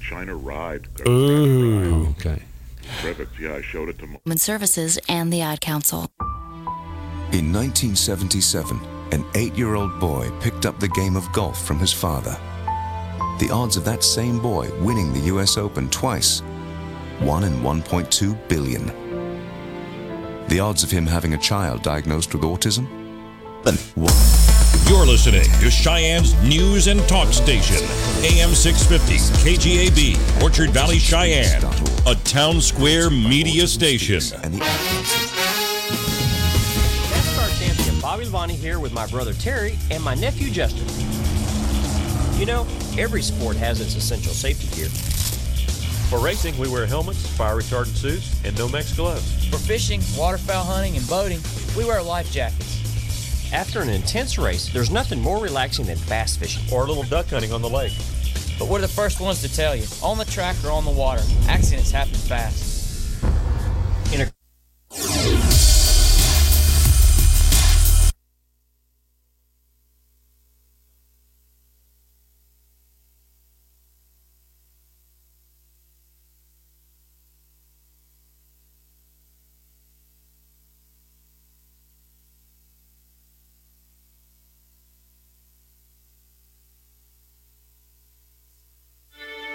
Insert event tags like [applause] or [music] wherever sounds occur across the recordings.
China Ride. Ooh. Okay. Terrific. Yeah, I showed it to. Human Services and the Ad Council. In 1977, an eight year old boy picked up the game of golf from his father. The odds of that same boy winning the US Open twice 1 in 1.2 billion. The odds of him having a child diagnosed with autism? One. You're listening to Cheyenne's News and Talk Station, AM 650, KGAB, Orchard Valley, Cheyenne, a town square media station. And the Ad Council. NASCAR champion Bobby Labonte here with my brother Terry and my nephew Justin. You know, every sport has its essential safety gear. For racing, we wear helmets, fire retardant suits, and Nomex gloves. For fishing, waterfowl hunting, and boating, we wear life jackets. After an intense race, there's nothing more relaxing than bass fishing. Or a little duck hunting on the lake. But we're the first ones to tell you on the track or on the water, accidents happen fast.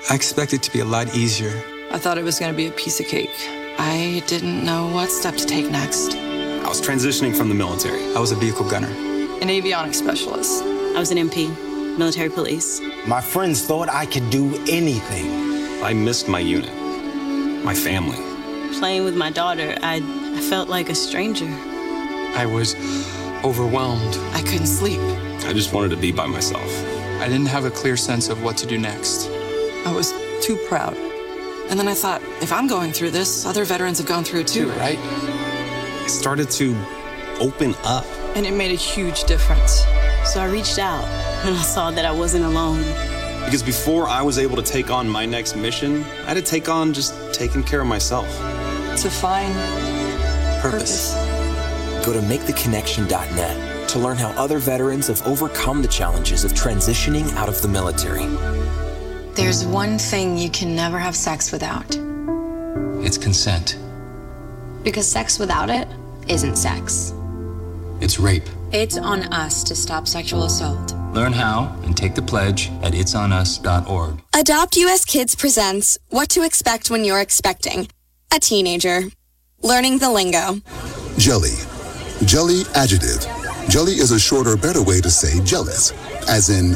I expected it to be a lot easier. I thought it was going to be a piece of cake. I didn't know what step to take next. I was transitioning from the military. I was a vehicle gunner. An avionics specialist. I was an MP, military police. My friends thought I could do anything. I missed my unit, my family. Playing with my daughter, I, I felt like a stranger. I was overwhelmed. I couldn't sleep. I just wanted to be by myself. I didn't have a clear sense of what to do next. I was too proud. And then I thought, if I'm going through this, other veterans have gone through it too, right? I started to open up. And it made a huge difference. So I reached out and I saw that I wasn't alone. Because before I was able to take on my next mission, I had to take on just taking care of myself. To find purpose. Go to maketheconnection.net to learn how other veterans have overcome the challenges of transitioning out of the military. There's one thing you can never have sex without. It's consent. Because sex without it isn't sex. It's rape. It's on us to stop sexual assault. Learn how and take the pledge at itsonus.org. Adopt US Kids presents What to Expect When You're Expecting a Teenager. Learning the lingo. Jelly. Jelly adjective. Jelly is a shorter, better way to say jealous, as in,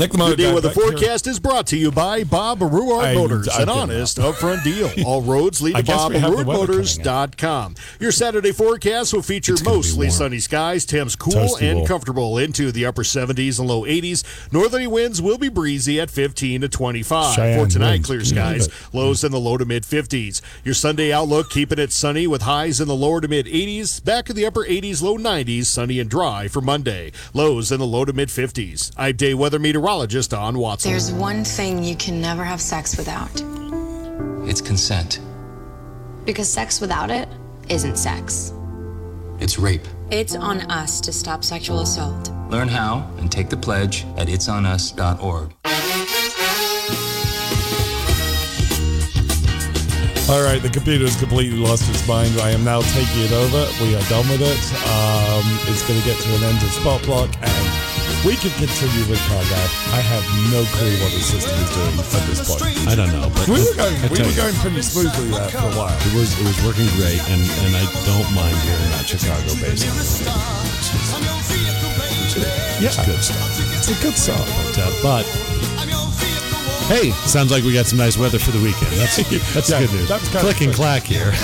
Nick the Your deal with the forecast is brought to you by Bob Ruart I- Motors, I an give honest, upfront deal. [laughs] All roads lead to guess we have the weather BobRuartMotors.com. Your Saturday forecast will feature mostly sunny skies, temps cool Toasty and comfortable into the upper 70s and low 80s. Northerly winds will be breezy at 15 to 25. Cheyenne For tonight, clear Can you believe skies, lows in the low to mid 50s. Your Sunday outlook keeping it sunny with highs in the lower to mid 80s. Back in the upper 80s, low 90s, sunny and dry for Monday. Lows in the low to mid 50s. I'm day weather meteorologist Don Watson. There's one thing you can never have sex without. It's consent. Because sex without it isn't sex. It's rape. It's on us to stop sexual assault. Learn how and take the pledge at itsonus.org. All right, the computer has completely lost its mind. I am now taking it over. We are done with it. Um, it's going to get to an end of spot block, and We could continue with Cargab. I have no clue what the system is doing at this point. I don't know, but We were going, I we were going pretty smoothly there for a while. It was it was working great, and and I don't mind hearing that Chicago bass. Yeah, It's good stuff. It's a good song. But, uh, but hey, sounds like we got some nice weather for the weekend. That's [laughs] that's Yeah, good news. that's kind Click and clack here. [laughs]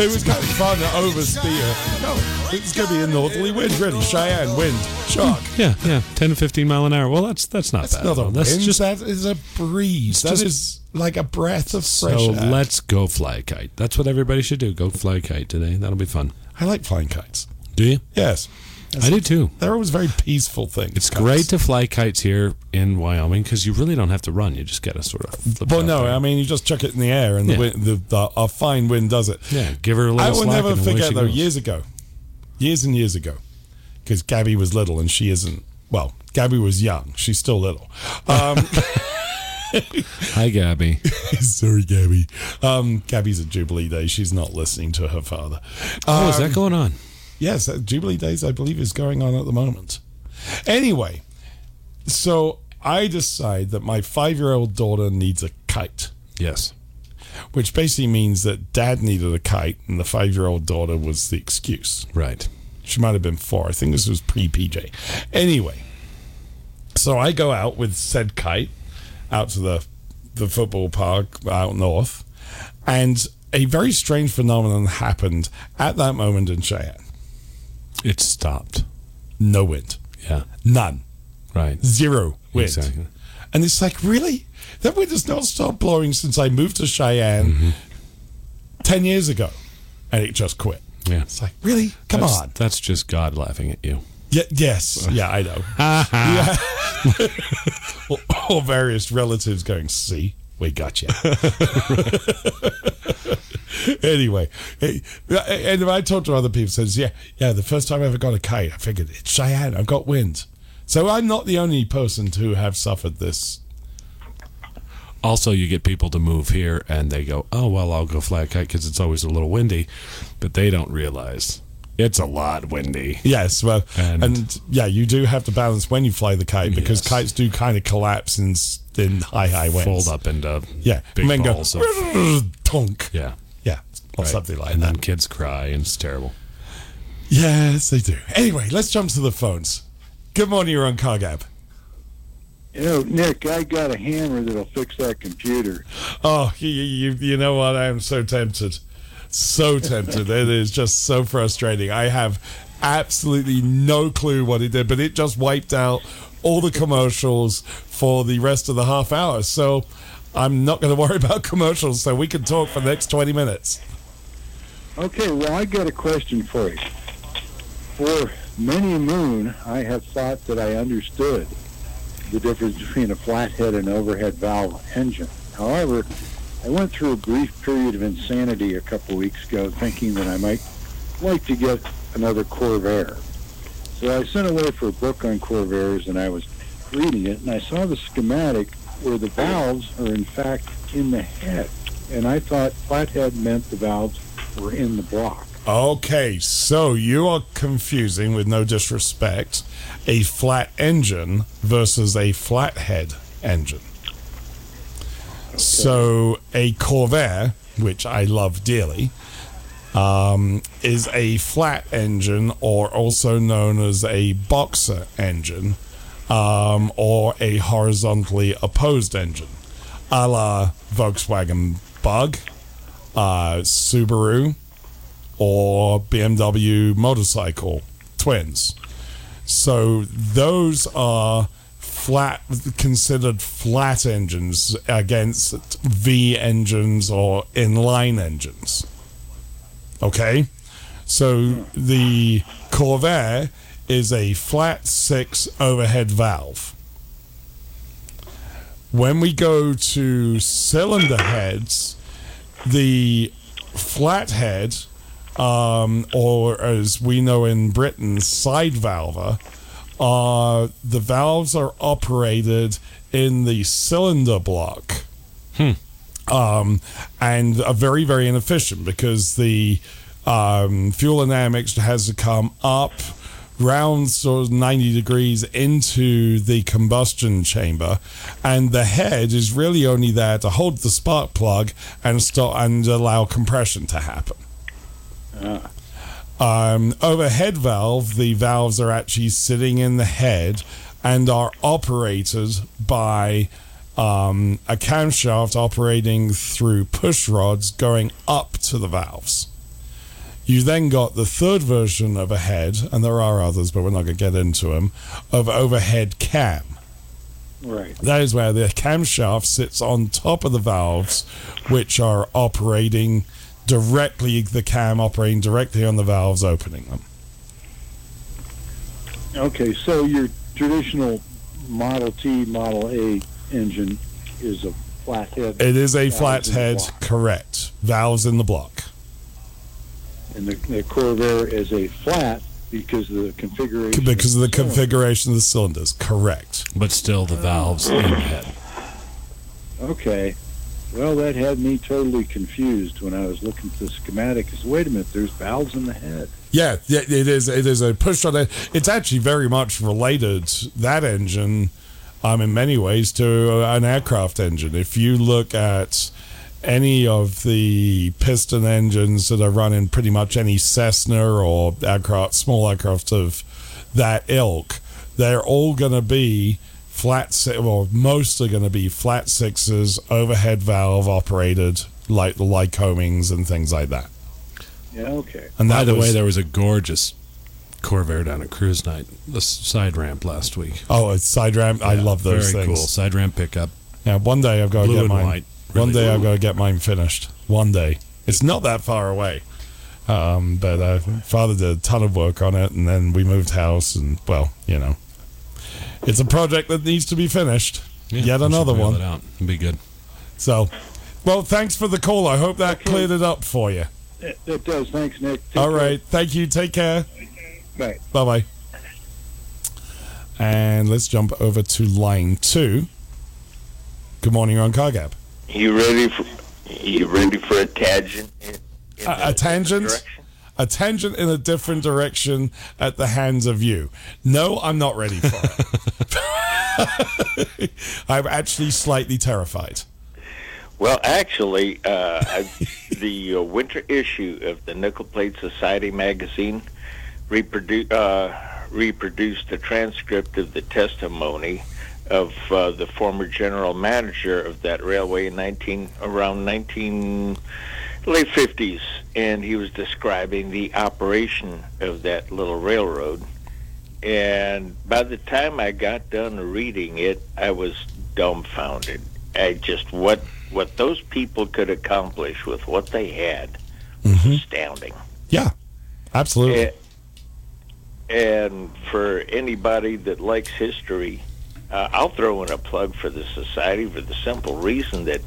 It was kind of fun to oversteer. [laughs] No, it's going to be a northerly wind, really. Cheyenne wind, shark. Mm, yeah, yeah, ten to fifteen mile an hour. Well, that's that's not That's bad. not a though. That's wind. just that is a breeze. That just- is like a breath of fresh so. air. So let's go fly a kite. That's what everybody should do. Go fly a kite today. That'll be fun. I like flying kites. Do you? Yes. I do too. They're always very peaceful things. It's great to fly kites here in Wyoming because you really don't have to run. You just get to sort of flip. Well, no, there. I mean you just chuck it in the air, and Yeah. the, wind, the, the a fine wind does it. Yeah, give her a little I will never forget though. goes. Years ago, years and years ago, because Gabby was little and she isn't. Well, Gabby was young. She's still little. Um, [laughs] Hi, Gabby. [laughs] sorry, Gabby. Um, Gabby's at Jubilee Day. She's not listening to her father. Oh, is Um, that going on? Yes, uh, Jubilee Days, I believe, is going on at the moment. Anyway, so I decide that my five year old daughter needs a kite. Yes. Which basically means that dad needed a kite and the five year old daughter was the excuse. Right. She might have been four. I think this was pre PJ. Anyway, so I go out with said kite out to the, the football park out north, and a very strange phenomenon happened at that moment in Cheyenne. It stopped. No wind. Yeah. None. Right. Zero wind. Exactly. And it's like, really? That wind has not stopped blowing since I moved to Cheyenne Mm-hmm. 10 years ago. And it just quit. Yeah. It's like, really? Come That's- on. That's just God laughing at you. Yeah, yes. Yeah, I know. yeah. or, or various relatives going, see, we got you. [laughs] anyway, eh, and I talked to other people, says, yeah, yeah, the first time I ever got a kite, I figured it's Cheyenne, I've got wind. So I'm not the only person to have suffered this. Also, you get people to move here and they go, oh, well, I'll go fly a kite because it's always a little windy. But they don't realize it's a lot windy. Yes, well, And- and, yeah, you do have to balance when you fly the kite because Yes. kites do kind of collapse in, in high, high winds. Fold up into Yeah, big and then go, of. [laughs] tonk. Yeah. Yeah, or Right. something like and that. And then kids cry and it's terrible. Yes, they do. Anyway, let's jump to the phones. Good morning, you're on CarGab. You know, Nick, I got a hammer that'll fix that computer. Oh, you, you, you know what? I am so tempted. So [laughs] tempted. it is just so frustrating. I have absolutely no clue what it did, but it just wiped out all the commercials for the rest of the half hour. So I'm not going [laughs] to worry about commercials, so we can talk for the next 20 minutes. Okay, well, I got a question for you. For many a moon, I have thought that I understood the difference between a flathead and overhead valve engine. However, I went through a brief period of insanity a couple weeks ago thinking that I might like to get another Corvair. So I sent away for a book on Corvairs and I was reading it and I saw the schematic where the valves are in fact in the head. And I thought flathead meant the valves were in the block. Okay, so you are confusing, with no disrespect, a flat engine versus a flathead engine. So a Corvair, which I love dearly, um, is a flat engine, or also known as a boxer engine, um, or a horizontally opposed engine, a la Volkswagen Bug, uh, Subaru, or BMW motorcycle twins. So those are flat considered flat engines against V engines or inline engines. Okay? So the Corvair is a flat six overhead valve. When we go to cylinder heads, the flat flathead, um, or as we know in Britain, side valve, uh, the valves are operated in the cylinder block. Um, and are very, very inefficient because the um, fuel dynamics has to come up round sort of 90 degrees into the combustion chamber. And the head is really only there to hold the spark plug and stop and allow compression to happen Um, overhead valve the valves are actually sitting in the head and are operated by um, a camshaft operating through push rods going up to the valves you then got the third version of a head, and there are others, but we're not going to get into them, of overhead cam. Right. That is where the camshaft sits on top of the valves, which are operating directly, the cam operating directly on the valves, opening them. Okay, so your traditional Model T, Model A engine is a flathead. It is a valves flat in the head, block. correct. Valves in the block. And the, the Corvair is a flat because of the configuration. Because of the cylinder. configuration of the cylinders, correct. But still, the valves in the head. Okay. Well, that had me totally confused when I was looking at the schematic. Is wait a minute, there's valves in the head. Yeah, yeah, it is. It is a push. It's actually very much related that engine, um, in many ways to an aircraft engine. If you look at any of the piston engines that are running pretty much any Cessna or aircraft, small aircraft of that ilk, they're all going to be flat, six, well, most are going to be flat sixes, overhead valve operated, like the Lycomings and things like that. Yeah, okay. And By that the way, there was a gorgeous Corvair down at Cruise Night, the side ramp last week. Oh, a side ramp. I love those very things. cool. Side ramp pickup. Yeah, one day I've got to get and mine. white. one Really day I've got to get mine finished. One day. It's not that far away. Um, but uh, father did a ton of work on it, and then we moved house, and well, you know, it's a project that needs to be finished. Yeah, Yet another one. It out. It'd be good. So, well, thanks for the call. I hope that cleared it up for you. It, it does. Thanks, Nick. Take All care. right, thank you. Take care. Bye. Bye bye. And let's jump over to line two. Good morning, you're on Car Gab. You ready for you ready for a tangent? a, a tangent a tangent in a different direction at the hands of you. No i'm not ready for it. [laughs] I'm actually slightly terrified. Well, actually, uh, I, the uh, winter issue of the Nickel Plate Society magazine reprodu- uh, reproduced a transcript of the testimony of uh, the former general manager of that railway in 19 around 19 late 50s, and he was describing the operation of that little railroad. And by the time I got done reading it, I was dumbfounded. I just what what those people could accomplish with what they had was astounding. yeah absolutely And, and for anybody that likes history, uh, I'll throw in a plug for the society for the simple reason that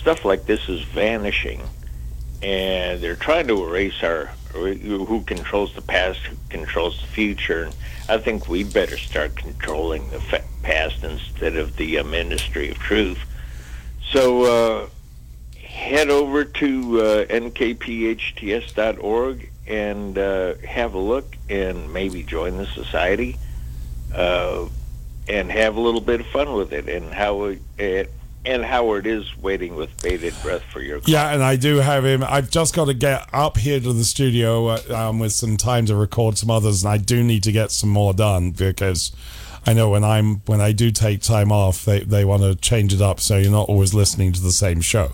stuff like this is vanishing, and they're trying to erase our who controls the past, who controls the future. And I think we better start controlling the fa- past instead of the uh, Ministry of Truth. So uh, head over to uh, nkphts.org and uh, have a look and maybe join the society uh, and have a little bit of fun with it and how it, it and Howard is waiting with bated breath for your call. yeah and i do have him i've just got to get up here to the studio uh, um, with some time to record some others and i do need to get some more done because i know when i'm when i do take time off they, they want to change it up so you're not always listening to the same show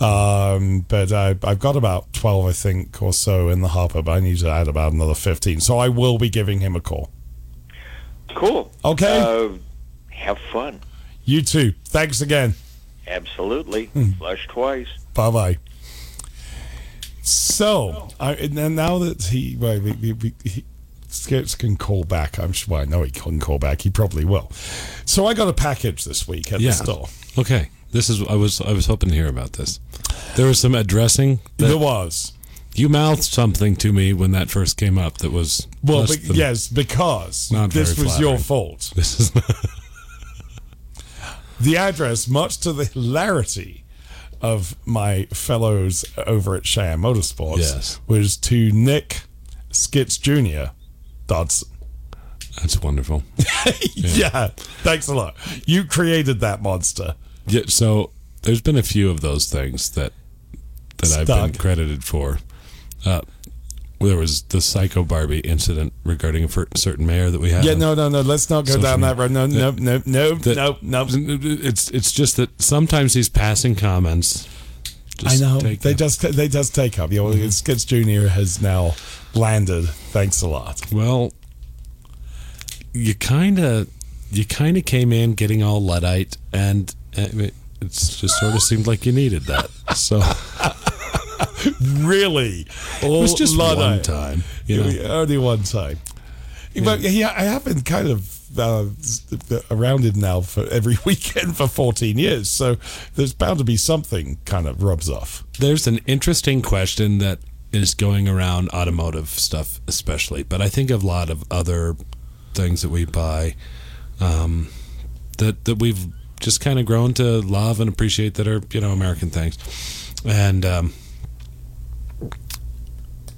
um, but I, I've got about 12 i think or so in the hopper but i need to add about another 15 so i will be giving him a call cool. Okay. Uh, have fun. You too thanks again Absolutely. Hmm. Flush twice. Bye bye. So, I, and now that he, well, we, we, we, he Skips can call back, I'm sure. Well, I know he can call back. He probably will. So, I got a package this week at Yeah. the store. Okay. This is I was I was hoping to hear about this. There was some addressing. that- There was. You mouthed something to me when that first came up. That was Well, less be- than- yes, because Not this very was your fault. This is [laughs] The address, much to the hilarity of my fellows over at Cheyenne Motorsports, Yes. was to Nick Skits Jr. Dodson. That's wonderful. [laughs] yeah. Thanks a lot. You created that monster. Yeah, so there's been a few of those things that that I've been credited for. Uh, there was the Psycho Barbie incident regarding a certain mayor that we had. Yeah, no, no, no. Let's not go Social down that road. No, no, no, no, That- no, no. It's it's just that sometimes these passing comments. I know take they up. just they just take up. You know, Skits Junior has now landed. Thanks a lot. Well, you kind of you kind of came in getting all luddite, and uh, it just sort of seemed like you needed that. So [laughs] [laughs] really, it was just one time. You know? Only one time. But yeah, I have been kind of uh, around it now for every [laughs] weekend for 14 years. So there's bound to be something kind of rubs off. There's an interesting question that is going around automotive stuff, especially, but I think of a lot of other things that we buy um, that that we've just kind of grown to love and appreciate that are you know American things, and um,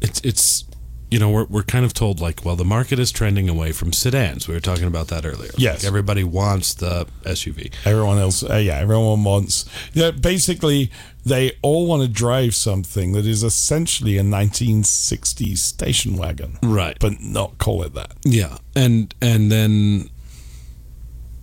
it's it's you know we're we're kind of told like well the market is trending away from sedans. We were talking about that earlier. Yes. Like, everybody wants the SUV. Everyone else, uh, yeah, everyone wants. Yeah, basically, they all want to drive something that is essentially a 1960s station wagon, Right. But not call it that. Yeah, and and then,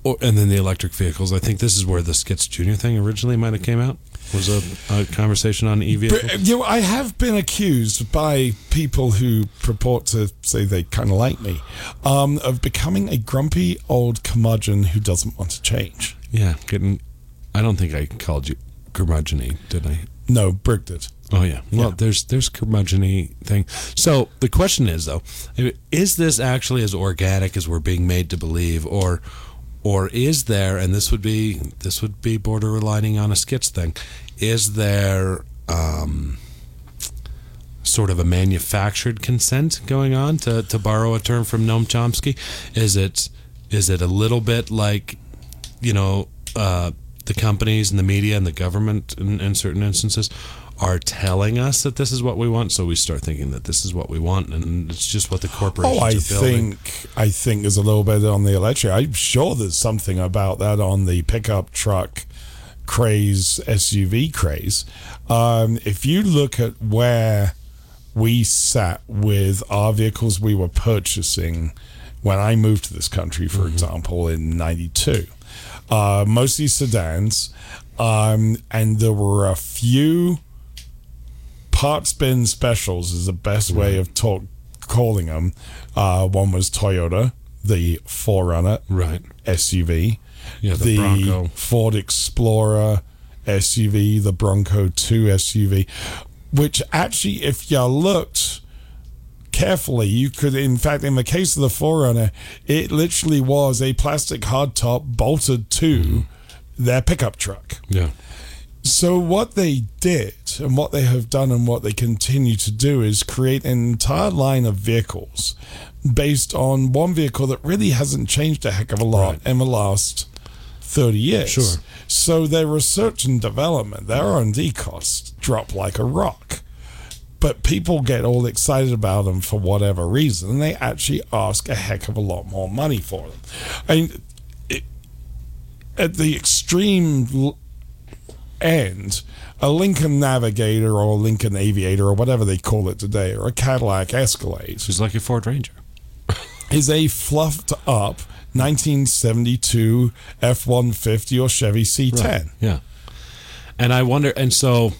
or, and then the electric vehicles. I think this is where the Skits Junior thing originally might have came out. Was a, a conversation on e. But, uh, you know, I have been accused by people who purport to say they kind of like me um, of becoming a grumpy old curmudgeon who doesn't want to change. Yeah, getting. I don't think I called you curmudgeon did I? No, Brick did. Oh yeah. Well, there's there's curmudgeon thing. So the question is though, is this actually as organic as we're being made to believe, or or is there? And this would be this would be borderlining on a skits thing. Is there um, sort of a manufactured consent going on to to borrow a term from Noam Chomsky? Is it is it a little bit like you know uh, the companies and the media and the government in, in certain instances are telling us that this is what we want, so we start thinking that this is what we want, and it's just what the corporations Oh, I think I think there's a little bit on the electric. I'm sure there's something about that on the pickup truck craze, SUV craze. Um, if you look at where we sat with our vehicles we were purchasing when I moved to this country, for example, in '92, uh, mostly sedans, um, and there were a few parts bin specials is the best way of talk, calling them. Uh, one was Toyota, the 4Runner right SUV. Yeah, the Bronco. Ford Explorer SUV, the Bronco 2 SUV, which actually, if you looked carefully, you could, in fact, in the case of the 4Runner, it literally was a plastic hardtop bolted to their pickup truck. Yeah. So what they did and what they have done and what they continue to do is create an entire line of vehicles based on one vehicle that really hasn't changed a heck of a lot in the last 30 years. Sure. So their research and development, their R&D costs drop like a rock. But people get all excited about them for whatever reason, and they actually ask a heck of a lot more money for them. I mean, it, at the extreme end, a Lincoln Navigator or a Lincoln Aviator or whatever they call it today, or a Cadillac Escalade, It's like a Ford Ranger. [laughs] is a fluffed up 1972 F 150 or Chevy C10. Right. Yeah. And I wonder, and so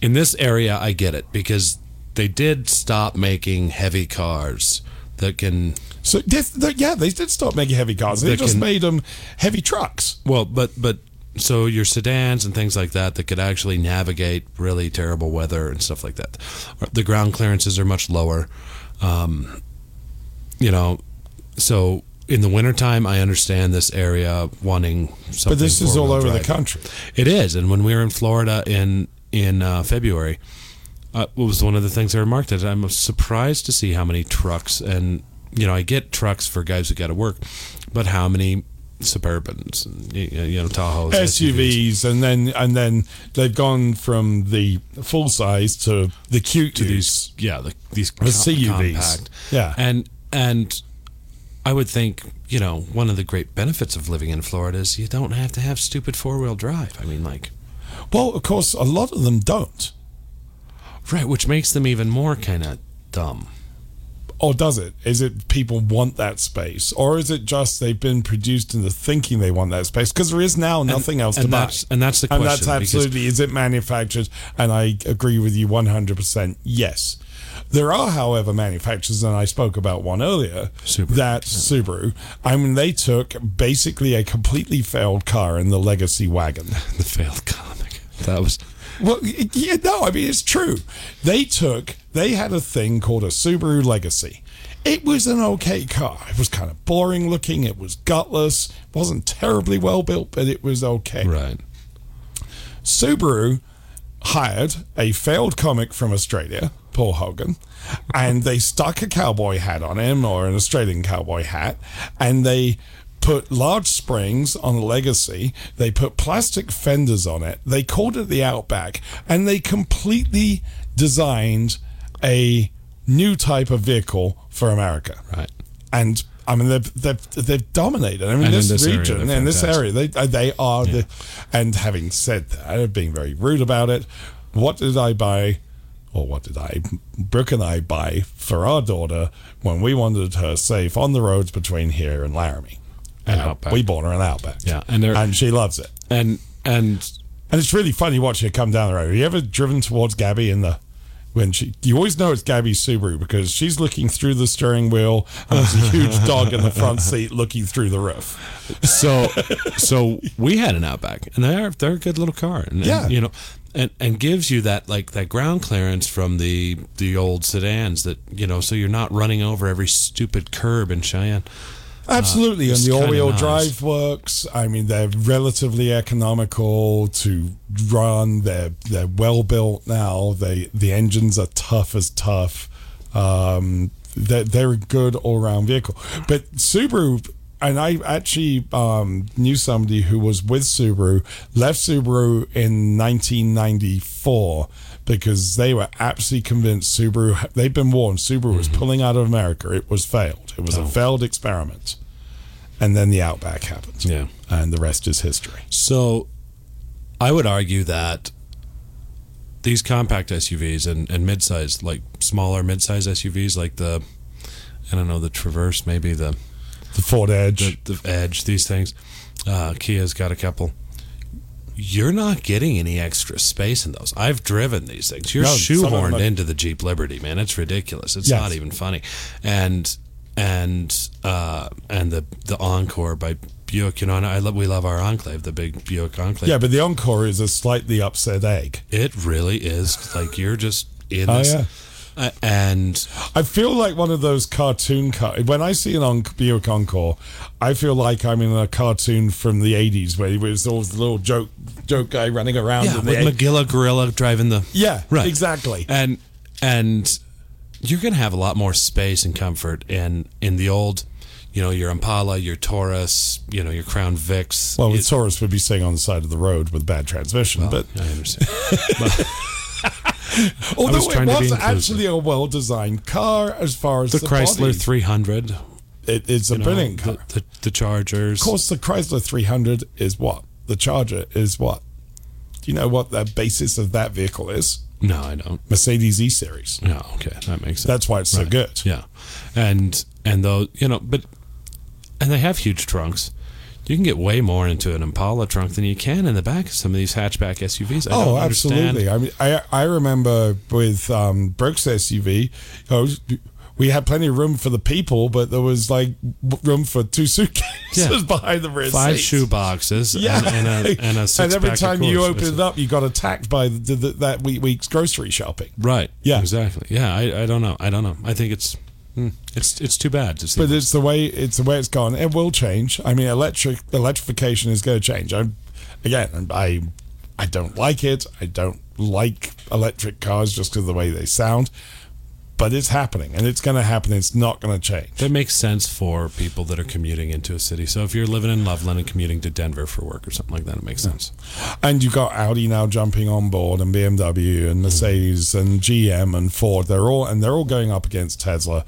in this area, I get it because they did stop making heavy cars that can. So, yeah, they did stop making heavy cars. They just can- made them heavy trucks. Well, but but so your sedans and things like that that could actually navigate really terrible weather and stuff like that. The ground clearances are much lower. Um, you know, so in the wintertime, I understand this area wanting something. But this is all over the country. It is, and when we were in Florida in in uh, February, uh, it was one of the things I remarked at. I'm surprised to see how many trucks, and you know, I get trucks for guys who got to work, but how many Suburbans, and, you know, Tahoes, SUVs, and then and then they've gone from the full size to the cute to these, yeah, the, these the com- CUVs. compact, Yeah, and and I would think, you know, one of the great benefits of living in Florida is you don't have to have stupid four wheel drive. I mean, like, Well, of course, a lot of them don't. right, which makes them even more kind of dumb. Or does it? Is it people want that space? Or is it just they've been produced into thinking they want that space? Because there is now nothing else and to buy. and that's the And question, And that's absolutely, is it manufactured? And I agree with you 100%. Yes. There are, however, manufacturers, and I spoke about one earlier, that Subaru, I mean, they took basically a completely failed car in the legacy wagon. [laughs] the failed comic. That was. Well, yeah, no, I mean, it's true. They took, they had a thing called a Subaru Legacy. It was an okay car. It was kind of boring looking. It was gutless. It wasn't terribly well built, but it was okay. Right. Subaru hired a failed comic from Australia, Paul Hogan, and they stuck a cowboy hat on him or an Australian cowboy hat, and they put large springs on Legacy. They put plastic fenders on it. They called it the Outback, and they completely designed a new type of vehicle for America. Right. And I mean, they've, they've, they've dominated. I mean, And this, this area, region, they're in this area, they uh, they are the. And having said that, being very rude about it, what did I buy? Or what did I, Brooke and I buy for our daughter when we wanted her safe on the roads between here and Laramie? An Outback. We bought her an Outback. Yeah, and and she loves it. And and And it's really funny watching her come down the road. Have you ever driven towards Gabby in the when she you always know it's Gabby's Subaru because she's looking through the steering wheel and there's a huge [laughs] dog in the front seat looking through the roof. so so we had an Outback, and they're they're a good little car, and, and, Yeah. you know, and and gives you that like that ground clearance from the the old sedans that you know, so you're not running over every stupid curb in Cheyenne. Absolutely, Uh, and the all-wheel nice. drive works. I mean, they're relatively economical to run. They're they're well built now. They the engines are tough as tough. Um, they're, they're a good all-round vehicle. But Subaru, and I actually um, knew somebody who was with Subaru, left Subaru in 1994 because they were absolutely convinced Subaru. They've been warned. Subaru was pulling out of America. It was failed. It was a failed experiment. And then the Outback happened. Yeah. And the rest is history. So, I would argue that these compact SUVs and, and mid-size, like smaller mid-size SUVs, like the, I don't know, the Traverse, maybe the the Ford Edge, the, the Edge, these things. Uh, Kia's got a couple. You're not getting any extra space in those. I've driven these things. You're No, some of them shoehorned are- into the Jeep Liberty, man. It's ridiculous. It's Yes. not even funny. And and uh, and the the Encore by Buick. You know, and I love we love our Enclave, the big Buick Enclave. Yeah, but the Encore is a slightly upset egg. It really is. Like you're just in Oh, this. yeah. Uh, and I feel like one of those cartoon car. When I see an on- Buick Encore, I feel like I'm in a cartoon from the '80s where it was always the little joke joke guy running around. yeah, with the Magilla Gorilla driving the Yeah, right exactly. and and you're gonna have a lot more space and comfort in in the old you know your impala your taurus you know your crown vics Well, with It- Taurus would be sitting on the side of the road with bad transmission, but i understand [laughs] [laughs] although was it trying to be was actually a well-designed car as far as the, the, chrysler body. 300 It, it's a you know, brilliant car. the, the, the chargers Of course, the Chrysler 300 is what? The Charger is what? Do you know what the basis of that vehicle is? no i don't Mercedes E Series. no okay that makes sense That's why it's so good. yeah and and though you know but and they have huge trunks you can get way more into an Impala trunk than you can in the back of some of these hatchback SUVs. I oh, absolutely. I mean, I I remember with um, Brooks SUV, know, we had plenty of room for the people, but there was like room for two suitcases Yeah. [laughs] behind the rear Five seats. shoe boxes Yeah, and, [laughs] and a and a six and every time you Coors. open it up, you got attacked by the, the, that week, week's grocery shopping. Right. Yeah. Exactly. Yeah. I, I don't know. I don't know. I think it's hmm, it's it's too bad to see. But it's the way it's the way it's gone. It will change. I mean, electric electrification is going to change. I, again, I I don't like it. I don't like electric cars just because of the way they sound. But it's happening, and it's going to happen. It's not going to change. that makes sense for people that are commuting into a city. So if you're living in Loveland and commuting to Denver for work or something like that, it makes sense. And you've got Audi now jumping on board, and BMW, and mm. Mercedes, and GM, and Ford. They're all and they're all going up against Tesla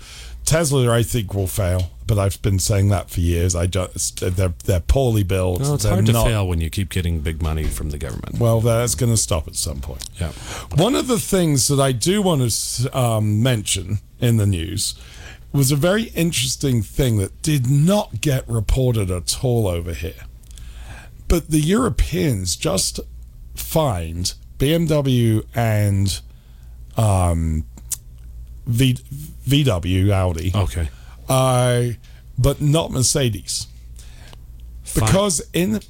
Tesla, I think, will fail. But I've been saying that for years. I just they're they're poorly built. No, it's They're hard to not- fail when you keep getting big money from the government. Well, that's going to stop at some point. Yeah. One of the things that I do want to um, mention in the news was a very interesting thing that did not get reported at all over here. But the Europeans just fined BMW and um, v, VW Audi. Okay. Uh, but not Mercedes. Because in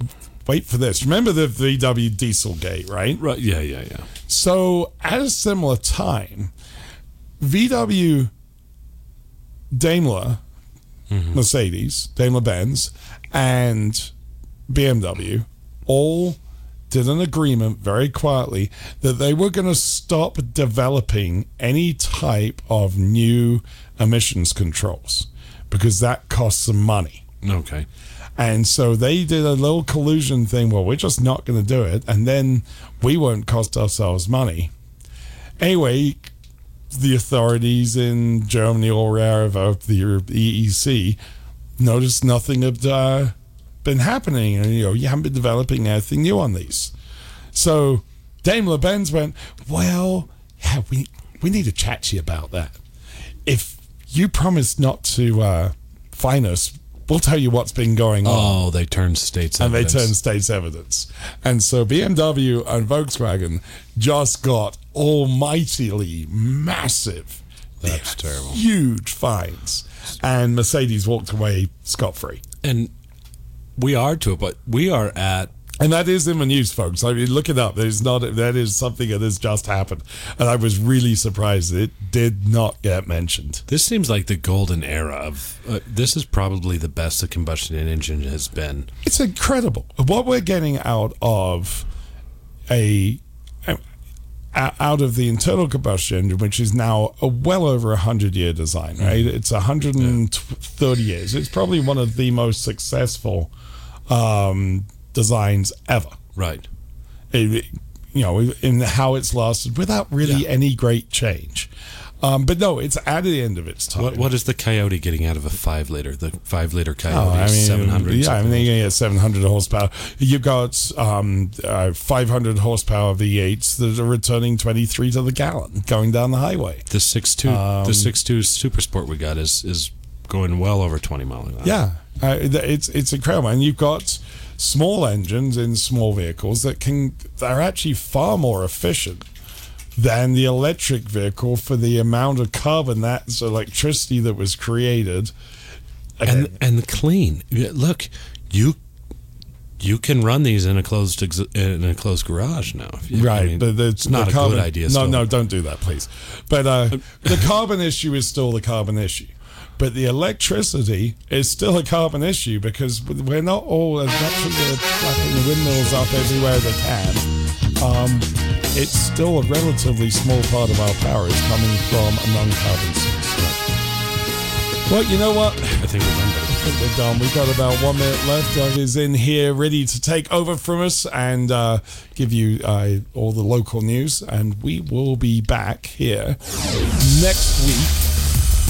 wait for this. Remember the VW Dieselgate, right? Right. Yeah. Yeah. Yeah. So at a similar time, VW, Daimler, Mercedes, Daimler Benz, and BMW all did an agreement very quietly that they were going to stop developing any type of new emissions controls because that costs some money. Okay. And so they did a little collusion thing. Well, we're just not going to do it, and then we won't cost ourselves money. Anyway, the authorities in Germany or wherever, the EEC, noticed nothing had uh, been happening, and you know you haven't been developing anything new on these. So Daimler Benz went, well, yeah, we we need to chat to you about that. If you promise not to uh, fine us, we'll tell you what's been going on Oh, they turned states and evidence. they turned states evidence. And so BMW and Volkswagen just got almightily massive, That's terrible. huge fines. And Mercedes walked away scot free. And we are to it, but we are at And that is in the news, folks. I mean, look it up. There's not that is something that has just happened, and I was really surprised it did not get mentioned. This seems like the golden era of. Uh, this is probably the best the combustion engine has been. It's incredible what we're getting out of a out of the internal combustion engine, which is now a well over a hundred year design. Right, it's a hundred and thirty years. It's probably one of the most successful um, designs ever. Right. It- you know, in how it's lasted without really any great change. Um, but no, it's at the end of its time. What what is the Coyote getting out of a five liter? The five liter Coyote, Oh, I mean, seven hundred. Yeah, I mean, you get 700 horsepower. You've got um, uh, 500 horsepower V8s that are returning 23 to the gallon going down the highway. The six two, Um, the six two Super Sport we got is is going well over twenty mile an hour. Yeah, uh, it's it's incredible, and you've got small engines in small vehicles that can they're actually far more efficient than the electric vehicle for the amount of carbon that's electricity that was created. and and clean. Look, you you can run these in a closed ex- in a closed garage now. If you- I Right, mean, but the, it's not the a carbon, good idea. No, still. no, don't do that, please. But uh, [laughs] the carbon issue is still the carbon issue. But the electricity is still a carbon issue because we're not all as much as we're flapping the windmills up everywhere they can. Um, it's still a relatively small part of our power is coming from a non-carbon source. Well, you know what? I think we're done. I think we're done. We've got about one minute left. Doug is in here ready to take over from us and uh, give you uh, all the local news. And we will be back here next week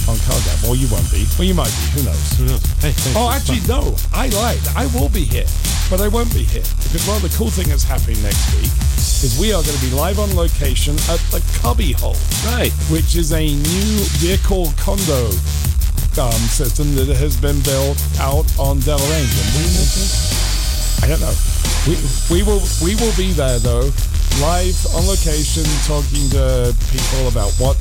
on CarGab. Or you won't be. Or you might be. Who knows? Who knows? Hey. Oh, actually, fun. no. I lied. I will be here, but I won't be here because one of the cool things that's happening next week is we are going to be live on location at the Cubby Hole, right? Which is a new vehicle condo um, system that has been built out on Dell Range. When we make this? I don't know. We we will we will be there though, live on location, talking to people about what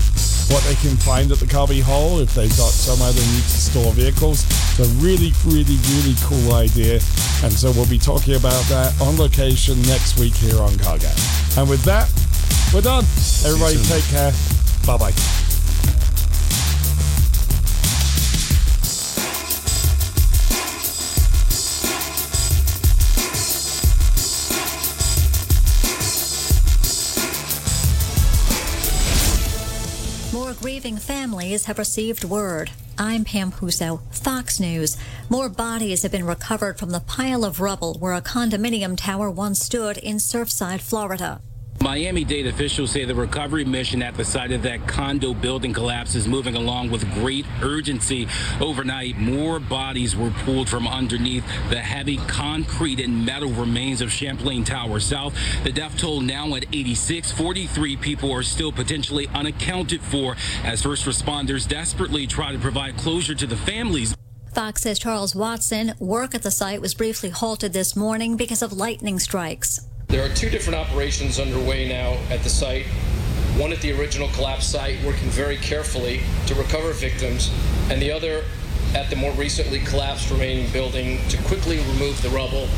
what they can find at the Cubby Hole if they've got somewhere they need to store vehicles. It's a really really really cool idea, and so we'll be talking about that on location next week here on CarGab. And with that, we're done. Everybody, take care. Bye bye. Grieving families have received word. I'm Pam Huso, Fox News. More bodies have been recovered from the pile of rubble where a condominium tower once stood in Surfside, Florida. Miami Dade officials say the recovery mission at the site of that condo building collapse is moving along with great urgency. Overnight, more bodies were pulled from underneath the heavy concrete and metal remains of Champlain Tower South. The death toll now at 86. 43 people are still potentially unaccounted for as first responders desperately try to provide closure to the families. Fox says Charles Watson, work at the site was briefly halted this morning because of lightning strikes. There are two different operations underway now at the site. One at the original collapse site, working very carefully to recover victims, and the other at the more recently collapsed remaining building to quickly remove the rubble.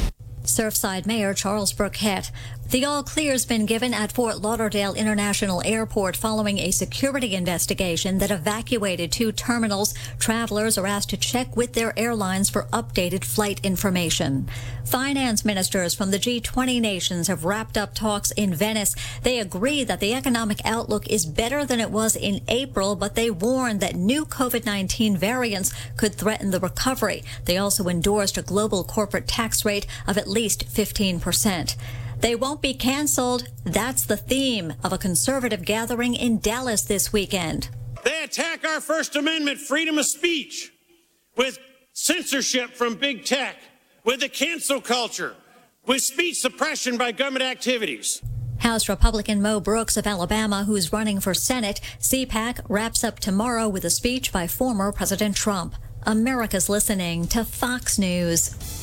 Surfside Mayor Charles Burkett. The all clear's been given at Fort Lauderdale International Airport following a security investigation that evacuated two terminals. Travelers are asked to check with their airlines for updated flight information. Finance ministers from the G20 nations have wrapped up talks in Venice. They agree that the economic outlook is better than it was in April, but they warn that new COVID-19 variants could threaten the recovery. They also endorsed a global corporate tax rate of at least 15 percent. They won't be canceled. That's the theme of a conservative gathering in Dallas this weekend. They attack our First Amendment freedom of speech with censorship from big tech, with the cancel culture, with speech suppression by government activities. House Republican Mo Brooks of Alabama, who's running for Senate, CPAC wraps up tomorrow with a speech by former President Trump. America's listening to Fox News.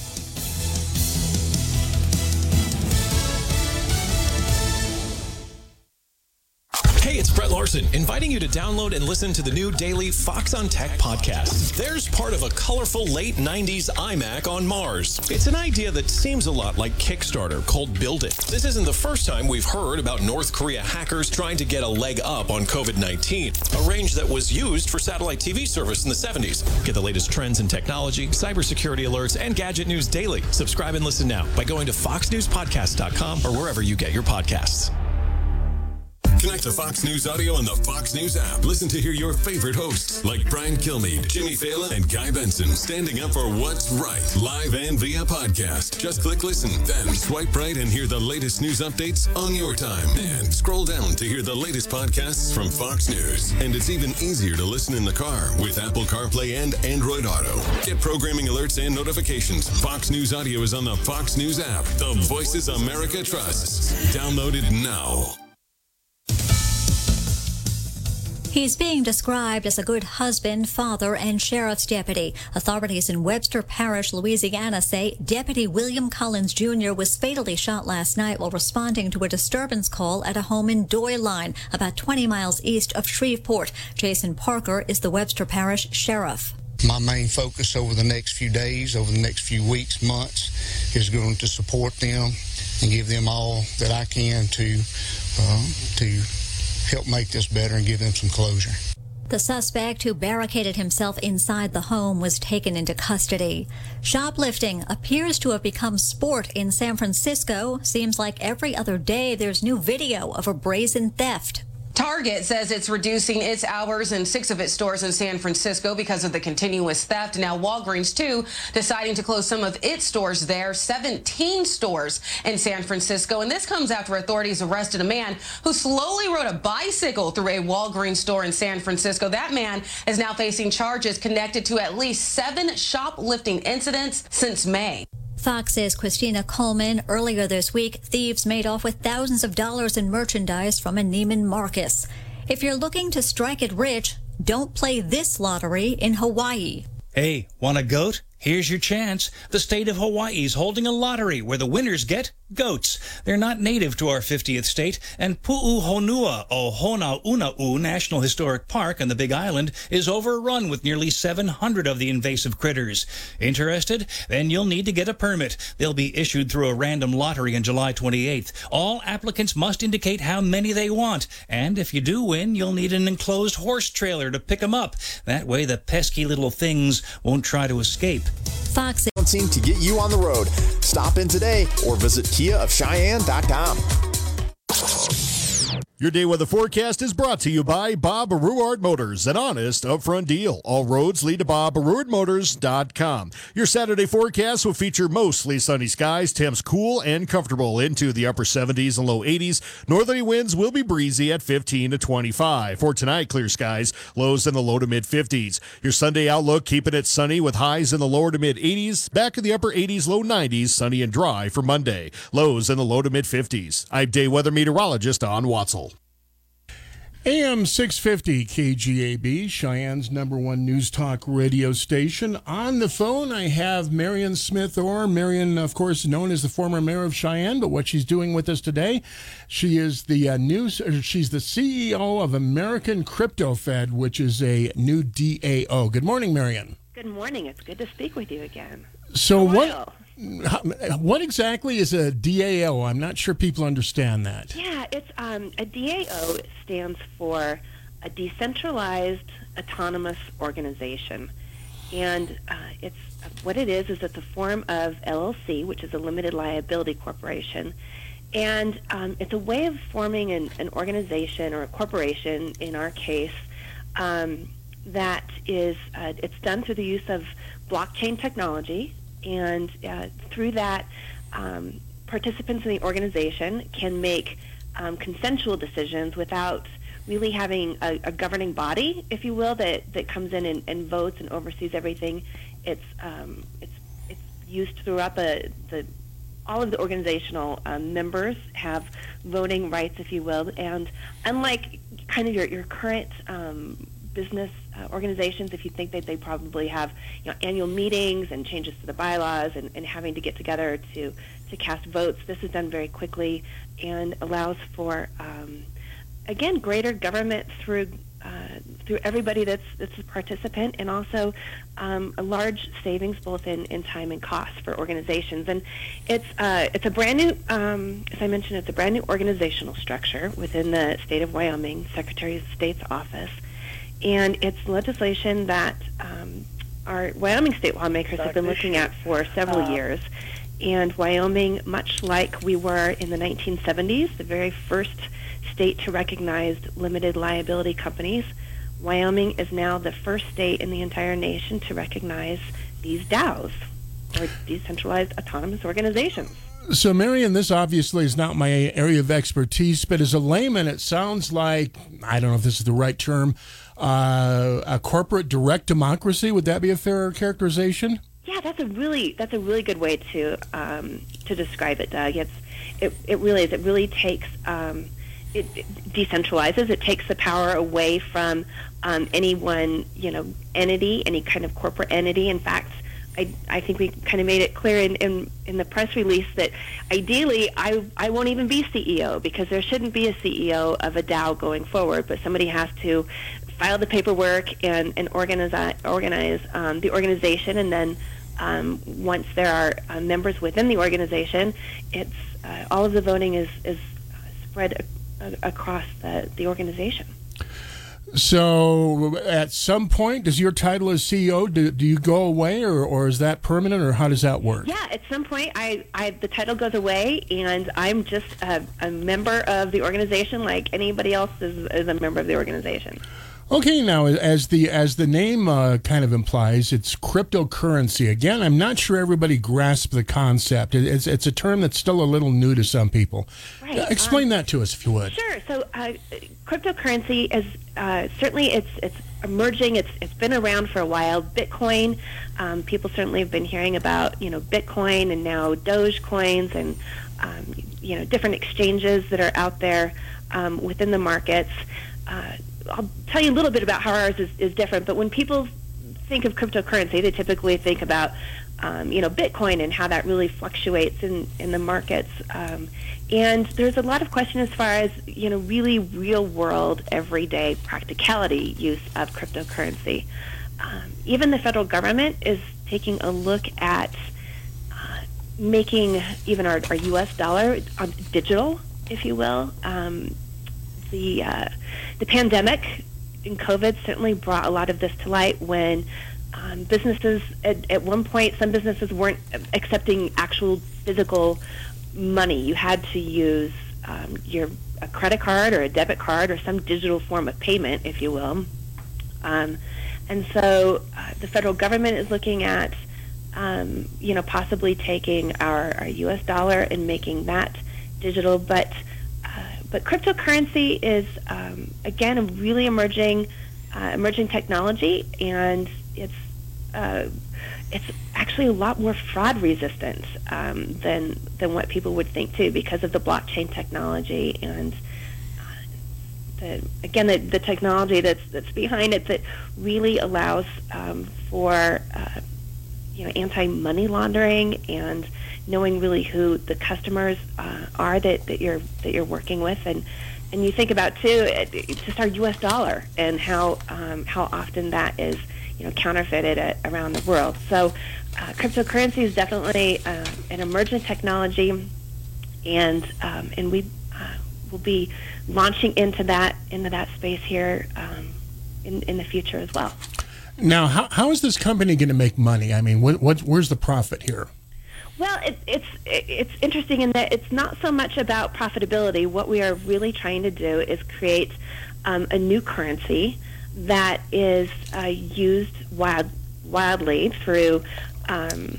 Hey, it's Brett Larson, inviting you to download and listen to the new daily Fox on Tech podcast. There's part of a colorful late 90s iMac on Mars. It's an idea that seems a lot like Kickstarter called Build It. This isn't the first time we've heard about North Korea hackers trying to get a leg up on COVID 19, a range that was used for satellite TV service in the 70s. Get the latest trends in technology, cybersecurity alerts, and gadget news daily. Subscribe and listen now by going to foxnewspodcast.com or wherever you get your podcasts. Connect to Fox News Audio on the Fox News app. Listen to hear your favorite hosts like Brian Kilmeade, Jimmy Failla, and Guy Benson standing up for what's right, live and via podcast. Just click listen, then swipe right and hear the latest news updates on your time. And scroll down to hear the latest podcasts from Fox News. And it's even easier to listen in the car with Apple CarPlay and Android Auto. Get programming alerts and notifications. Fox News Audio is on the Fox News app. The voices America trusts. Download it now. He's being described as a good husband, father, and sheriff's deputy. Authorities in Webster Parish, Louisiana say Deputy William Collins Jr. was fatally shot last night while responding to a disturbance call at a home in Doyline, about 20 miles east of Shreveport. Jason Parker is the Webster Parish sheriff. My main focus over the next few days, over the next few weeks, months, is going to support them and give them all that I can to uh, to help make this better and give them some closure. The suspect who barricaded himself inside the home was taken into custody. Shoplifting appears to have become sport in San Francisco. Seems like every other day there's new video of a brazen theft. Target says it's reducing its hours in six of its stores in San Francisco because of the continuous theft. Now, Walgreens, too, deciding to close some of its stores there, 17 stores in San Francisco. And this comes after authorities arrested a man who slowly rode a bicycle through a Walgreens store in San Francisco. That man is now facing charges connected to at least seven shoplifting incidents since May. Fox's Christina Coleman. Earlier this week, thieves made off with thousands of dollars in merchandise from a Neiman Marcus. If you're looking to strike it rich, don't play this lottery in Hawaii. Hey, want a goat? Here's your chance. The state of Hawaii is holding a lottery where the winners get goats. They're not native to our 50th state, and Pu'uhonua o Honaunau National Historic Park on the Big Island is overrun with nearly 700 of the invasive critters. Interested? Then you'll need to get a permit. They'll be issued through a random lottery on July 28th. All applicants must indicate how many they want, and if you do win, you'll need an enclosed horse trailer to pick them up. That way the pesky little things won't try to escape. Fox team to get you on the road. Stop in today or visit KiaofCheyenne.com. Your day weather forecast is brought to you by Bob Ruwart Motors, an honest, upfront deal. All roads lead to BobRuwartMotors.com. Your Saturday forecast will feature mostly sunny skies, temps cool and comfortable into the upper 70s and low 80s. Northerly winds will be breezy at 15 to 25. For tonight, clear skies, lows in the low to mid 50s. Your Sunday outlook, keeping it sunny with highs in the lower to mid 80s, back in the upper 80s, low 90s, sunny and dry for Monday. Lows in the low to mid 50s. I'm day weather meteorologist Don Watzel. AM 650 KGAB, Cheyenne's number one news talk radio station. On the phone, I have Marian Smith Orr. Marian, of course, known as the former mayor of Cheyenne, but what she's doing with us today, she is the uh, news, she's the CEO of American Crypto Fed, which is a new DAO. Good morning, Marian. Good morning. It's good to speak with you again. So, what? What exactly is a DAO? I'm not sure people understand that. Yeah, it's um, a DAO stands for a decentralized autonomous organization, and uh, it's what it is is it's a form of LLC, which is a limited liability corporation, and um, it's a way of forming an, an organization or a corporation, in our case, um, that is uh, it's done through the use of blockchain technology and uh, through that, um, participants in the organization can make um, consensual decisions without really having a, a, governing body, if you will, that, that comes in and, and votes and oversees everything. It's um, it's it's used throughout the the all of the organizational um, members have voting rights, if you will, and unlike kind of your your current um, business uh, organizations, if you think that they probably have you know, annual meetings and changes to the bylaws and, and having to get together to, to cast votes, this is done very quickly and allows for, um, again, greater government through uh, through everybody that's that's a participant, and also um, a large savings both in, in time and cost for organizations. And it's uh, it's a brand new, um, as I mentioned, it's a brand new organizational structure within the state of Wyoming Secretary of State's office and it's legislation that um, our Wyoming state lawmakers have been looking at for several Uh, years. And Wyoming, much like we were in the 1970s, the very first state to recognize limited liability companies, Wyoming is now the first state in the entire nation to recognize these DAOs, or decentralized autonomous organizations. So, Marian, this obviously is not my area of expertise, but as a layman, it sounds like I don't know if this is the right term uh, a corporate direct democracy. Would that be a fair characterization? Yeah, that's a really that's a really good way to um, to describe it, Doug. It's it, it really is. It really takes um, it, it decentralizes. It takes the power away from um, any one you know entity, any kind of corporate entity. In fact, I, I think we kind of made it clear in, in, in the press release that ideally I, I won't even be CEO because there shouldn't be a CEO of a DAO going forward, but somebody has to file the paperwork and, and organize, organize um, the organization and then um, once there are uh, members within the organization, it's uh, all of the voting is, is spread a, across the, the organization. So, at some point, does your title as CEO do, do you go away, or, or is that permanent, or how does that work? Yeah, at some point, I, I the title goes away, and I'm just a, a member of the organization, like anybody else is, is a member of the organization. Okay, now as the as the name uh, kind of implies, it's cryptocurrency. Again, I'm not sure everybody grasps the concept. It's it's a term that's still a little new to some people. Right, Uh, Explain that to us, if you would. Sure. So, uh, cryptocurrency is uh, certainly it's it's emerging. It's it's been around for a while. Bitcoin, um, people certainly have been hearing about you know Bitcoin and now Doge coins and um, you know different exchanges that are out there um, within the markets. I'll tell you a little bit about how ours is, is different. But when people think of cryptocurrency, they typically think about um, you know Bitcoin and how that really fluctuates in in the markets. Um, and there's a lot of question as far as you know really real world, everyday practicality use of cryptocurrency. Um, even the federal government is taking a look at uh, making even our, our U.S. dollar um, digital, if you will. Um, the uh, the pandemic and COVID certainly brought a lot of this to light when um, businesses at, at one point some businesses weren't accepting actual physical money. You had to use um, your a credit card or a debit card or some digital form of payment, if you will. Um, and so uh, the federal government is looking at, um, you know, possibly taking our, our U.S. dollar and making that digital. But but cryptocurrency is um, again a really emerging uh, emerging technology, and it's uh, it's actually a lot more fraud resistant um, than than what people would think too, because of the blockchain technology and uh, the again the, the technology that's that's behind it that really allows um, for uh, you know anti money laundering and knowing really who the customers uh, are that, that you're that you're working with and and you think about too it, it's just our U.S. dollar and how um, how often that is you know counterfeited at, around the world. So uh, cryptocurrency is definitely uh, an emergent technology, and um, and we uh, will be launching into that into that space here um, in in the future as well. Now, how, how is this company going to make money? I mean, what, what where's the profit here? Well, it, it's it's interesting in that it's not so much about profitability. What we are really trying to do is create um, a new currency that is uh, used wild, wildly through um,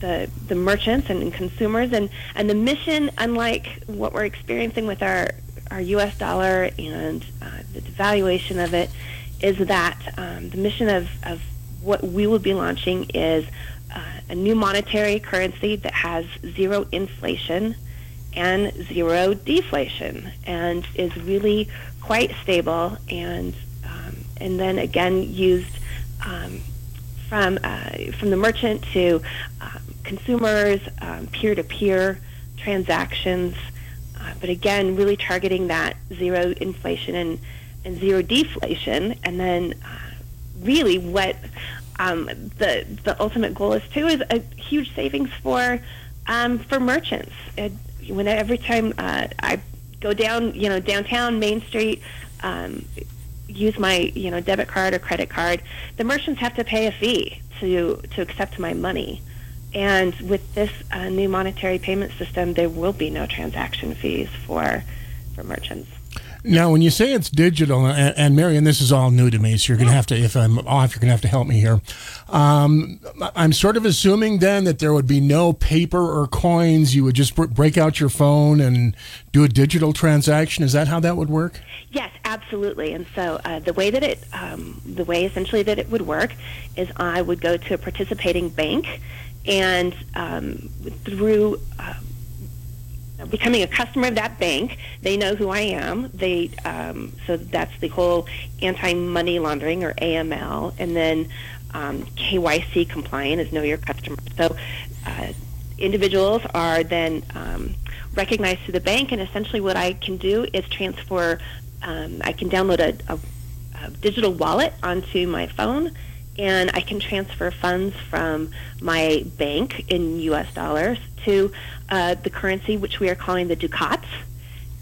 the the merchants and consumers, and and the mission, unlike what we're experiencing with our our U.S. dollar and uh, the devaluation of it, is that um, the mission of, of what we will be launching is uh, a new monetary currency that has zero inflation and zero deflation and is really quite stable and um, and then again used um, from uh, from the merchant to uh, consumers peer to peer transactions uh, but again really targeting that zero inflation and and zero deflation and then uh, really what um, the the ultimate goal is too is a huge savings for um, for merchants. It, when every time uh, I go down, you know, downtown Main Street, um, use my you know debit card or credit card, the merchants have to pay a fee to to accept my money. And with this uh, new monetary payment system, there will be no transaction fees for for merchants. Now, when you say it's digital, and, and Marian, this is all new to me, so you're going to have to, if I'm off, you're going to have to help me here. Um, I'm sort of assuming then that there would be no paper or coins. You would just break out your phone and do a digital transaction. Is that how that would work? Yes, absolutely. And so uh, the way that it, um, the way essentially that it would work, is I would go to a participating bank, and um, through uh, becoming a customer of that bank. They know who I am. They um, so that's the whole anti-money laundering or AML, and then um, KYC compliant is know your customer. So uh, individuals are then um, recognized to the bank, and essentially what I can do is transfer. Um, I can download a, a, a digital wallet onto my phone and I can transfer funds from my bank in U.S. dollars to uh, the currency which we are calling the ducats.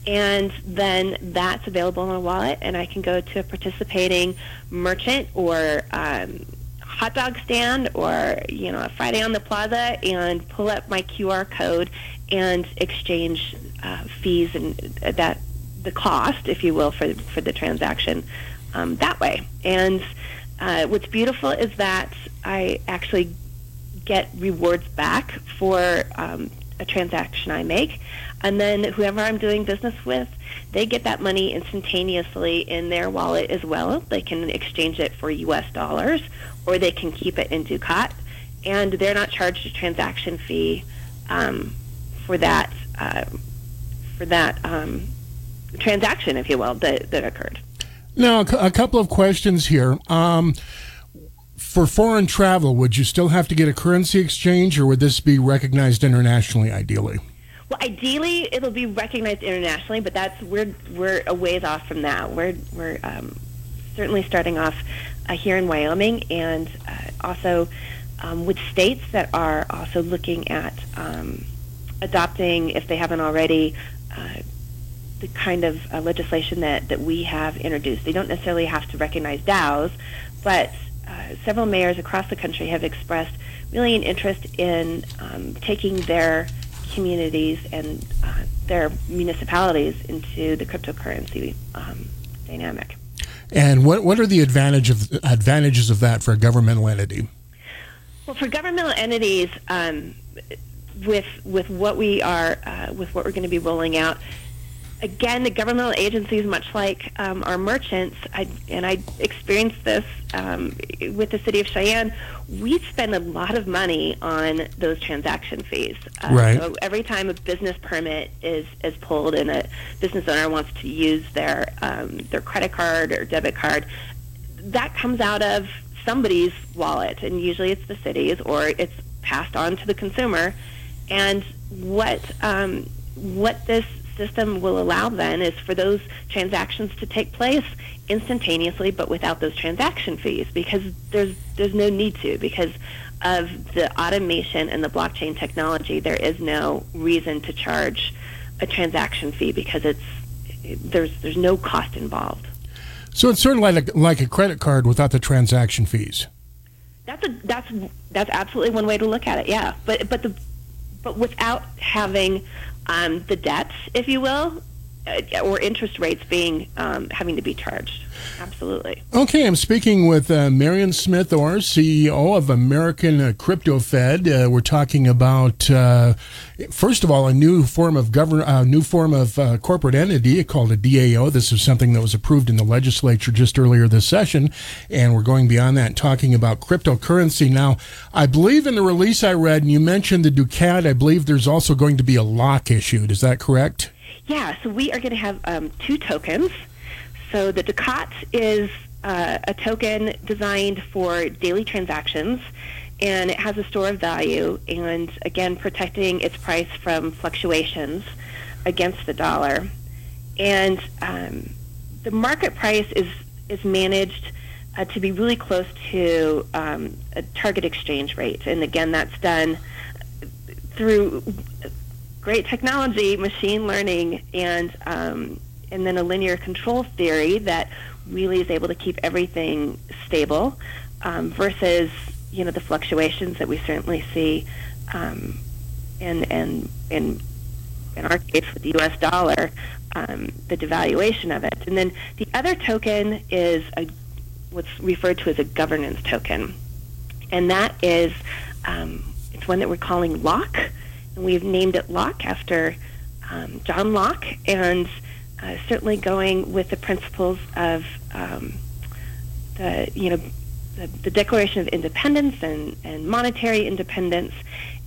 And then that's available in a wallet, and I can go to a participating merchant or um, hot dog stand or you know a Friday on the Plaza and pull up my QR code and exchange uh, fees and that the cost, if you will, for for the transaction um, that way. And uh, what's beautiful is that I actually get rewards back for um, a transaction I make. And then whoever I'm doing business with, they get that money instantaneously in their wallet as well. They can exchange it for U.S. dollars or they can keep it in Ducat. And they're not charged a transaction fee um, for that uh, for that um, transaction, if you will, that, that occurred. Now, a couple of questions here. Um, for foreign travel, would you still have to get a currency exchange, or would this be recognized internationally? Ideally. Well, ideally, it'll be recognized internationally, but that's we're we're a ways off from that. We're we're um, certainly starting off uh, here in Wyoming, and uh, also um, with states that are also looking at um, adopting, if they haven't already, uh, the kind of uh, legislation that, that we have introduced. They don't necessarily have to recognize DAOs, but uh, several mayors across the country have expressed really an interest in um, taking their communities and uh, their municipalities into the cryptocurrency um, dynamic. And what what are the advantage of advantages of that for a governmental entity? Well, for governmental entities, um, with with what we are uh, with what we're going to be rolling out, again, the governmental agencies, much like um, our merchants, I, and I experienced this um, with the city of Cheyenne. We spend a lot of money on those transaction fees. Uh, Right. So every time a business permit is is pulled and a business owner wants to use their um, their credit card or debit card, that comes out of somebody's wallet, and usually it's the city's or it's passed on to the consumer. And what um, what this system will allow then is for those transactions to take place instantaneously, but without those transaction fees, because there's there's no need to because of the automation and the blockchain technology. There is no reason to charge a transaction fee because it's there's there's no cost involved. So it's sort of like a, like a credit card without the transaction fees. That's a that's that's absolutely one way to look at it. Yeah, but but the but without having um, the debts, if you will, or interest rates being um, having to be charged. Absolutely. Okay, I'm speaking with uh, Marian Smith Orr, CEO of American uh, Crypto Fed. Uh, we're talking about, uh, first of all, a new form of govern, a new form of uh, corporate entity called a DAO. This is something that was approved in the legislature just earlier this session, and we're going beyond that, talking about cryptocurrency. Now, I believe in the release I read, and you mentioned the Ducat. I believe there's also going to be a Locke issued. Is that correct? Yeah, so we are going to have um, two tokens. So the Ducat is uh, a token designed for daily transactions, and it has a store of value, and again, protecting its price from fluctuations against the dollar. And um, the market price is is managed uh, to be really close to um, a target exchange rate, and again, that's done through great technology, machine learning, and um, and then a linear control theory that really is able to keep everything stable um, versus you know the fluctuations that we certainly see um, and and in in our case with the U.S. dollar, um, the devaluation of it, and then the other token is a, what's referred to as a governance token, and that is um, it's one that we're calling Locke, we've named it Locke after um, John Locke, and uh, certainly going with the principles of um, the you know the, the Declaration of Independence and, and monetary independence,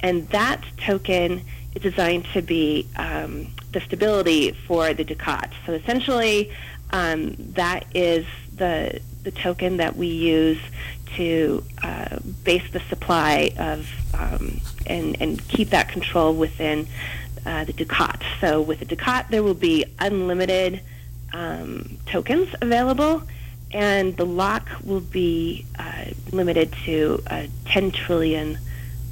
and that token is designed to be um, the stability for the Ducat. So essentially, um, that is the the token that we use to uh, base the supply of um, and and keep that control within uh, the Ducat. So with the Ducat, there will be unlimited um, tokens available, and the Locke will be uh, limited to uh, 10 trillion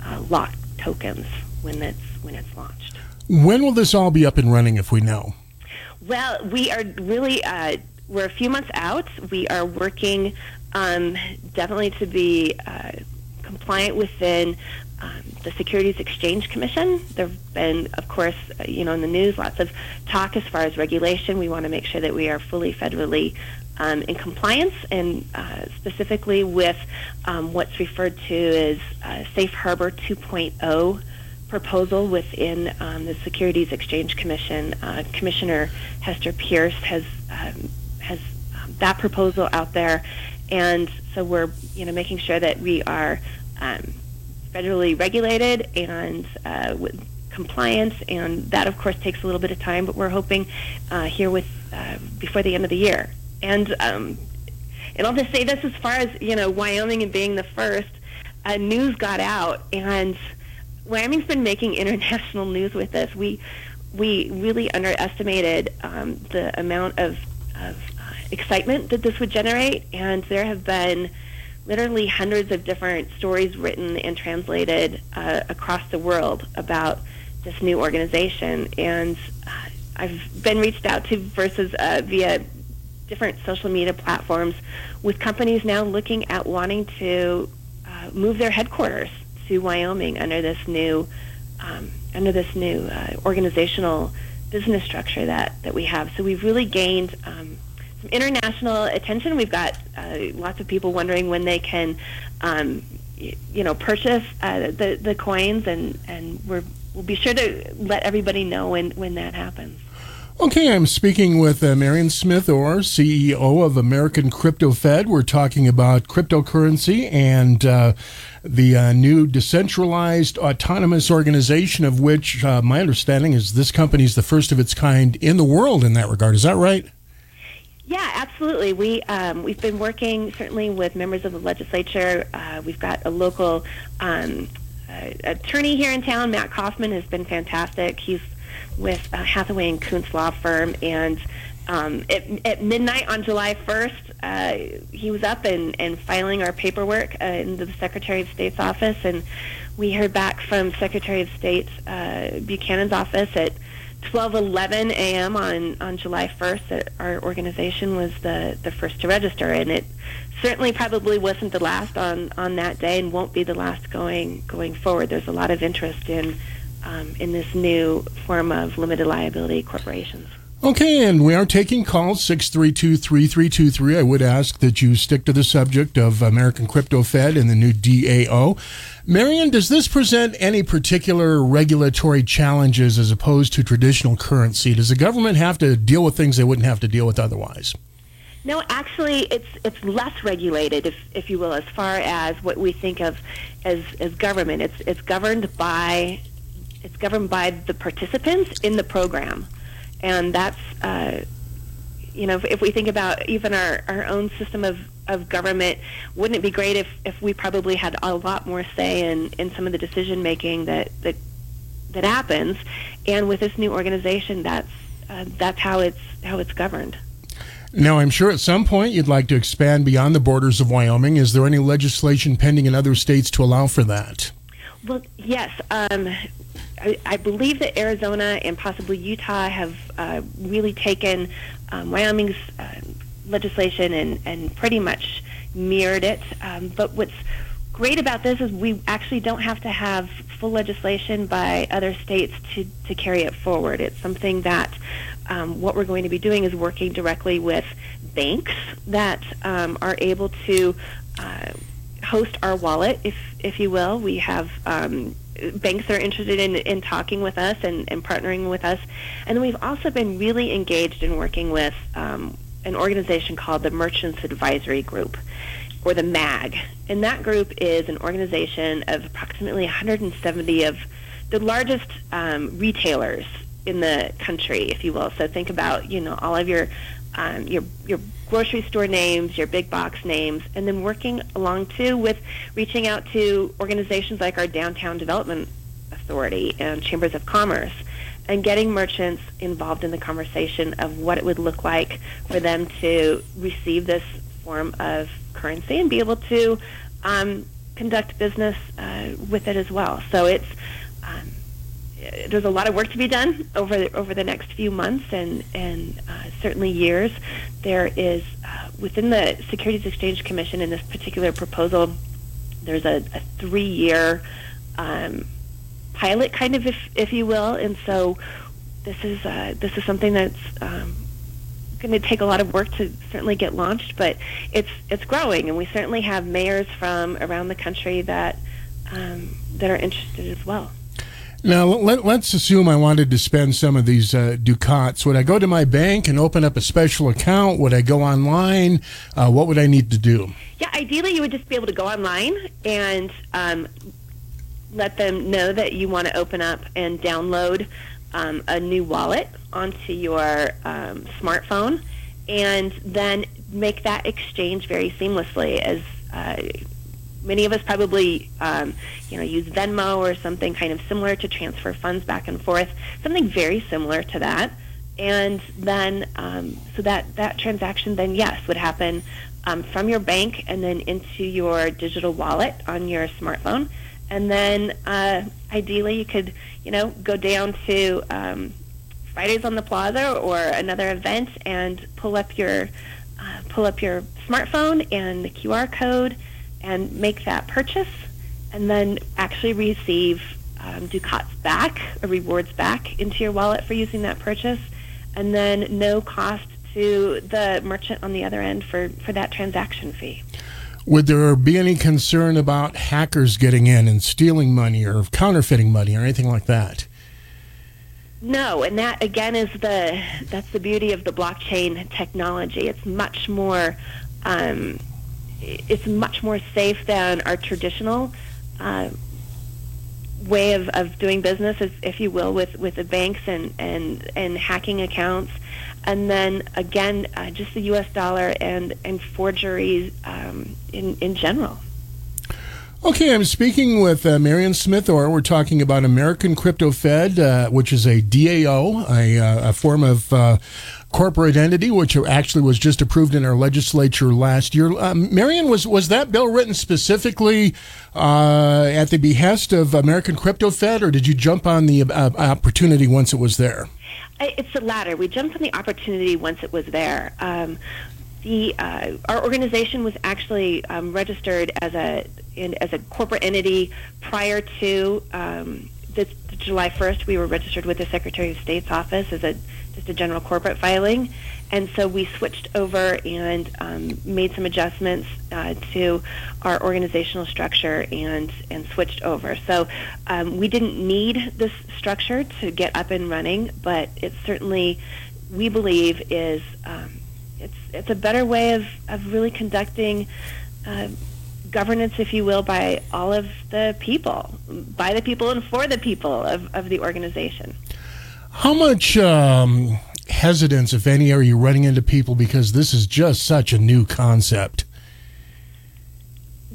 uh, Locke tokens when it's when it's launched. When will this all be up and running, if we know? Well, we are really uh, we're a few months out. We are working um, definitely to be uh, compliant within um, the Securities Exchange Commission. There have been, of course, uh, you know, in the news, lots of talk as far as regulation. We want to make sure that we are fully federally um, in compliance, and uh, specifically with um, what's referred to as uh, Safe Harbor 2.0 proposal within um, the Securities Exchange Commission. Uh, Commissioner Hester Peirce has um, has um, that proposal out there, and so we're you know making sure that we are federally regulated and uh, with compliance, and that of course takes a little bit of time, but we're hoping uh, here with uh, before the end of the year. And um, and I'll just say this as far as you know, Wyoming and being the first, uh, news got out, and Wyoming's been making [laughs] international news with this. We we really underestimated um, the amount of, of uh, excitement that this would generate, and there have been literally hundreds of different stories written and translated uh, across the world about this new organization. And uh, I've been reached out to versus uh, via different social media platforms with companies now looking at wanting to uh, move their headquarters to Wyoming under this new um, under this new uh, organizational business structure that that we have. So we've really gained. Um, some international attention. We've got uh, lots of people wondering when they can, um, y- you know, purchase uh, the the coins, and and we're we'll be sure to let everybody know when when that happens. Okay, I'm speaking with uh, Marian Smith Orr, CEO of American Crypto Fed. We're talking about cryptocurrency and uh, the uh, new decentralized autonomous organization, of which uh, my understanding is this company is the first of its kind in the world in that regard. Is that right? Yeah, absolutely. We um, we've been working certainly with members of the legislature. Uh, we've got a local um, uh, attorney here in town. Matt Kaufman has been fantastic. He's with uh, Hathaway and Kunz law firm, and um, at, at midnight on July 1st, uh, he was up and, and filing our paperwork uh, in the Secretary of State's office, and we heard back from Secretary of State uh, Buchanan's office at 12:11 a.m. on on July 1st our organization was the the first to register, and it certainly probably wasn't the last on on that day, and won't be the last going going forward. There's a lot of interest in um, in this new form of limited liability corporations. Okay, and we are taking calls 632 3323. I would ask that you stick to the subject of American Crypto Fed and the new DAO. Marian, does this present any particular regulatory challenges as opposed to traditional currency? Does the government have to deal with things they wouldn't have to deal with otherwise? No, actually, it's it's less regulated, if if you will, as far as what we think of as as government. It's it's governed by it's governed by the participants in the program, and that's uh, you know if, if we think about even our our own system of of government, wouldn't it be great if if we probably had a lot more say in in some of the decision making that that that happens, and with this new organization, that's uh, that's how it's how it's governed. Now, I'm sure at some point you'd like to expand beyond the borders of Wyoming. Is there any legislation pending in other states to allow for that? Well, yes. Um, I, I believe that Arizona and possibly Utah have uh, really taken um, Wyoming's uh, legislation and, and pretty much mirrored it. Um, but what's great about this is we actually don't have to have full legislation by other states to, to carry it forward. It's something that um, what we're going to be doing is working directly with banks that um, are able to uh, host our wallet, if if you will. We have um, banks are interested in, in talking with us and, and partnering with us, and we've also been really engaged in working with um, an organization called the Merchants Advisory Group, or the MAG, and that group is an organization of approximately 170 of the largest um, retailers in the country, if you will. So think about you know all of your um, your your grocery store names, your big box names, and then working along too with reaching out to organizations like our Downtown Development Authority and Chambers of Commerce, and getting merchants involved in the conversation of what it would look like for them to receive this form of currency and be able to um, conduct business uh, with it as well. So it's um, there's a lot of work to be done over the, over the next few months and and uh, certainly years. There is uh, within the Securities Exchange Commission in this particular proposal, there's a, a three year um, pilot kind of, if if you will, and so this is uh, this is something that's um, going to take a lot of work to certainly get launched, but it's it's growing, and we certainly have mayors from around the country that um, that are interested as well. Now, let, us assume I wanted to spend some of these uh, ducats. Would I go to my bank and open up a special account? Would I go online? Uh, what would I need to do? Yeah, ideally, you would just be able to go online and um, let them know that you want to open up and download um, a new wallet onto your um, smartphone, and then make that exchange very seamlessly. As uh, many of us probably, um, you know, use Venmo or something kind of similar to transfer funds back and forth. Something very similar to that, and then um, so that that transaction then yes would happen um, from your bank and then into your digital wallet on your smartphone and then uh, ideally you could you know go down to um, Fridays on the Plaza or another event and pull up your uh, pull up your smartphone and the QR code and make that purchase, and then actually receive um, ducats back, or rewards back into your wallet for using that purchase, and then no cost to the merchant on the other end for, for that transaction fee. Would there be any concern about hackers getting in and stealing money or counterfeiting money or anything like that? No, and that again is the that's the beauty of the blockchain technology. It's much more um, it's much more safe than our traditional uh, way of, of doing business, if, if you will, with, with the banks and, and, and hacking accounts. And then again, uh, just the U.S. dollar and, and forgeries um, in, in general. Okay, I'm speaking with uh, Marian Smith or We're talking about American Crypto Fed, uh, which is a DAO, a, uh, a form of uh, corporate entity, which actually was just approved in our legislature last year. Um, Marian, was was that bill written specifically uh, at the behest of American Crypto Fed, or did you jump on the uh, opportunity once it was there? It's the latter. We jumped on the opportunity once it was there. Um, the uh, our organization was actually um, registered as a in, as a corporate entity prior to um, this, July 1st. We were registered with the Secretary of State's office as a just a general corporate filing, and so we switched over and um, made some adjustments uh, to our organizational structure and and switched over. So um, we didn't need this structure to get up and running, but it certainly we believe is um, it's it's a better way of, of really conducting uh, governance, if you will, by all of the people, by the people and for the people of, of the organization. How much um, hesitance, if any, are you running into people because this is just such a new concept?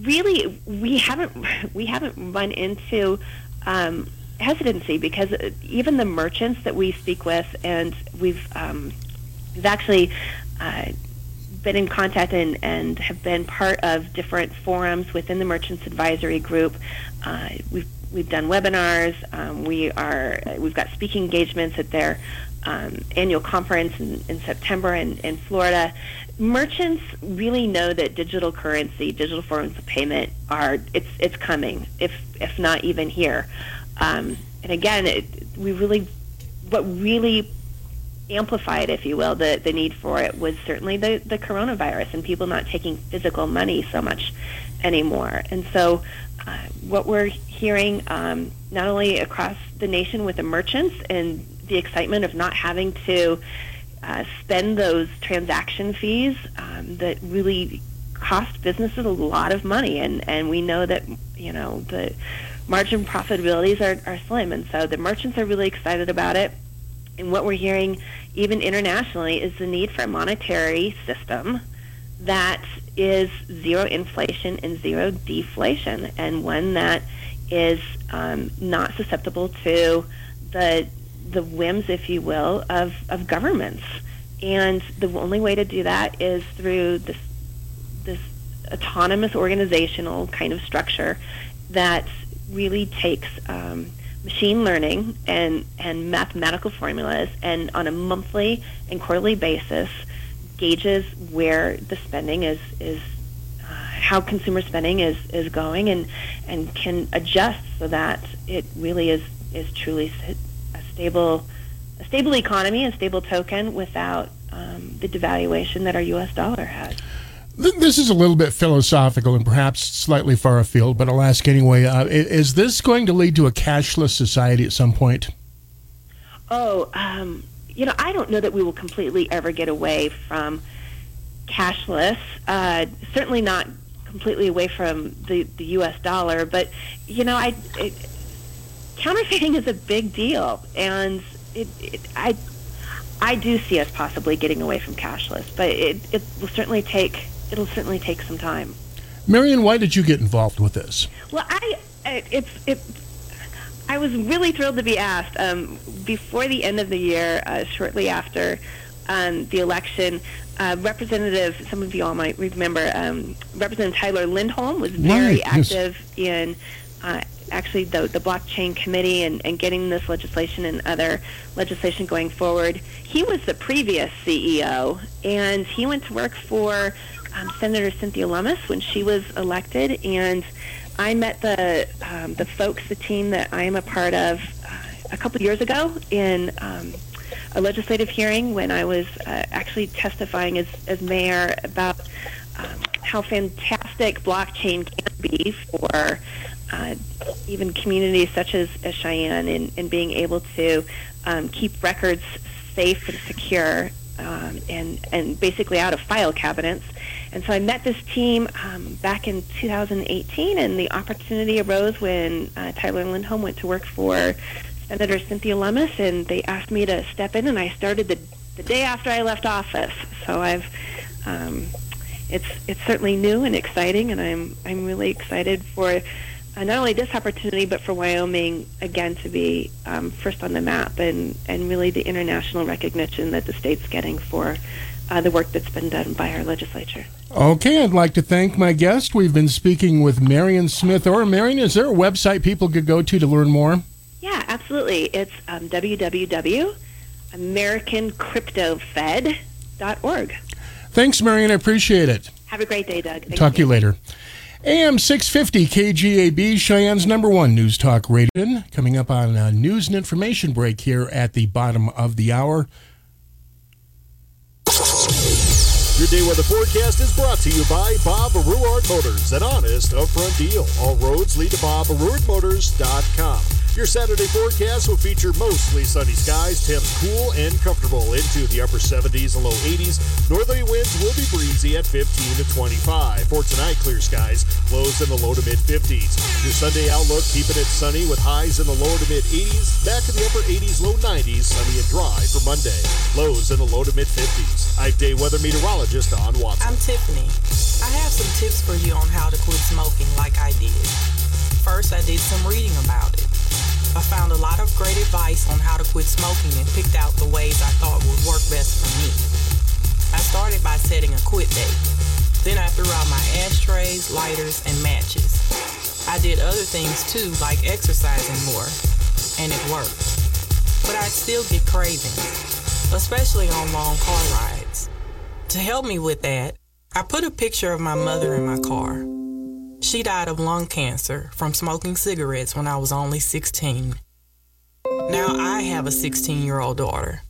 Really, we haven't [laughs] we haven't run into um, hesitancy because even the merchants that we speak with, and we've um, we've actually uh, been in contact and, and have been part of different forums within the Merchants Advisory Group. Uh, we've we've done webinars. Um, we are we've got speaking engagements at their um, annual conference in, in September in, in Florida. Merchants really know that digital currency, digital forms of payment, are it's it's coming. If if not even here. Um, and again, it, we really what really amplified, if you will, the, the need for it was certainly the, the coronavirus and people not taking physical money so much anymore. And so, uh, what we're hearing um, not only across the nation with the merchants and the excitement of not having to uh, spend those transaction fees um, that really cost businesses a lot of money, and, and we know that you know the margin profitabilities are, are slim, and so the merchants are really excited about it. And what we're hearing, even internationally, is the need for a monetary system that is zero inflation and zero deflation, and one that is um, not susceptible to the the whims, if you will, of, of governments. And the only way to do that is through this this autonomous organizational kind of structure that really takes um, machine learning and, and mathematical formulas and on a monthly and quarterly basis gauges where the spending is, is how consumer spending is, is going and, and can adjust so that it really is, is truly a stable a stable economy, a stable token without um, the devaluation that our U.S. dollar has. This is a little bit philosophical and perhaps slightly far afield, but I'll ask anyway. Uh, is this going to lead to a cashless society at some point? Oh, um, you know, I don't know that we will completely ever get away from cashless. Uh, certainly not completely away from the, the U.S. dollar, but you know, I it, counterfeiting is a big deal, and it, it, I I do see us possibly getting away from cashless, but it, it will certainly take it'll certainly take some time. Marian, why did you get involved with this? Well, I it's it. I was really thrilled to be asked um, before the end of the year, uh, shortly after um, the election. Uh, Representative, some of you all might remember, um, Representative Tyler Lindholm was very Right, yes. active in uh, actually the, the blockchain committee and, and getting this legislation and other legislation going forward. He was the previous CEO, and he went to work for um, Senator Cynthia Lummis when she was elected, and I met the um, the folks, the team that I am a part of, uh, a couple years ago in um, a legislative hearing when I was uh, actually testifying as, as mayor about um, how fantastic blockchain can be for uh, even communities such as, as Cheyenne in, in being able to um, keep records safe and secure um, and, and basically out of file cabinets. And so I met this team um, back in 2018, and the opportunity arose when uh, Tyler Lindholm went to work for Senator Cynthia Lummis, and they asked me to step in, and I started the, the day after I left office. So I've um, it's it's certainly new and exciting, and I'm I'm really excited for uh, not only this opportunity, but for Wyoming again to be um, first on the map, and and really the international recognition that the state's getting for uh, the work that's been done by our legislature. Okay, I'd like to thank my guest. We've been speaking with Marian Smith. Or Marian, is there a website people could go to to learn more? Yeah, absolutely. It's um, www.americancryptofed.org. Thanks, Marian. I appreciate it. Have a great day, Doug. Thank Talk to you later. AM 650 KGAB, Cheyenne's number one news talk radio. Coming up on a news and information break here at the bottom of the hour. Your day weather forecast is brought to you by Bob Ruwart Motors, an honest upfront deal. All roads lead to BobRuwartMotors.com. Your Saturday forecast will feature mostly sunny skies, temps cool and comfortable into the upper 70s and low 80s. Northerly winds will be breezy at 15 to 25. For tonight, clear skies, lows in the low to mid 50s. Your Sunday outlook, keeping it sunny with highs in the low to mid 80s. Back in the upper 80s, low 90s, sunny and dry for Monday. Lows in the low to mid 50s. I'm day weather meteorologist Don Watson. I'm Tiffany. I have some tips for you on how to quit smoking like I did. First, I did some reading about it. I found a lot of great advice on how to quit smoking and picked out the ways I thought would work best for me. I started by setting a quit date. Then I threw out my ashtrays, lighters, and matches. I did other things too, like exercising more, and it worked. But I'd still get cravings, especially on long car rides. To help me with that, I put a picture of my mother in my car. She died of lung cancer from smoking cigarettes when I was only 16. Now I have a 16 year old daughter.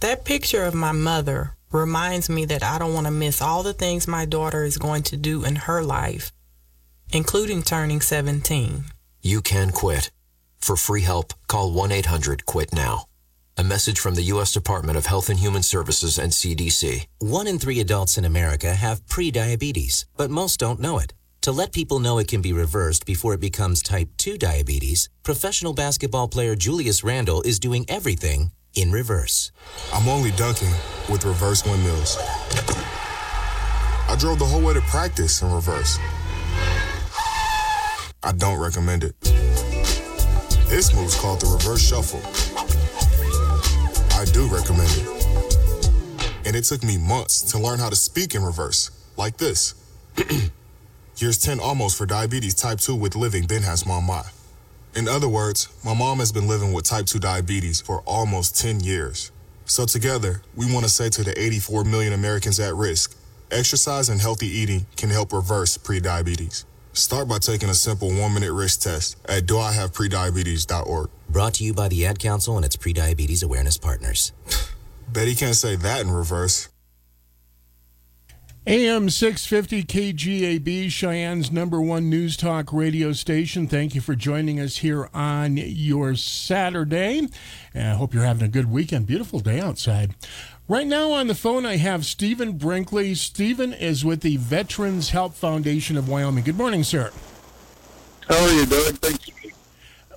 That picture of my mother reminds me that I don't want to miss all the things my daughter is going to do in her life, including turning 17. You can quit. For free help, call 1 800 QUIT NOW. A message from the U.S. Department of Health and Human Services and CDC. One in three adults in America have prediabetes, but most don't know it. To let people know it can be reversed before it becomes type 2 diabetes, professional basketball player Julius Randle is doing everything in reverse. I'm only dunking with reverse windmills. I drove the whole way to practice in reverse. I don't recommend it. This move's called the reverse shuffle. I do recommend it. And it took me months to learn how to speak in reverse, like this. [clears throat] Years 10 almost for diabetes type 2 with living Ben has mom my. In other words, my mom has been living with type 2 diabetes for almost 10 years. So together, we want to say to the 84 million Americans at risk, exercise and healthy eating can help reverse prediabetes. Start by taking a simple one-minute risk test at doihaveprediabetes.org. Brought to you by the Ad Council and its prediabetes awareness partners. [sighs] Bet he can't say that in reverse. AM 650 KGAB, Cheyenne's number one news talk radio station. Thank you for joining us here on your Saturday. I hope you're having a good weekend. Beautiful day outside. Right now on the phone, I have Stephen Brinkley. Stephen is with the Veterans Help Foundation of Wyoming. Good morning, sir. How are you, Doug? Thanks,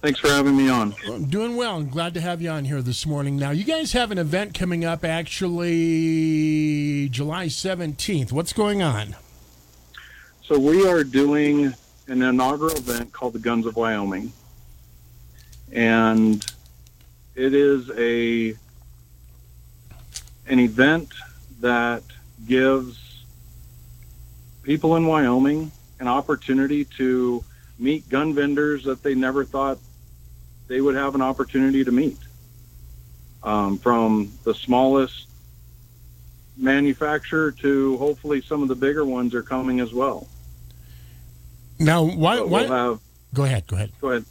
thanks for having me on. I'm doing well. I'm glad to have you on here this morning. Now, you guys have an event coming up actually July 17th. What's going on? So we are doing an inaugural event called the Guns of Wyoming, and it is a an event that gives people in Wyoming an opportunity to meet gun vendors that they never thought they would have an opportunity to meet. Um, from the smallest manufacturer to hopefully some of the bigger ones are coming as well. Now, why? Why? we'll have- go ahead. Go ahead. Go ahead.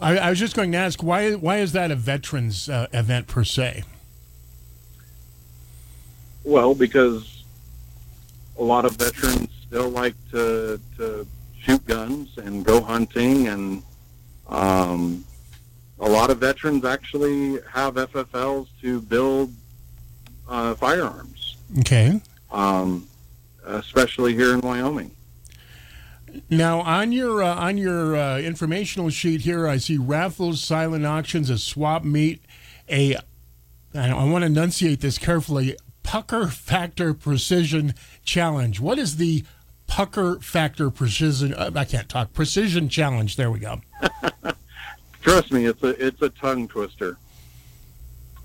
I, I was just going to ask why. Why is that a veterans uh, event per se? Well, because a lot of veterans still like to to shoot guns and go hunting, and um, a lot of veterans actually have FFLs to build uh, firearms, Okay. um, especially here in Wyoming. Now on your uh, on your uh, informational sheet here, I see raffles, silent auctions, a swap meet, a. I, I want to enunciate this carefully. Pucker Factor Precision Challenge. What is the Pucker Factor Precision? Uh, I can't talk. Precision Challenge. There we go. [laughs] Trust me, it's a it's a tongue twister.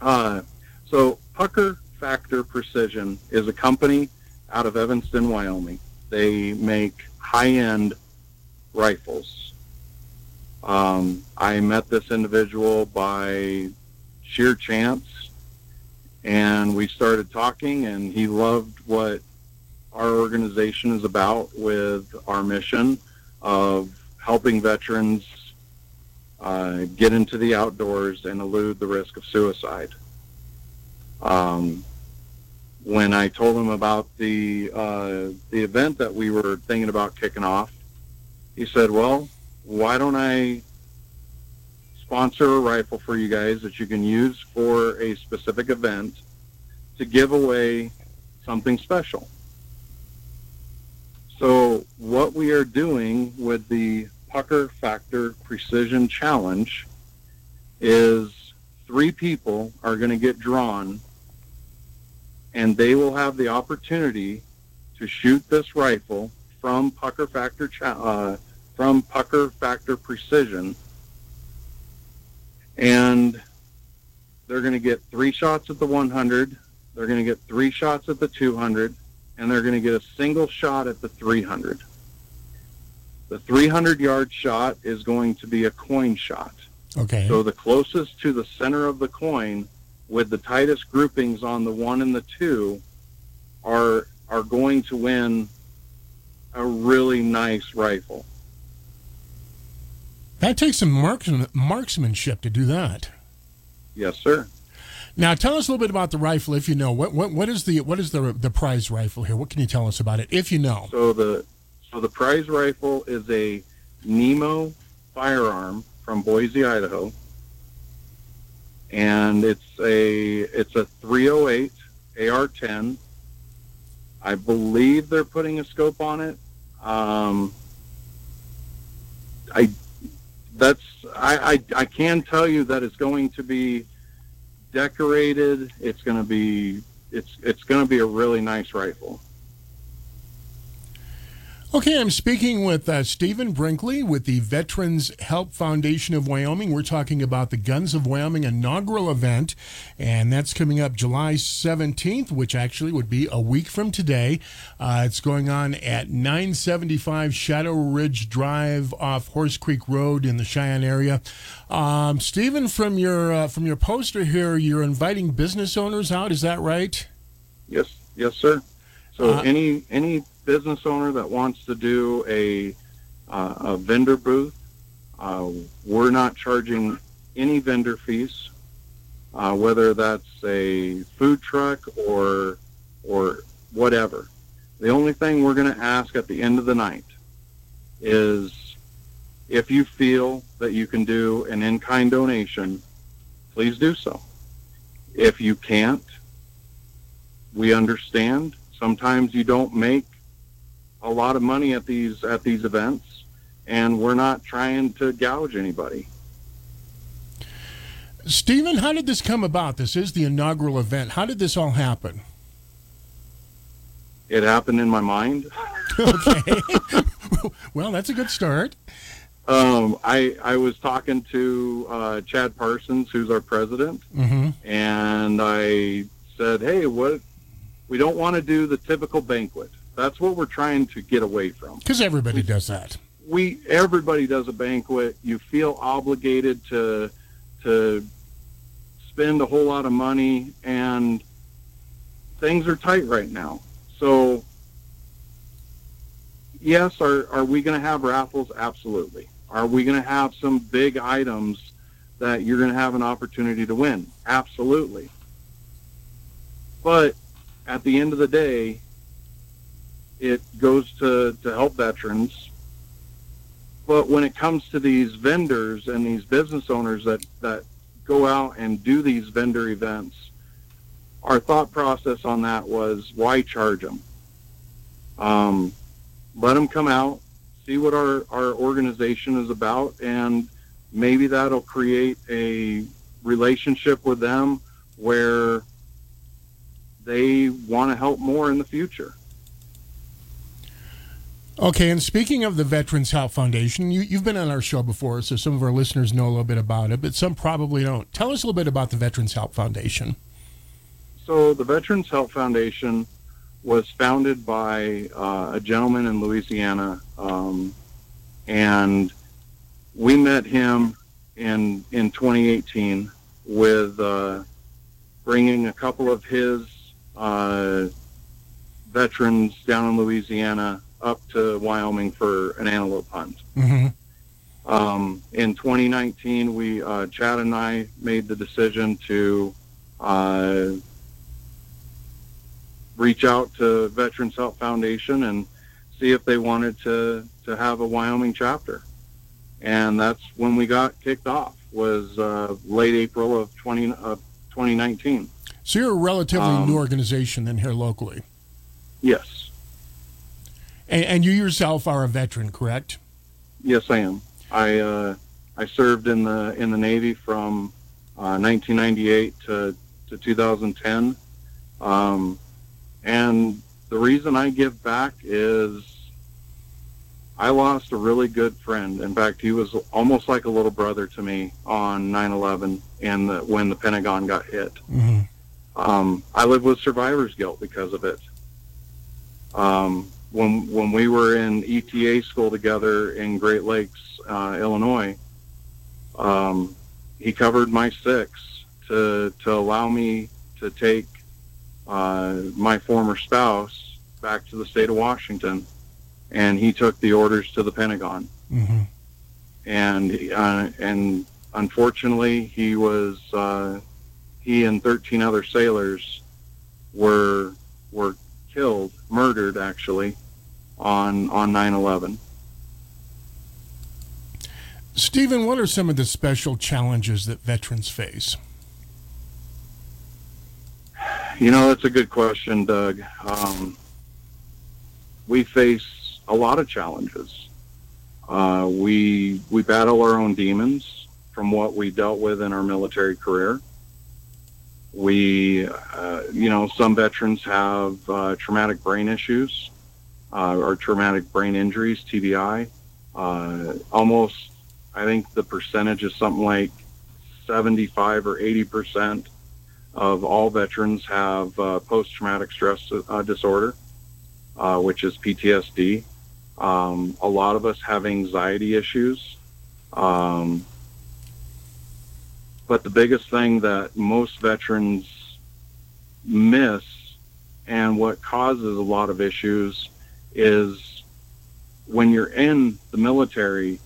Uh, so Pucker Factor Precision is a company out of Evanston, Wyoming. They make high-end rifles. Um, I met this individual by sheer chance, and we started talking, and he loved what our organization is about with our mission of helping veterans uh, get into the outdoors and elude the risk of suicide. Um, when I told him about the uh, the event that we were thinking about kicking off, he said, "Well, why don't I sponsor a rifle for you guys that you can use for a specific event to give away something special?" So what we are doing with the Pucker Factor Precision Challenge is three people are going to get drawn and they will have the opportunity to shoot this rifle from Pucker Factor uh, from Pucker Factor Precision. And they're going to get three shots at the 100 they're going to get three shots at the 200 and they're going to get a single shot at the 300 the 300 yard shot is going to be a coin shot. Okay. So the closest to the center of the coin with the tightest groupings on the one and the two are are going to win a really nice rifle. That takes some marksmanship to do that. Yes, sir. Now, tell us a little bit about the rifle, if you know. What what, what is the what is the the prize rifle here? What can you tell us about it, if you know? So the so the prize rifle is a Nemo firearm from Boise, Idaho, and it's a it's a 308 AR-10. I believe they're putting a scope on it. Um, I that's I, I I can tell you that it's going to be decorated. It's going to be it's it's going to be a really nice rifle. Okay, I'm speaking with uh, Stephen Brinkley with the Veterans Help Foundation of Wyoming. We're talking about the Guns of Wyoming inaugural event, and that's coming up July 17th, which actually would be a week from today. Uh, it's going on at 975 Shadow Ridge Drive off Horse Creek Road in the Cheyenne area. Um, Stephen, from your uh, from your poster here, you're inviting business owners out. Is that right? Yes, yes, sir. So Uh, any any business owner that wants to do a uh, a vendor booth, uh, we're not charging any vendor fees, uh, whether that's a food truck or or whatever. The only thing we're going to ask at the end of the night is if you feel that you can do an in-kind donation, please do so. If you can't, we understand. Sometimes you don't make a lot of money at these at these events, and we're not trying to gouge anybody. Stephen, how did this come about? This is the inaugural event. How did this all happen? It happened in my mind. [laughs] [laughs] okay. [laughs] well, that's a good start. Um, I I was talking to uh, Chad Parsons, who's our president, Mm-hmm. and I said, "Hey, what? We don't want to do the typical banquet. That's what we're trying to get away from. Because everybody does that. we everybody does a banquet. You feel obligated to to spend a whole lot of money, and things are tight right now. So yes, are are we going to have raffles? Absolutely. Are we going to have some big items that you're going to have an opportunity to win? Absolutely. But at the end of the day, it goes to, to help veterans. But when it comes to these vendors and these business owners that, that go out and do these vendor events, our thought process on that was why charge them? Um, let them come out, see what our, our organization is about, and maybe that'll create a relationship with them where they want to help more in the future. Okay, and speaking of the Veterans Health Foundation, you, you've been on our show before, so some of our listeners know a little bit about it, but some probably don't. Tell us a little bit about the Veterans Health Foundation. So, the Veterans Health Foundation was founded by uh, a gentleman in Louisiana, um, and we met him in in 2018 with uh, bringing a couple of his uh, veterans down in Louisiana up to Wyoming for an antelope hunt. Mm-hmm. Um, in 2019, we uh, Chad and I made the decision to uh, reach out to Veterans Health Foundation and see if they wanted to to have a Wyoming chapter, and that's when we got kicked off. Was uh, late April of 20 of 2019. So you're a relatively Um, new organization in here locally, Yes, and, and you yourself are a veteran, correct? yes, I am. I uh, I served in the in the Navy from uh, 1998 to to 2010, um, and the reason I give back is I lost a really good friend. In fact, he was almost like a little brother to me on 9/11 and the, when the Pentagon got hit. Mm-hmm. Um, I live with survivor's guilt because of it. Um, when when we were in ETA school together in Great Lakes, uh, Illinois, um, he covered my six to to allow me to take uh, my former spouse back to the state of Washington, and he took the orders to the Pentagon Mm-hmm. and uh, and unfortunately he was uh, he and 13 other sailors were were killed murdered actually on on 9/11 Stephen, what are some of the special challenges that veterans face? you know that's a good question Doug. Um, we face a lot of challenges. Uh, we we battle our own demons from what we dealt with in our military career. We uh, you know some veterans have uh, traumatic brain issues uh, or traumatic brain injuries tbi uh, almost i think the percentage is something like 75 or 80 percent of all veterans have uh, post-traumatic stress uh, disorder uh, which is ptsd um, a lot of us have anxiety issues. Um, but the biggest thing that most veterans miss and what causes a lot of issues is when you're in the military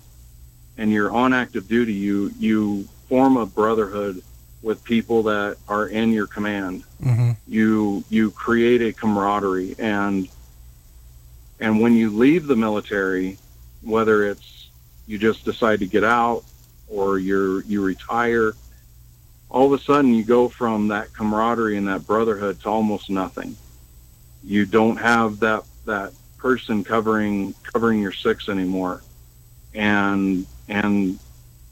and you're on active duty, you you form a brotherhood with people that are in your command. Mm-hmm. You you create a camaraderie and and when you leave the military, whether it's you just decide to get out or you're you retire, all of a sudden you go from that camaraderie and that brotherhood to almost nothing. You don't have that that person covering covering your six anymore, and and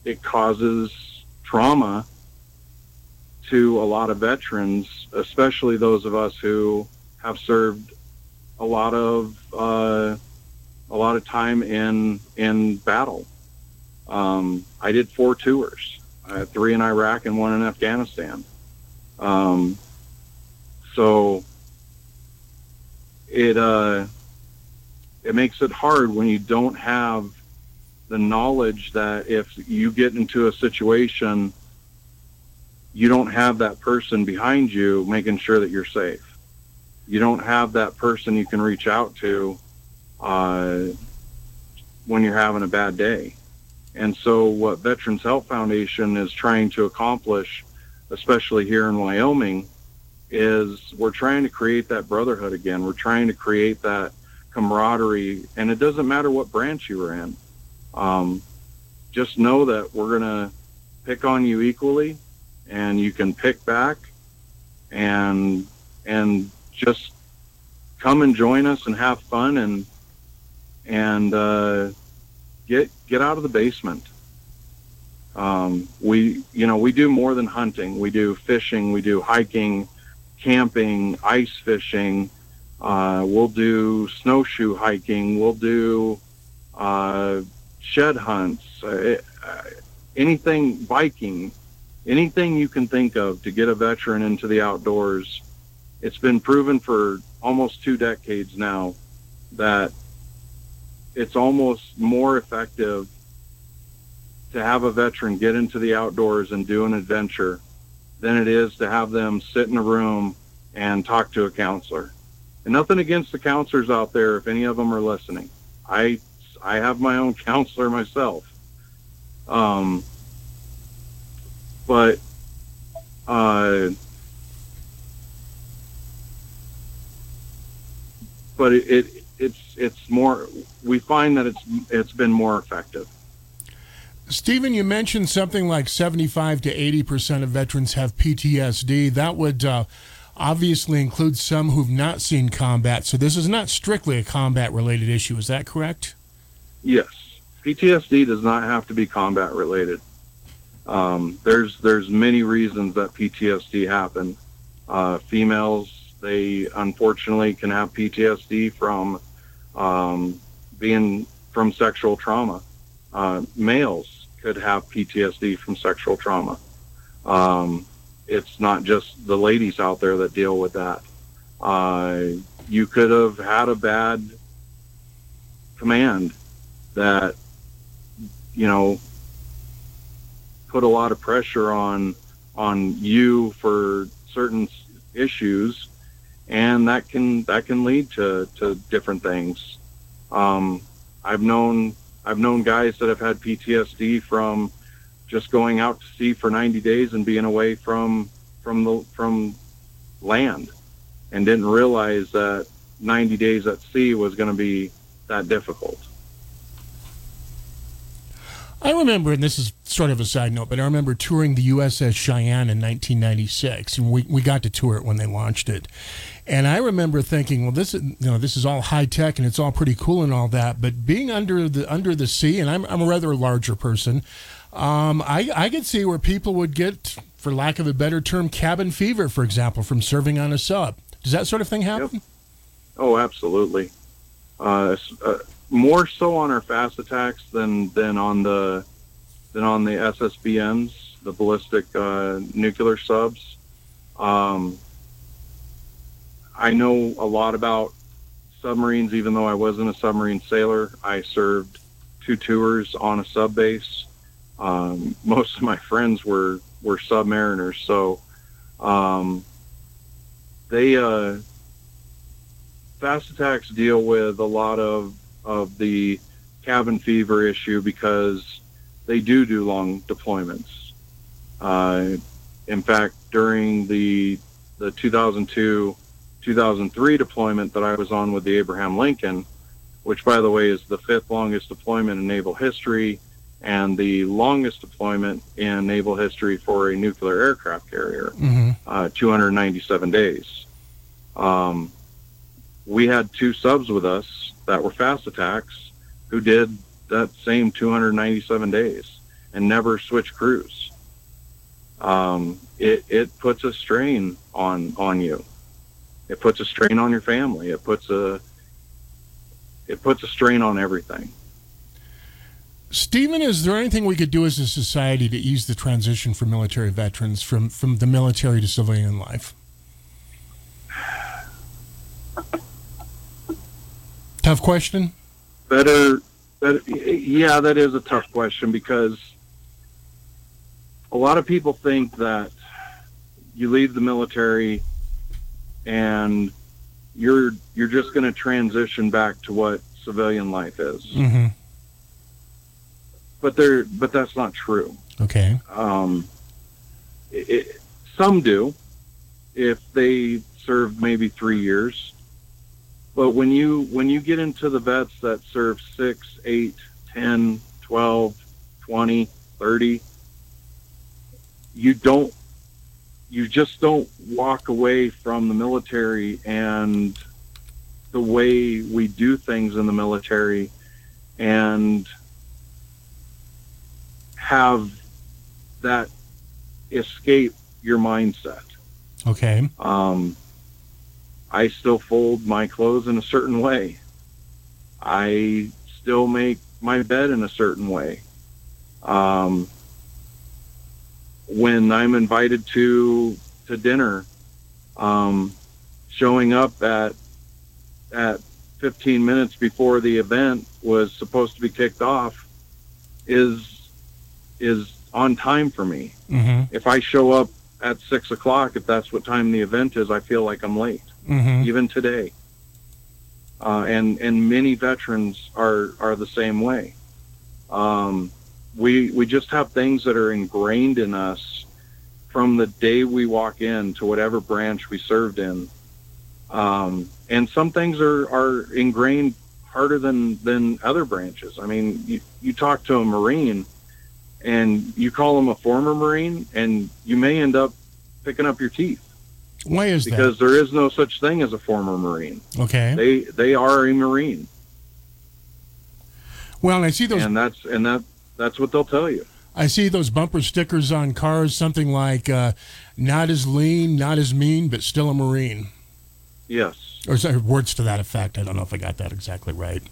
it causes trauma to a lot of veterans, especially those of us who have served a lot of uh, a lot of time in in battle. Um, I did four tours, uh, three in Iraq and one in Afghanistan. Um, so it uh, it makes it hard when you don't have the knowledge that if you get into a situation, you don't have that person behind you making sure that you're safe. You don't have that person you can reach out to uh, when you're having a bad day. And so, what Veterans Health Foundation is trying to accomplish, especially here in Wyoming, is we're trying to create that brotherhood again. We're trying to create that camaraderie, and it doesn't matter what branch you were in. Um, just know that we're going to pick on you equally, and you can pick back, and and just come and join us and have fun and and uh, get get out of the basement. Um, we you know we do more than hunting. We do fishing. We do hiking, camping, ice fishing. Uh, we'll do snowshoe hiking. We'll do uh, shed hunts. Uh, uh, anything biking. Anything you can think of to get a veteran into the outdoors. It's been proven for almost two decades now that it's almost more effective to have a veteran get into the outdoors and do an adventure than it is to have them sit in a room and talk to a counselor. And nothing against the counselors out there if any of them are listening. I I have my own [laughs] counselor myself. Um, but uh, but it, it it's it's more we find that it's it's been more effective. Stephen, you mentioned something like 75 to 80 percent of veterans have PTSD. That would uh, obviously includes some who've not seen combat. So this is not strictly a combat related issue. Is that correct? Yes, PTSD does not have to be combat related. Um, there's there's many reasons that PTSD happen. Uh, females they unfortunately can have PTSD from um, being from sexual trauma. Uh, males could have PTSD from sexual trauma. Um, it's not just the ladies out there that deal with that. Uh, you could have had a bad command that, you know, put a lot of pressure on on you for certain issues and that can that can lead to to different things. Um, I've known I've known guys that have had PTSD from just going out to sea for 90 days and being away from from the from land, and didn't realize that 90 days at sea was going to be that difficult. I remember, and this is sort of a side note, but I remember touring the USS Cheyenne in 1996, and we, we got to tour it when they launched it. And I remember thinking, well, this is you know this is all high tech and it's all pretty cool and all that, but being under the under the sea, and I'm I'm a rather larger person, um, I I could see where people would get, for lack of a better term, cabin fever, for example, from serving on a sub. Does that sort of thing happen? Yep. Oh, absolutely. Uh, uh, more so on our fast attacks than than on the than on the SSBNs, the ballistic uh, nuclear subs. Um, I know a lot about submarines, even though I wasn't a submarine sailor. I served two tours on a sub base. Um, most of my friends were were submariners, so um, they uh, fast attacks deal with a lot of of the cabin fever issue because they do do long deployments. Uh, in fact, during the the 2002 2003 deployment that I was on with the Abraham Lincoln, which, by the way, is the fifth longest deployment in naval history and the longest deployment in naval history for a nuclear aircraft carrier, mm-hmm. uh, 297 days. Um, we had two subs with us that were fast attacks who did that same 297 days and never switched crews. Um, it, it puts a strain on on you. It puts a strain on your family. It puts a it puts a strain on everything. Stephen, is there anything we could do as a society to ease the transition for military veterans from, from the military to civilian life? Tough question. Better, better, yeah, that is a tough question because a lot of people think that you leave the military and you're you're just going to transition back to what civilian life is. Mm-hmm. But they're but that's not true. Okay. Um, it, it, some do, if they serve maybe three years. But when you when you get into the vets that serve six, eight, 10, 12, 20, 30, you don't you just don't walk away from the military and the way we do things in the military and have that escape your mindset. Okay. Um, I still fold my clothes in a certain way. I still make my bed in a certain way. Um, when I'm invited to to dinner, um, showing up at at 15 minutes before the event was supposed to be kicked off is is on time for me. Mm-hmm. If I show up at six o'clock, if that's what time the event is, I feel like I'm late. Mm-hmm. Even today, uh, and and many veterans are are the same way. Um, we we just have things that are ingrained in us from the day we walk in to whatever branch we served in. Um, and some things are, are ingrained harder than, than other branches. I mean, you, you talk to a Marine and you call him a former Marine and you may end up picking up your teeth Why is because there is no such thing as a former Marine. Okay. They, they are a Marine well, I see those. and that's, and that, that's what they'll tell you. I see those bumper stickers on cars, something like uh, "Not as lean, not as mean, but still a Marine," Yes. or sorry, words to that effect. I don't know if I got that exactly right.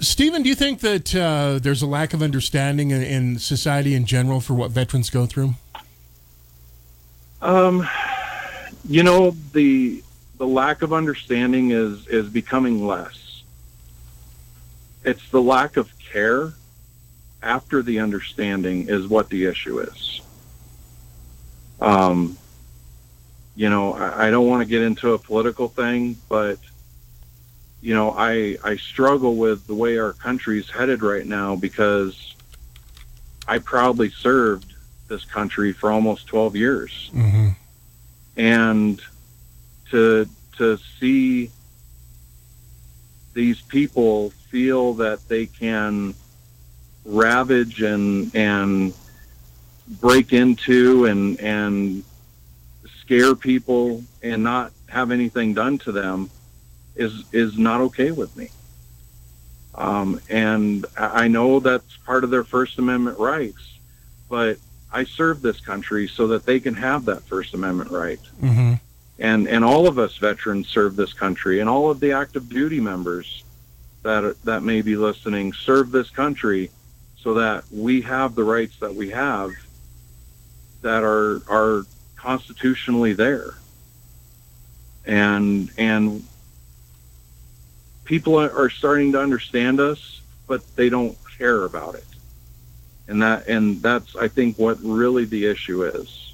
Stephen, do you think that uh, there's a lack of understanding in, in society in general for what veterans go through? Um, you know the the lack of understanding is is becoming less. It's the lack of care after the understanding is what the issue is. Um, you know, I, I don't want to get into a political thing, but you know, I I struggle with the way our country's headed right now because I proudly served this country for almost 12 years Mm-hmm. and to to see these people feel that they can ravage and and break into and and scare people and not have anything done to them is is not okay with me. Um, and I know that's part of their First Amendment rights, but I serve this country so that they can have that First Amendment right. Mm-hmm. And and all of us veterans serve this country, and all of the active duty members that that may be listening serve this country so that we have the rights that we have that are are constitutionally there. And and people are starting to understand us, but they don't care about it. And that and that's I think what really the issue is.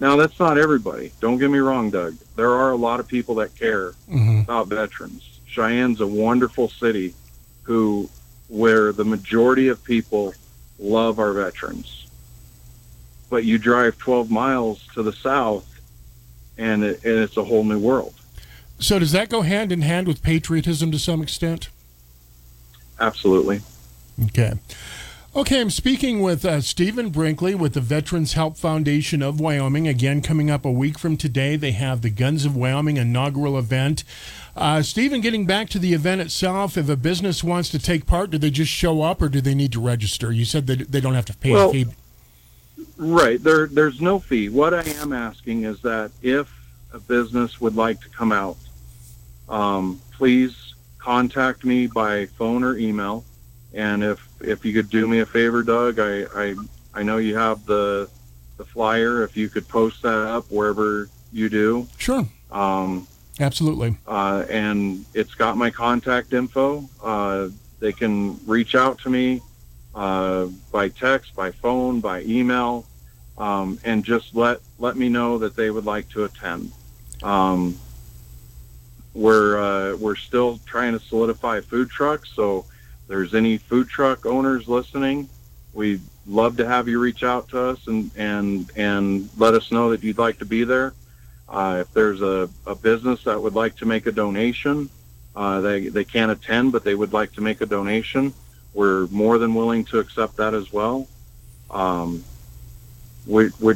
Now that's not everybody. Don't get me wrong, Doug. There are a lot of people that care Mm-hmm. about veterans. Cheyenne's a wonderful city who where the majority of people love our veterans. But you drive 12 miles to the south and, it, and it's a whole new world. So does that go hand in hand with patriotism to some extent? Absolutely. Okay. Okay, I'm speaking with uh, Stephen Brinkley with the Veterans Help Foundation of Wyoming. Again, coming up a week from today, they have the Guns of Wyoming inaugural event. Uh, Stephen, getting back to the event itself, if a business wants to take part, do they just show up or do they need to register? You said that they don't have to pay Well, a fee. Right. There, there's no fee. What I am asking is that if a business would like to come out, um, please contact me by phone or email. And if if you could do me a favor, Doug, I I, I know you have the the flyer. If you could post that up wherever you do, Sure. um, Absolutely. uh, and it's got my contact info. Uh, they can reach out to me uh, by text, by phone, by email, um, and just let let me know that they would like to attend. Um, we're uh, we're still trying to solidify food trucks. So, there's any food truck owners listening, we'd love to have you reach out to us and and and let us know that you'd like to be there. Uh, if there's a, a business that would like to make a donation, uh, they they can't attend, but they would like to make a donation. We're more than willing to accept that as well. Um, we we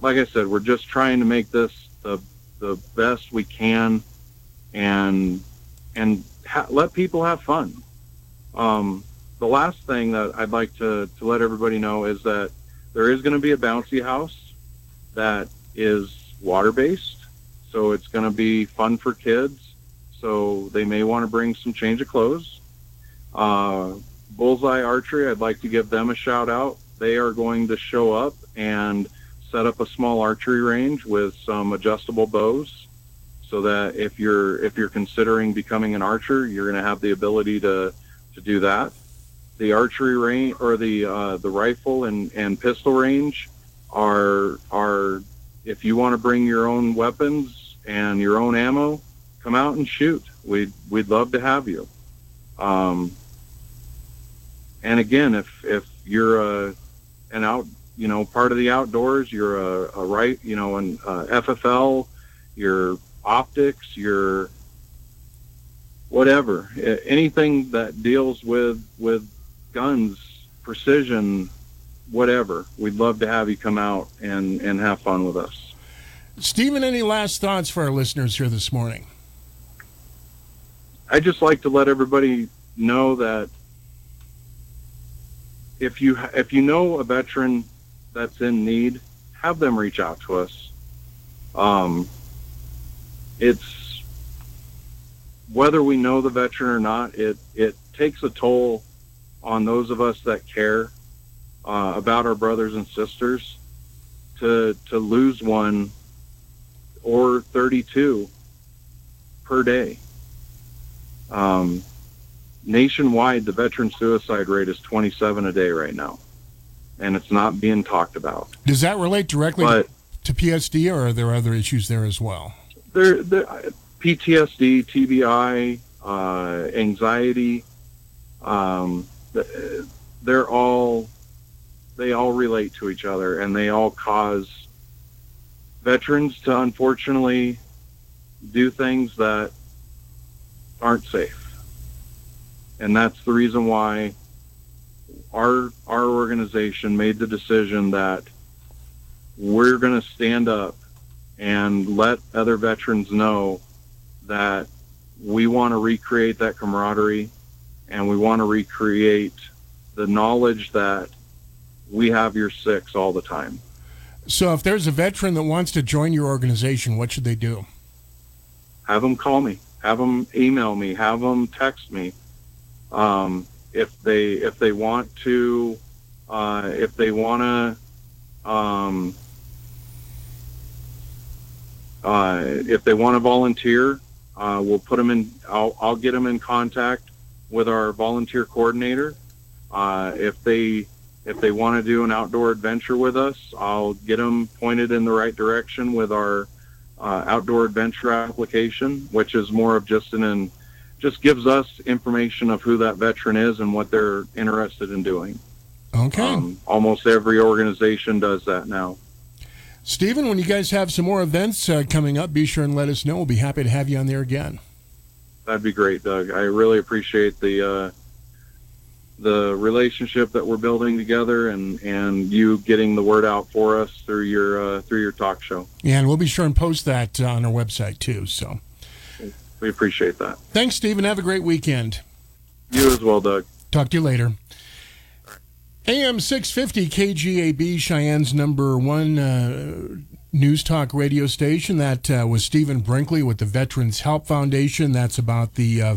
like I said, we're just trying to make this the the best we can, and and ha- let people have fun. Um, the last thing that I'd like to to let everybody know is that there is going to be a bouncy house that is water based, so it's going to be fun for kids. So they may want to bring some change of clothes. Uh, Bullseye Archery, I'd like to give them a shout out. They are going to show up and set up a small archery range with some adjustable bows so that if you're if you're considering becoming an archer, you're going to have the ability to to do that. The archery range or the uh, the rifle and, and pistol range are are if you want to bring your own weapons and your own ammo, come out and shoot. We'd we'd love to have you. Um, and again, if if you're a an out you know part of the outdoors, you're a, a right you know an uh, FFL, your optics, your whatever, anything that deals with with guns, precision, whatever. We'd love to have you come out and and have fun with us. Stephen, any last thoughts for our listeners here this morning? I just like to let everybody know that if you if you know a veteran that's in need, have them reach out to us. Um, it's whether we know the veteran or not. It it takes a toll on those of us that care uh, about our brothers and sisters to to lose one or 32 per day. Um, nationwide, the veteran suicide rate is 27 a day right now, and it's not being talked about. Does that relate directly But- to PSD, or are there other issues there as well? There, there PTSD, TBI, uh, anxiety. Um, they're all they all relate to each other, and they all cause veterans to unfortunately do things that aren't safe. And that's the reason why our our organization made the decision that we're going to stand up and let other veterans know that we want to recreate that camaraderie and we want to recreate the knowledge that we have your six all the time. So, if there's a veteran that wants to join your organization, what should they do? have them call me, have them email me, have them text me. Um, if they if they want to, uh, if they want to, um, uh, if they want to volunteer, uh, we'll put them in. I'll, I'll get them in contact with our volunteer coordinator. Uh, if they if they want to do an outdoor adventure with us, I'll get them pointed in the right direction with our uh, outdoor adventure application, which is more of just an, an just gives us information of who that veteran is and what they're interested in doing. Okay. Um, almost every organization does that now. Stephen, when you guys have some more events uh, coming up, be sure and let us know. We'll be happy to have you on there again. That'd be great, Doug. I really appreciate the uh, the relationship that we're building together, and, and you getting the word out for us through your uh, through your talk show. Yeah, and we'll be sure and post that uh, on our website too. So We appreciate that. thanks, Stephen. Have a great weekend. You as well, Doug. Talk to you later. AM 650 KGAB, Cheyenne's number one uh, news talk radio station. That uh, was Stephen Brinkley with the Veterans Help Foundation. That's about the uh,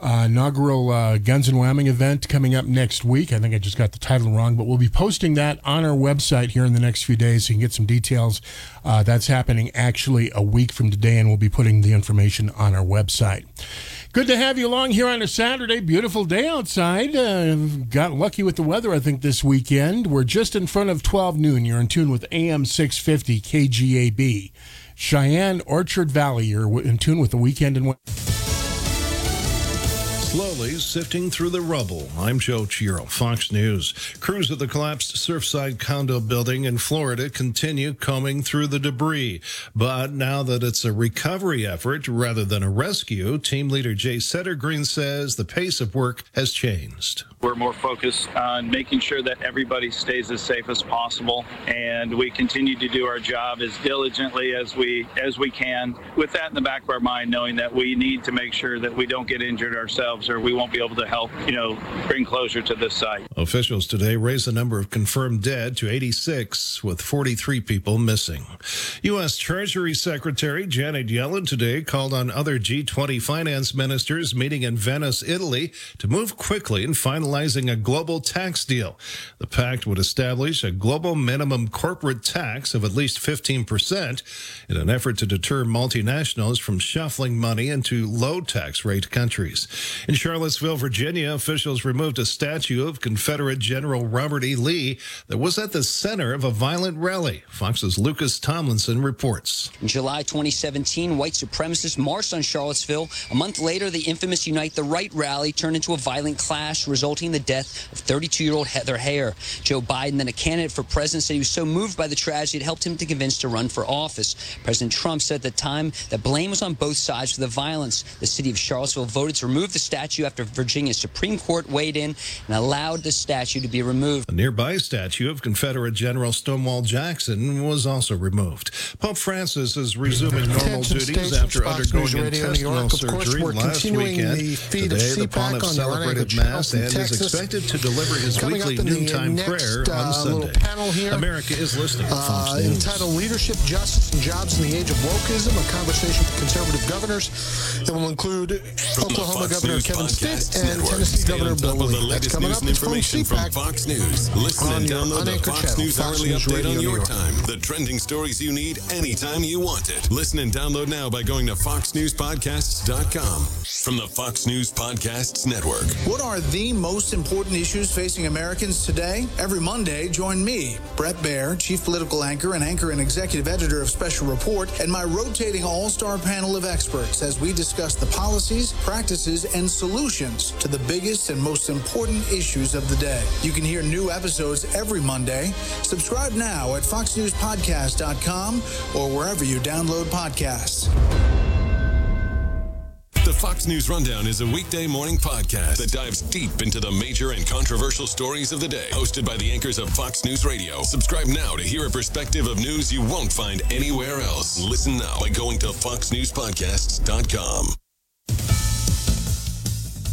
uh, inaugural uh, Guns and Wyoming event coming up next week. I think I just got the title wrong, but we'll be posting that on our website here in the next few days so you can get some details. Uh, that's happening actually a week from today, and we'll be putting the information on our website. Good to have you along here on a Saturday. Beautiful day outside. Uh, got lucky with the weather, I think, this weekend. We're just in front of 12 noon. You're in tune with AM 650 KGAB. Cheyenne, Orchard Valley. You're in tune with the weekend and. Slowly sifting through the rubble. I'm Joe Chiro, Fox News. Crews at the collapsed Surfside condo building in Florida continue combing through the debris. But now that it's a recovery effort rather than a rescue, team leader Jay Settergreen says the pace of work has changed. We're more focused on making sure that everybody stays as safe as possible, and we continue to do our job as diligently as we as we can. With that in the back of our mind, knowing that we need to make sure that we don't get injured ourselves, or we won't be able to help, you know, bring closure to this site. Officials today raised the number of confirmed dead to 86, with 43 people missing. U.S. Treasury Secretary Janet Yellen today called on other G20 finance ministers meeting in Venice, Italy, to move quickly and finalize finalizing a global tax deal. The pact would establish a global minimum corporate tax of at least 15% in an effort to deter multinationals from shuffling money into low tax rate countries. In Charlottesville, Virginia, officials removed a statue of Confederate General Robert E. Lee that was at the center of a violent rally. Fox's Lucas Tomlinson reports. In July 2017, white supremacists marched on Charlottesville. A month later, the infamous Unite the Right rally turned into a violent clash, resulting in the death of 32-year-old Heather Heyer. Joe Biden, then a candidate for president, said he was so moved by the tragedy it helped him to convince to run for office. President Trump said at the time that blame was on both sides for the violence. The city of Charlottesville voted to remove the statue after Virginia's Supreme Court weighed in and allowed the statue to be removed. A nearby statue of Confederate General Stonewall Jackson was also removed. Pope Francis is resuming normal duties after undergoing intestinal surgery last weekend. Today, the Pontiff celebrated Mass and is expected to deliver his Coming weekly up in the noontime next, prayer uh, on Sunday. little panel here. America is listening to Fox Uh, News. entitled Leadership, Justice, and Jobs in the Age of Wokeism, a conversation with conservative governors that will include Oklahoma Governor News Kevin Stitt and Network. Tennessee Stay Governor Bill Lee. That's coming up. and It's from information from CPAC. Fox News. Listen on and download the Fox channel, News Fox Hourly News Update Radio on your time. The trending stories you need anytime you want it. Listen and download now by going to foxnewspodcasts.com. From the Fox News Podcasts Network. What are the most important issues facing Americans today? Every Monday, join me, Bret Baier, chief political anchor and anchor and executive editor of Special Report, and my rotating all star panel of experts as we discuss the policies, practices, and solutions to the biggest and most important issues of the day. You can hear new episodes every Monday. Subscribe now at foxnewspodcast.com or wherever you download podcasts. The Fox News Rundown is a weekday morning podcast that dives deep into the major and controversial stories of the day. Hosted by the anchors of Fox News Radio. Subscribe now to hear a perspective of news you won't find anywhere else. Listen now by going to foxnewspodcasts.com.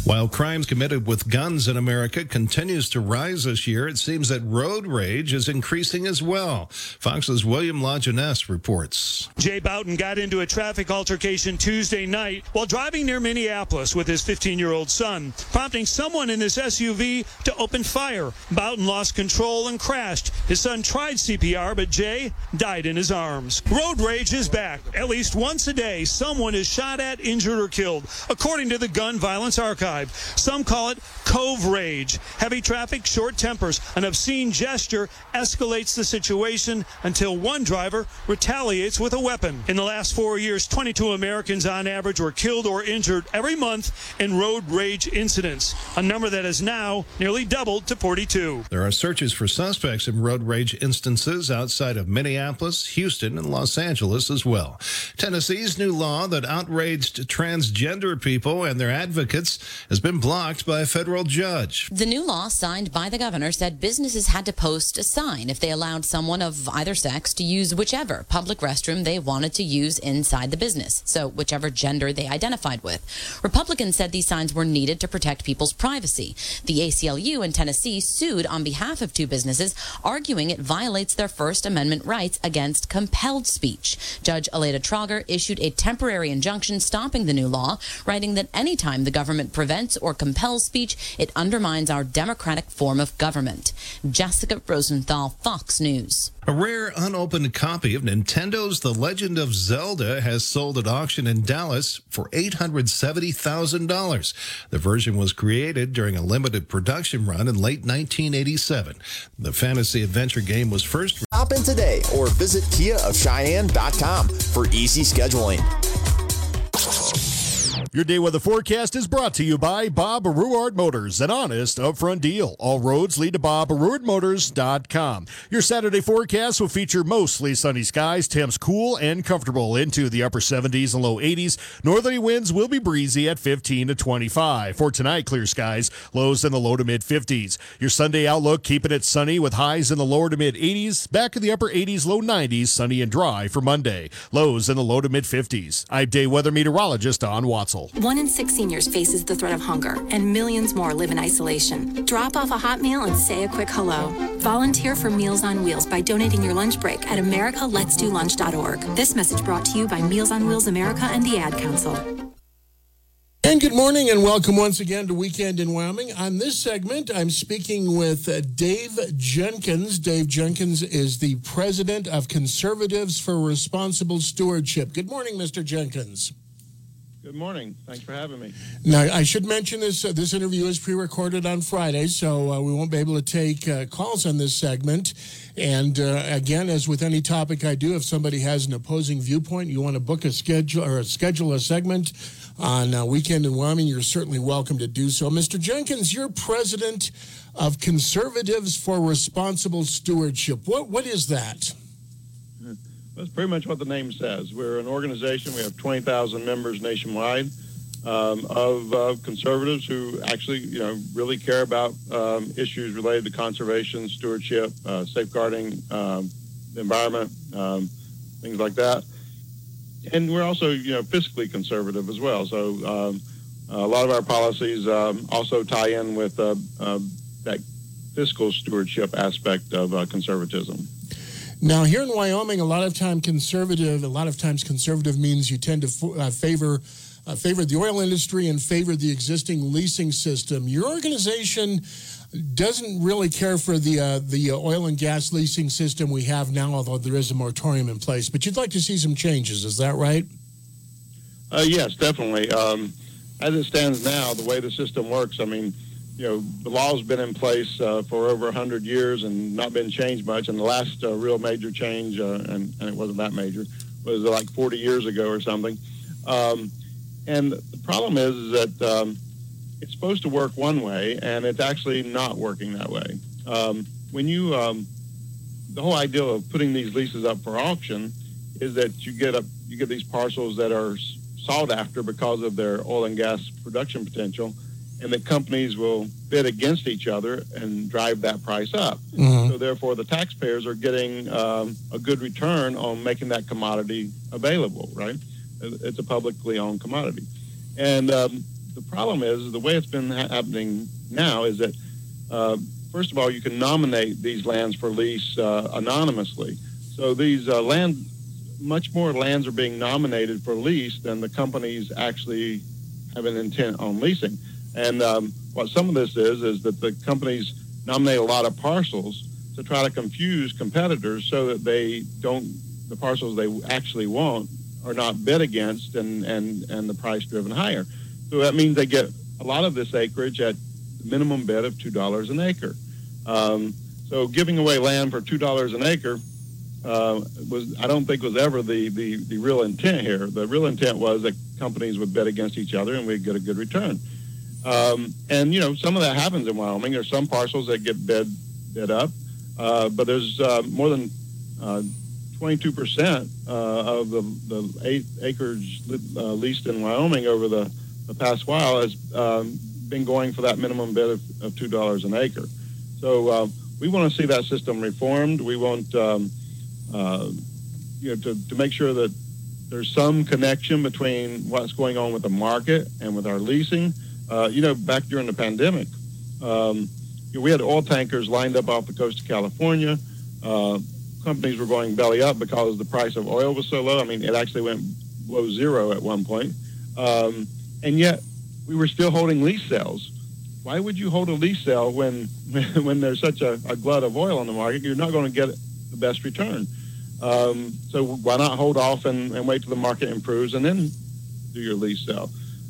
While crimes committed with guns in America continues to rise this year, it seems that road rage is increasing as well. Fox's William Lajeunesse reports. Jay Boughton got into a traffic altercation Tuesday night while driving near Minneapolis with his 15 year old son, prompting someone in his SUV to open fire. Boughton lost control and crashed. His son tried CPR, but Jay died in his arms. Road rage is back. At least once a day, someone is shot at, injured, or killed, according to the Gun Violence Archive. Some call it cove rage. Heavy traffic, short tempers, an obscene gesture escalates the situation until one driver retaliates with a weapon. In the last four years, 22 Americans on average were killed or injured every month in road rage incidents, a number that has now nearly doubled to 42. There are searches for suspects in road rage instances outside of Minneapolis, Houston, and Los Angeles as well. Tennessee's new law that outraged transgender people and their advocates has been blocked by a federal judge. The new law signed by the governor said businesses had to post a sign if they allowed someone of either sex to use whichever public restroom they wanted to use inside the business, so whichever gender they identified with. Republicans said these signs were needed to protect people's privacy. The ACLU in Tennessee sued on behalf of two businesses, arguing it violates their First Amendment rights against compelled speech. Judge Aleta Trauger issued a temporary injunction stopping the new law, writing that anytime the government prevents or compels speech, it undermines our democratic form of government. Jessica Rosenthal, Fox News. A rare unopened copy of Nintendo's The Legend of Zelda has sold at auction in Dallas for $870,000. The version was created during a limited production run in late 1987. The fantasy adventure game was first Stop in today or visit KiaofCheyenne.com for easy scheduling. Your day weather forecast is brought to you by Bob Ruwart Motors, an honest upfront deal. All roads lead to BobRuwartMotors.com. Your Saturday forecast will feature mostly sunny skies, temps cool and comfortable into the upper 70s and low 80s. Northerly winds will be breezy at 15 to 25. For tonight, clear skies, lows in the low to mid 50s. Your Sunday outlook keeping it sunny with highs in the lower to mid 80s, back in the upper 80s, low 90s, sunny and dry for Monday. Lows in the low to mid 50s. I'm day weather meteorologist Don Watzel. One in six seniors faces the threat of hunger, and millions more live in isolation. Drop off a hot meal and say a quick hello. Volunteer for Meals on Wheels by donating your lunch break at americaletsdolunch.org. This message brought to you by Meals on Wheels America and the Ad Council. And good morning and welcome once again to Weekend in Wyoming. On this segment, I'm speaking with uh, Dave Jenkins. Dave Jenkins is the president of Conservatives for Responsible Stewardship. Good morning, Mr. Jenkins. Good morning. Thanks for having me. Now, I should mention this uh, this interview is pre recorded on Friday, so uh, we won't be able to take uh, calls on this segment. And uh, again, as with any topic I do, if somebody has an opposing viewpoint, you want to book a schedule or schedule a segment on uh, Weekend in Wyoming, you're certainly welcome to do so. Mr. Jenkins, you're president of Conservatives for Responsible Stewardship. What What is that? That's pretty much what the name says. We're an organization. We have 20,000 members nationwide um, of conservatives who actually, you know, really care about um, issues related to conservation, stewardship, uh, safeguarding um, the environment, um, things like that. And we're also, you know, fiscally conservative as well. So um, a lot of our policies um, also tie in with uh, uh, that fiscal stewardship aspect of uh, conservatism. Now, here in Wyoming, a lot of time conservative. A lot of times, conservative means you tend to uh, favor uh, favor the oil industry and favor the existing leasing system. Your organization doesn't really care for the uh, the oil and gas leasing system we have now, although there is a moratorium in place. But you'd like to see some changes. Is that right? Uh, yes, definitely. Um, as it stands now, the way the system works, I mean you know, the law's been in place uh, for over 100 years and not been changed much. And the last uh, real major change, uh, and, and, it wasn't that major, was like 40 years ago or something. Um, and the problem is, is that um, it's supposed to work one way, and it's actually not working that way. Um, when you, um, the whole idea of putting these leases up for auction is that you get a, you get these parcels that are sought after because of their oil and gas production potential and that companies will bid against each other and drive that price up. Mm-hmm. So therefore, the taxpayers are getting um, a good return on making that commodity available. Right? It's a publicly owned commodity, and um, the problem is the way it's been ha- happening now is that. Uh, first of all, you can nominate these lands for lease uh, anonymously. So these uh, land, much more lands are being nominated for lease than the companies actually have an intent on leasing. And um, what some of this is is that the companies nominate a lot of parcels to try to confuse competitors so that they don't the parcels they actually want are not bid against and and and the price driven higher. So that means they get a lot of this acreage at minimum bid of two dollars an acre. Um, so giving away land for two dollars an acre uh, was I don't think was ever the, the the real intent here. The real intent was that companies would bid against each other and we'd get a good return. Um, and you know, some of that happens in Wyoming. There's some parcels that get bid bid up, uh, but there's uh, more than uh, 22% uh, of the the eight acres uh, leased in Wyoming over the, the past while has um, been going for that minimum bid of, of two dollars an acre. So we want to see that system reformed. We want um, you know to, to make sure that there's some connection between what's going on with the market and with our leasing. Uh, you know, back during the pandemic, um, you know, we had oil tankers lined up off the coast of California. Uh, companies were going belly up because the price of oil was so low. I mean, it actually went below zero at one point. Um, and yet, we were still holding lease sales. Why would you hold a lease sale when [laughs] when there's such a, a glut of oil on the market? You're not going to get the best return. Um, so why not hold off and, and, wait till the market improves and then do your lease sale?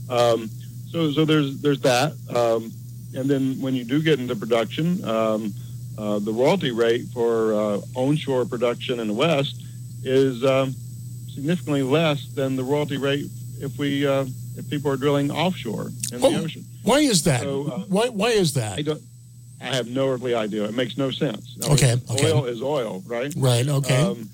Um, so, so there's there's that, um, and then when you do get into production, um, uh, the royalty rate for uh, onshore production in the West is um, significantly less than the royalty rate if we uh, if people are drilling offshore in Oh, the ocean. Why is that? So, uh, why why is that? I don't. I have no earthly idea. It makes no sense. I mean, Okay, okay. Oil is oil, right? Right, okay. Um,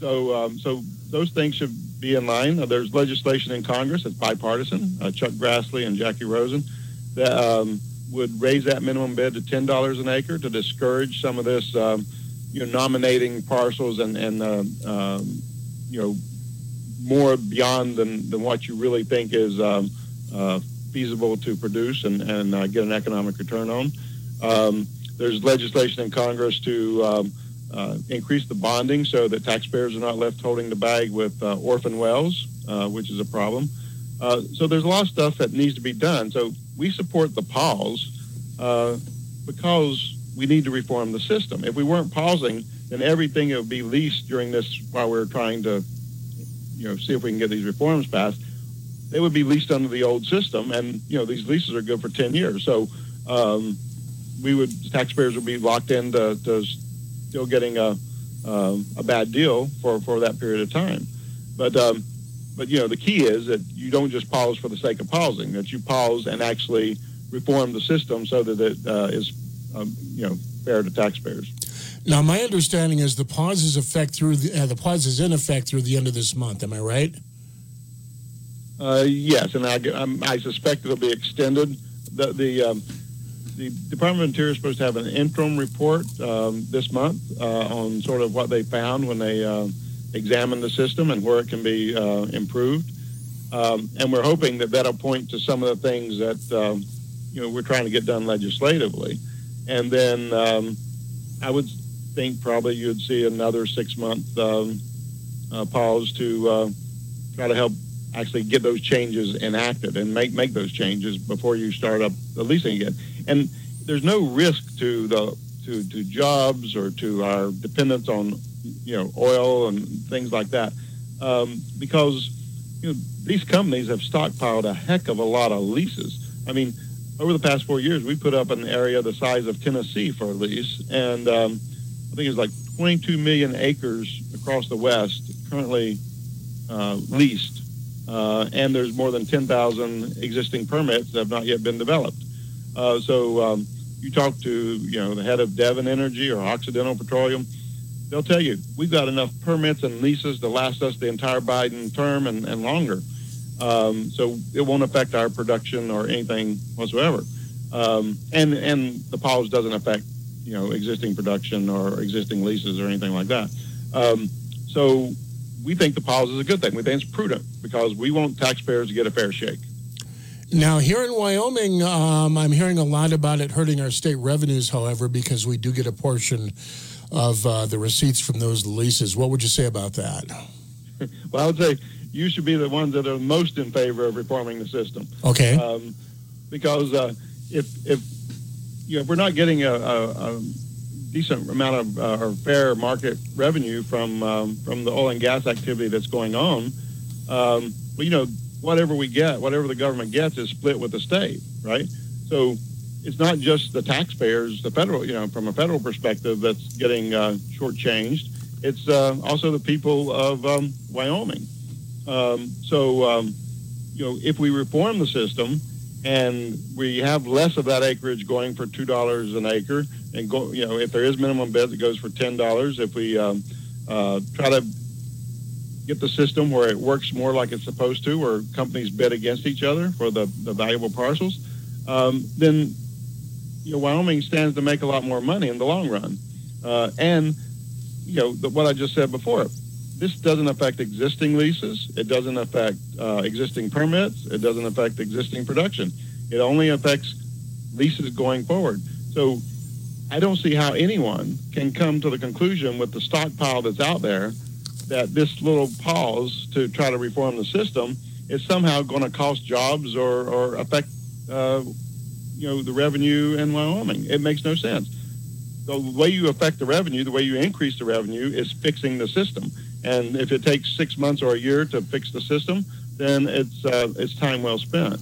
so, um, so those things should be in line. Uh, There's legislation in Congress that's bipartisan. Uh, Chuck Grassley and Jackie Rosen that um, would raise that minimum bid to ten dollars an acre to discourage some of this, um, you know, nominating parcels and and uh, um, you know more beyond than, than what you really think is um, uh, feasible to produce and, and uh, get an economic return on. Um, there's legislation in Congress to um, uh, increase the bonding so that taxpayers are not left holding the bag with uh, orphan wells, uh, which is a problem. Uh, so there's a lot of stuff that needs to be done. So we support the pause uh, because we need to reform the system. If we weren't pausing, then everything would be leased during this while we're trying to, you know, see if we can get these reforms passed. They would be leased under the old system, and you know these leases are good for ten years. So um, we would taxpayers would be locked into to still getting a um, a bad deal for, for that period of time. But um, but you know the key is that you don't just pause for the sake of pausing. That you pause and actually reform the system so that it uh, is um, you know fair to taxpayers. Now, my understanding is the pause is effect through the, uh, the pause is in effect through the end of this month. Am I right? Uh, yes, and I, um, I suspect it'll be extended. The the, um, the Department of Interior is supposed to have an interim report um, this month uh, on sort of what they found when they uh, examined the system and where it can be uh, improved. Um, and we're hoping that that'll point to some of the things that um, you know we're trying to get done legislatively. And then um, I would think probably you'd see another six month um, uh, pause to uh, try to help actually get those changes enacted and make make those changes before you start up the leasing again. And there's no risk to the to, to jobs or to our dependence on you know oil and things like that um, because you know these companies have stockpiled a heck of a lot of leases. I mean, over the past four years, we put up an area the size of Tennessee for a lease, and um, I think it's like 22 million acres across the West currently uh, leased, uh, and there's more than 10,000 existing permits that have not yet been developed. Uh, so um, you talk to you know the head of Devon Energy or Occidental Petroleum, they'll tell you we've got enough permits and leases to last us the entire Biden term and, and longer. Um, so it won't affect our production or anything whatsoever. Um, and and the pause doesn't affect you know existing production or existing leases or anything like that. Um, so we think the pause is a good thing. We think it's prudent because we want taxpayers to get a fair shake. Now, here in Wyoming, um, I'm hearing a lot about it hurting our state revenues, however, because we do get a portion of uh, the receipts from those leases. What would you say about that? [laughs] well, I would say you should be the ones that are most in favor of reforming the system. Okay. Um, because uh, if if you know if we're not getting a, a, a decent amount of uh, or fair market revenue from um, from the oil and gas activity that's going on, um, well, you know whatever we get, whatever the government gets, is split with the state, right? So it's not just the taxpayers, the federal, you know, from a federal perspective, that's getting uh, shortchanged. It's uh, also the people of um, Wyoming. Um, so, um, you know, if we reform the system and we have less of that acreage going for two dollars an acre, and go, you know, if there is minimum bid that goes for ten dollars, if we um, uh, try to get the system where it works more like it's supposed to, where companies bid against each other for the, the valuable parcels, um, then you know Wyoming stands to make a lot more money in the long run. Uh, and you know the, what I just said before, this doesn't affect existing leases. It doesn't affect uh, existing permits. It doesn't affect existing production. It only affects leases going forward. So I don't see how anyone can come to the conclusion with the stockpile that's out there that this little pause to try to reform the system is somehow going to cost jobs or, or affect, uh, you know, the revenue in Wyoming. It makes no sense. The way you affect the revenue, the way you increase the revenue, is fixing the system. And if it takes six months or a year to fix the system, then it's uh, it's time well spent.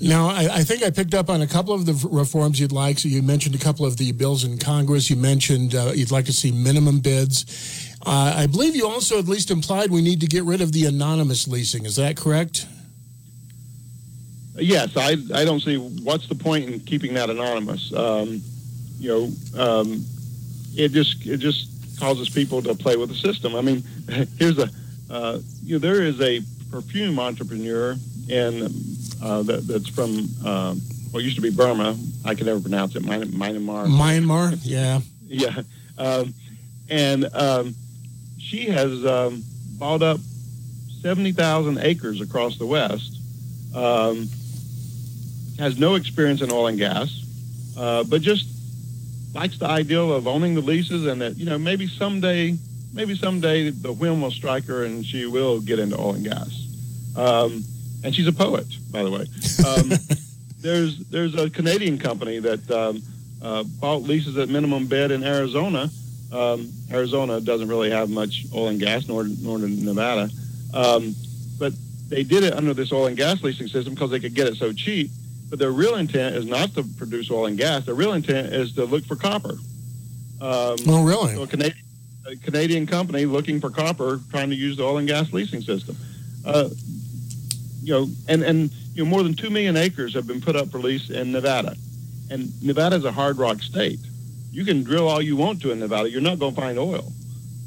Now, I, I, think I picked up on a couple of the reforms you'd like. So you mentioned a couple of the bills in Congress. You mentioned uh, you'd like to see minimum bids. Uh, I believe you also at least implied we need to get rid of the anonymous leasing. Is that correct? Yes, I, I don't see what's the point in keeping that anonymous. Um, you know, um, it just it just causes people to play with the system. I mean, [laughs] here's a uh, you know there is a perfume entrepreneur in uh, that, that's from uh, what used to be Burma. I can never pronounce it. Myanmar. Myanmar. Yeah. [laughs] yeah. Um, and um, she has um, bought up seventy thousand acres across the West. Um, has no experience in oil and gas, uh, but just likes the ideal of owning the leases and that you know maybe someday maybe someday the whim will strike her and she will get into oil and gas. Um, and she's a poet, by the way. Um, [laughs] there's there's a Canadian company that um, uh, bought leases at minimum bid in Arizona. Um, Arizona doesn't really have much oil and gas, nor nor Nevada, um, but they did it under this oil and gas leasing system because they could get it so cheap. But their real intent is not to produce oil and gas. Their real intent is to look for copper. Um, oh, really? So a Canadian, a Canadian company looking for copper, trying to use the oil and gas leasing system. Uh, you know, and, and you know, more than 2 million acres have been put up for lease in Nevada. And Nevada is a hard rock state. You can drill all you want to in Nevada. You're not going to find oil.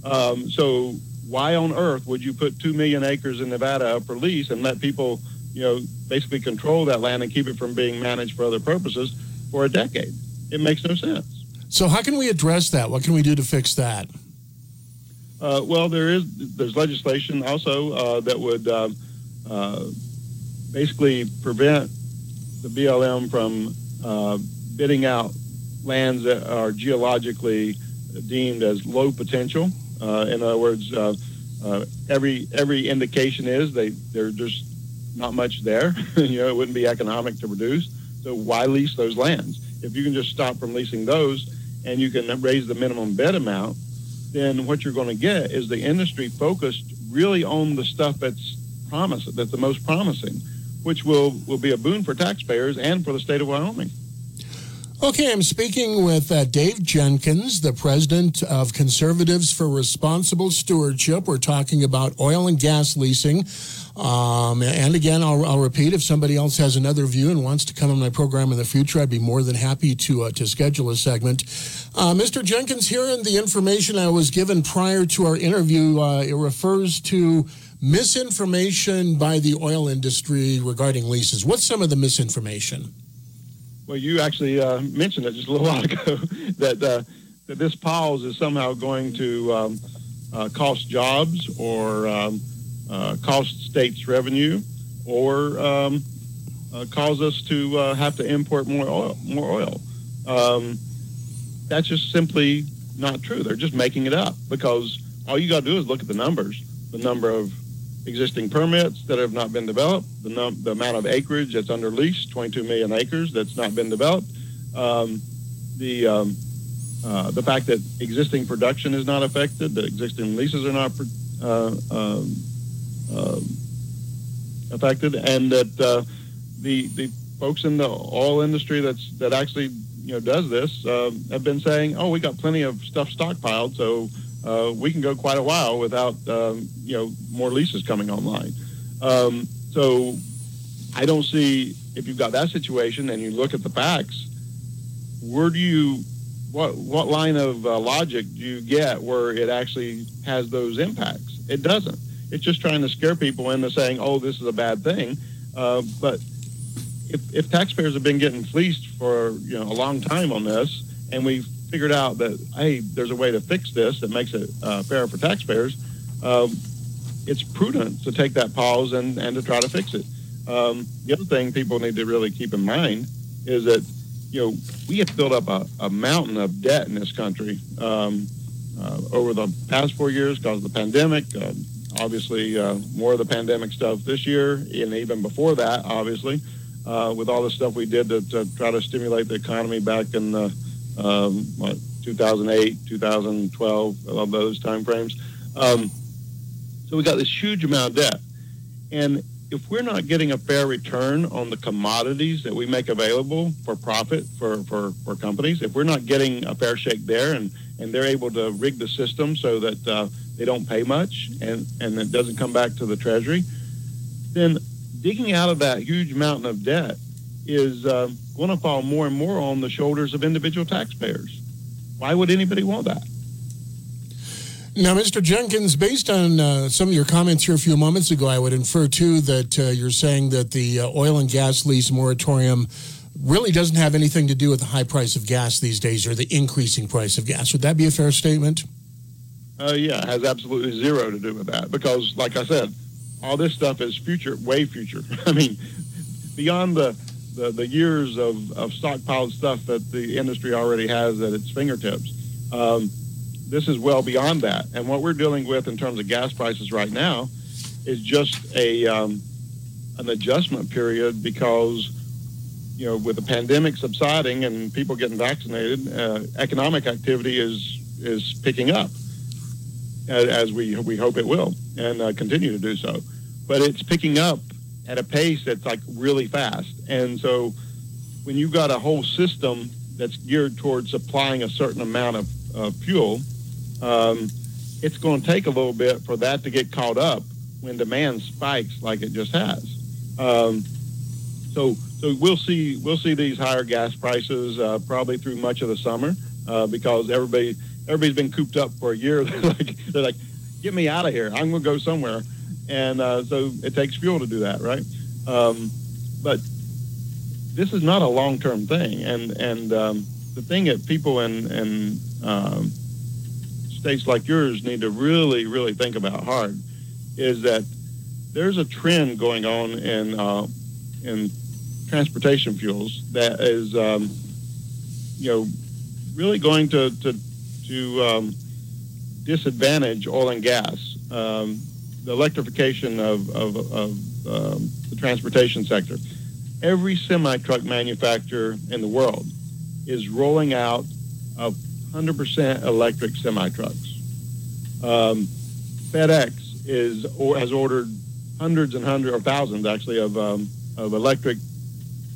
Um, so why on earth would you put 2 million acres in Nevada up for lease and let people, you know, basically control that land and keep it from being managed for other purposes for a decade? It makes no sense. So how can we address that? What can we do to fix that? Uh, well, there is there's legislation also uh, that would um, uh, basically prevent the BLM from uh, bidding out lands that are geologically deemed as low potential. Uh, in other words, uh, uh, every every indication is they they're just not much there. [laughs] you know, it wouldn't be economic to produce. So why lease those lands? If you can just stop from leasing those and you can raise the minimum bid amount, then what you're going to get is the industry focused really on the stuff that's promise that's the most promising which will, will be a boon for taxpayers and for the state of Wyoming. Okay, I'm speaking with uh, Dave Jenkins, the president of Conservatives for Responsible Stewardship. We're talking about oil and gas leasing. Um, and again, I'll, I'll, repeat if somebody else has another view and wants to come on my program in the future, I'd be more than happy to uh, to schedule a segment. Uh, Mr. Jenkins, here in the information I was given prior to our interview, uh, it refers to misinformation by the oil industry regarding leases. What's some of the misinformation? Well, you actually uh, mentioned it just a little [laughs] while ago that uh, that this pause is somehow going to um, uh, cost jobs or um, uh, cost states revenue or um, uh, cause us to uh, have to import more oil. More oil. Um, that's just simply not true. They're just making it up because all you got to do is look at the numbers, the number of existing permits that have not been developed, the, num- the amount of acreage that's under lease, 22 million acres that's not been developed, um, the um, uh, the fact that existing production is not affected, that existing leases are not uh, um, uh, affected, and that uh, the the folks in the oil industry that's that actually you know does this um, have been saying, oh, we got plenty of stuff stockpiled, so uh, we can go quite a while without um, you know more leases coming online. Um, so I don't see if you've got that situation and you look at the facts, where do you what what line of uh, logic do you get where it actually has those impacts? It doesn't. It's just trying to scare people into saying, "Oh, this is a bad thing," uh, but if, if taxpayers have been getting fleeced for you know a long time on this, and we've figured out that hey, there's a way to fix this that makes it uh, fair for taxpayers, um, it's prudent to take that pause and, and to try to fix it. Um, the other thing people need to really keep in mind is that you know we have built up a, a mountain of debt in this country um, uh, over the past four years because of the pandemic. Uh, obviously, uh, more of the pandemic stuff this year, and even before that, obviously, uh, with all the stuff we did to, to, try to stimulate the economy back in the um, what, 2008, 2012, of those time frames. Um, so we got this huge amount of debt. And if we're not getting a fair return on the commodities that we make available for profit for, for, for companies, if we're not getting a fair shake there and, and they're able to rig the system so that uh, they don't pay much and, and it doesn't come back to the Treasury, then digging out of that huge mountain of debt is uh, going to fall more and more on the shoulders of individual taxpayers. Why would anybody want that? Now, Mr. Jenkins, based on uh, some of your comments here a few moments ago, I would infer too that uh, you're saying that the uh, oil and gas lease moratorium really doesn't have anything to do with the high price of gas these days or the increasing price of gas. Would that be a fair statement? Uh, yeah, it has absolutely zero to do with that because, like I said, all this stuff is future, way future. [laughs] I mean, beyond the, the, the years of, of stockpiled stuff that the industry already has at its fingertips. Um, this is well beyond that. And what we're dealing with in terms of gas prices right now is just a um, an adjustment period because you know with the pandemic subsiding and people getting vaccinated, uh, economic activity is is picking up as, we we hope it will and uh, continue to do so. But it's picking up at a pace that's like really fast. And so when you've got a whole system that's geared towards supplying a certain amount of uh, fuel um, it's going to take a little bit for that to get caught up when demand spikes like it just has. Um, so, so we'll see we'll see these higher gas prices uh, probably through much of the summer uh, because everybody everybody's been cooped up for a year. [laughs] they're like they're like, get me out of here. I'm going to go somewhere, and uh, so it takes fuel to do that, right? Um, but this is not a long term thing, and and um, the thing that people in in um, states like yours need to really, really think about hard is that there's a trend going on in uh, in transportation fuels that is, um, you know, really going to to, to um, disadvantage oil and gas. The electrification of, of, of um, the transportation sector. Every semi truck manufacturer in the world is rolling out a 100% electric semi trucks. Um, FedEx is or has ordered hundreds and hundreds or thousands actually of um, of electric,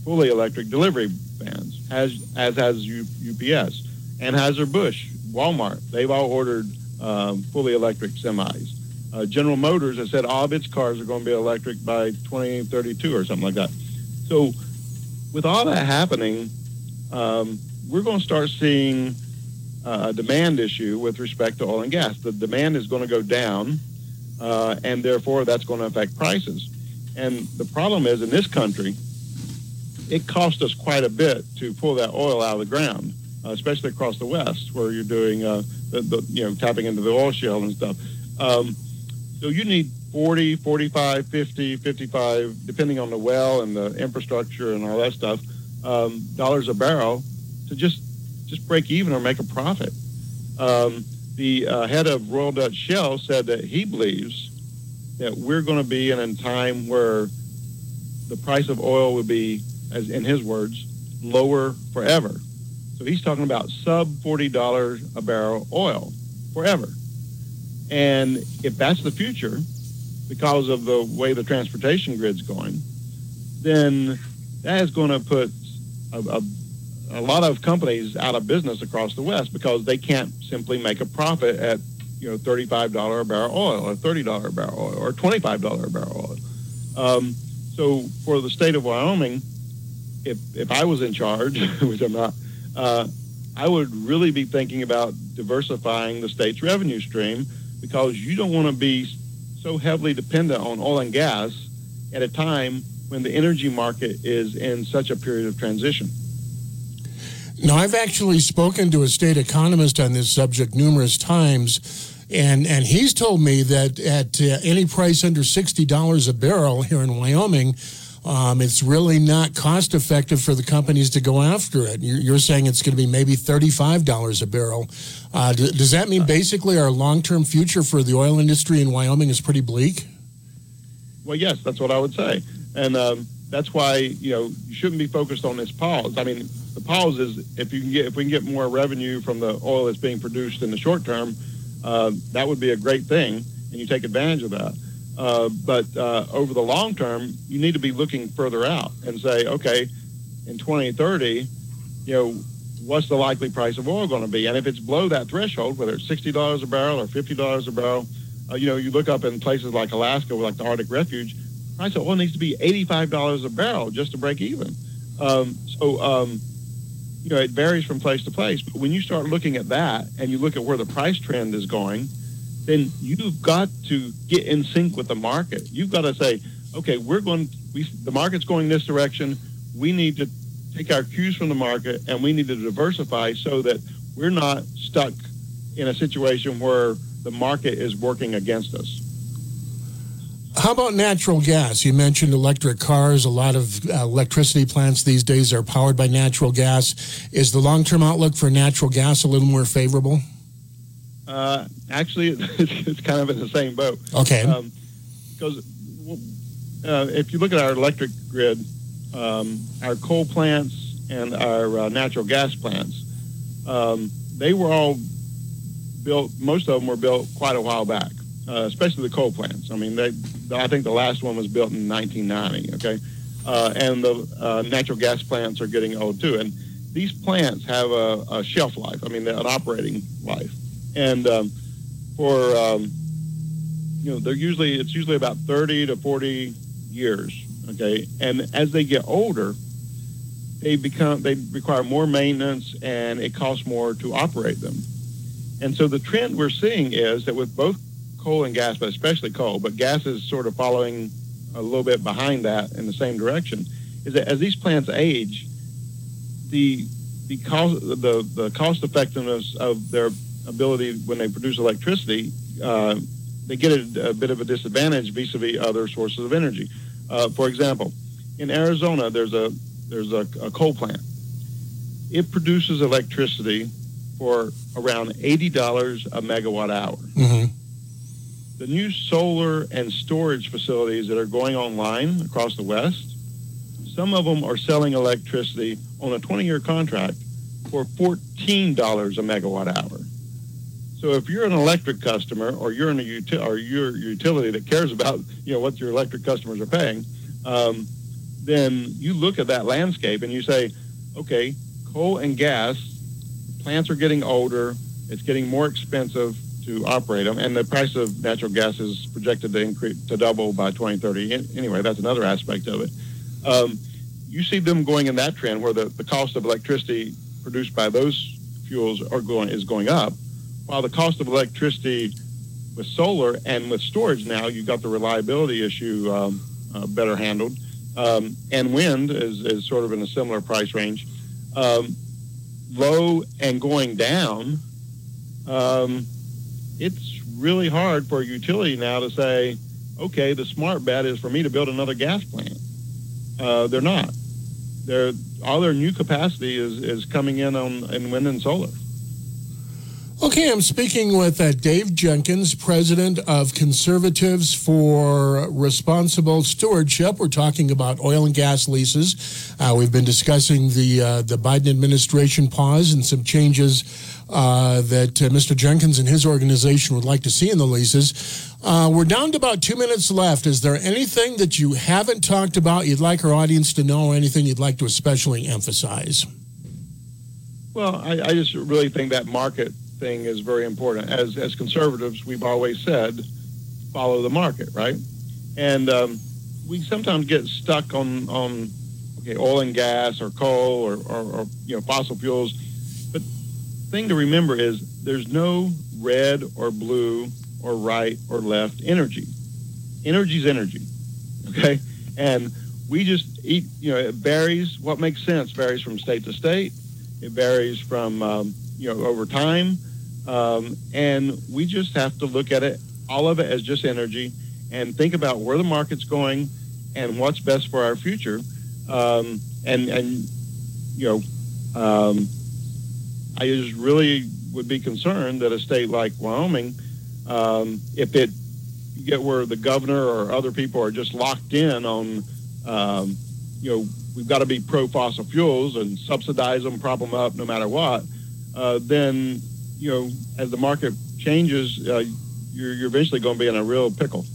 fully electric delivery vans, as as has UPS, Anheuser Busch, Walmart. They've all ordered um, fully electric semis. Uh, General Motors has said all of its cars are going to be electric by 2032 or something like that. So, with all that happening, um, we're going to start seeing uh, demand issue with respect to oil and gas. The demand is going to go down, uh, and therefore that's going to affect prices. And the problem is in this country, it cost us quite a bit to pull that oil out of the ground, uh, especially across the West where you're doing, uh, the, the, you know, tapping into the oil shale and stuff. Um, so you need 40, 45, 50, 55, depending on the well and the infrastructure and all that stuff, um, dollars a barrel to just just break even or make a profit. Um, the uh, head of Royal Dutch Shell said that he believes that we're going to be in a time where the price of oil will be, as in his words, lower forever. So he's talking about sub $40 a barrel oil forever. And if that's the future, because of the way the transportation grid's going, then that is going to put a, a a lot of companies out of business across the West because they can't simply make a profit at you know $35 a barrel oil or $30 a barrel oil or $25 a barrel oil. Um, so for the state of Wyoming, if, if I was in charge, [laughs] which I'm not, uh, I would really be thinking about diversifying the state's revenue stream because you don't want to be so heavily dependent on oil and gas at a time when the energy market is in such a period of transition. Now, I've actually spoken to a state economist on this subject numerous times, and, and he's told me that at uh, any price under $60 a barrel here in Wyoming, um, it's really not cost effective for the companies to go after it. You're, you're saying it's going to be maybe $35 a barrel. Uh, does that mean basically our long term future for the oil industry in Wyoming is pretty bleak? Well, yes, that's what I would say. And um, that's why, you know, you shouldn't be focused on this pause. I mean, the pause is if you can get if we can get more revenue from the oil that's being produced in the short term, uh, that would be a great thing, and you take advantage of that. Uh, but uh, over the long term, you need to be looking further out and say, okay, in 2030, you know, what's the likely price of oil going to be? And if it's below that threshold, whether it's $60 a barrel or $50 a barrel, uh, you know, you look up in places like Alaska, like the Arctic Refuge, price of oil needs to be $85 a barrel just to break even. Um, so, um, you know, it varies from place to place. But when you start looking at that and you look at where the price trend is going, then you've got to get in sync with the market. You've got to say, okay, we're going, we, the market's going this direction. We need to take our cues from the market and we need to diversify so that we're not stuck in a situation where the market is working against us. How about natural gas? You mentioned electric cars. A lot of uh, electricity plants these days are powered by natural gas. Is the long term outlook for natural gas a little more favorable? Uh, actually, [laughs] it's, kind of in the same boat. Okay. Because um, uh, if you look at our electric grid, um, our coal plants and our uh, natural gas plants, um, they were all built. Most of them were built quite a while back, uh, especially the coal plants. I mean, they. I think the last one was built in 1990. Okay, uh, and the uh, natural gas plants are getting old too. And these plants have a, a shelf life. I mean, an operating life, and um, for um, you know, they're usually it's usually about 30 to 40 years. Okay, and as they get older, they become they require more maintenance, and it costs more to operate them. And so the trend we're seeing is that with both coal and gas, but especially coal, but gas is sort of following a little bit behind that in the same direction, is that as these plants age, the the cost the, the cost effectiveness of their ability when they produce electricity, uh, they get a, a, bit of a disadvantage vis-a-vis other sources of energy. Uh, for example, in Arizona, there's a there's a, a coal plant. It produces electricity for around eighty dollars a megawatt hour. Mm-hmm. The new solar and storage facilities that are going online across the West, some of them are selling electricity on a 20-year contract for $14 a megawatt hour. So if you're an electric customer or you're in a uti- or you're utility that cares about you know what your electric customers are paying, um, then you look at that landscape and you say, okay, coal and gas plants are getting older. It's getting more expensive to operate them, and the price of natural gas is projected to increase to double by 2030. Anyway, that's another aspect of it. Um, you see them going in that trend where the, the cost of electricity produced by those fuels are going is going up, while the cost of electricity with solar and with storage now you've got the reliability issue um, uh, better handled, um, and wind is, is sort of in a similar price range. Um, low and going down, um, it's really hard for a utility now to say, okay, the smart bet is for me to build another gas plant. Uh, they're not. They're, all their new capacity is, is coming in on in wind and solar. Okay, I'm speaking with uh, Dave Jenkins, president of Conservatives for Responsible Stewardship. We're talking about oil and gas leases. Uh, we've been discussing the uh, the Biden administration pause and some changes uh, that uh, Mr. Jenkins and his organization would like to see in the leases. Uh, we're down to about two minutes left. Is there anything that you haven't talked about you'd like our audience to know, or anything you'd like to especially emphasize? Well, I, I just really think that market thing is very important. As as conservatives, we've always said, follow the market, right? And um, we sometimes get stuck on on okay, oil and gas or coal or, or, or you know fossil fuels. But thing to remember is there's no red or blue or right or left energy. Energy is energy, okay? And we just eat. You know, it varies. What makes sense varies from state to state. It varies from um, you know over time. Um, and we just have to look at it, all of it as just energy, and think about where the market's going and what's best for our future. Um, and and you know, um, I just really would be concerned that a state like Wyoming, um, if it get where the governor or other people are just locked in on, um, you know, we've got to be pro fossil fuels and subsidize them, prop them up no matter what, uh, then you know, as the market changes, uh, you're, you're eventually going to be in a real pickle.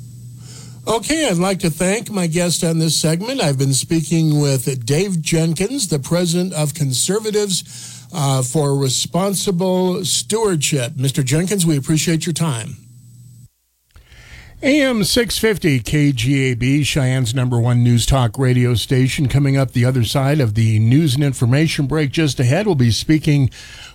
Okay, I'd like to thank my guest on this segment. I've been speaking with Dave Jenkins, the president of Conservatives uh, for Responsible Stewardship. Mr. Jenkins, we appreciate your time. AM 650 KGAB, Cheyenne's number one news talk radio station. Coming up the other side of the news and information break just ahead, we'll be speaking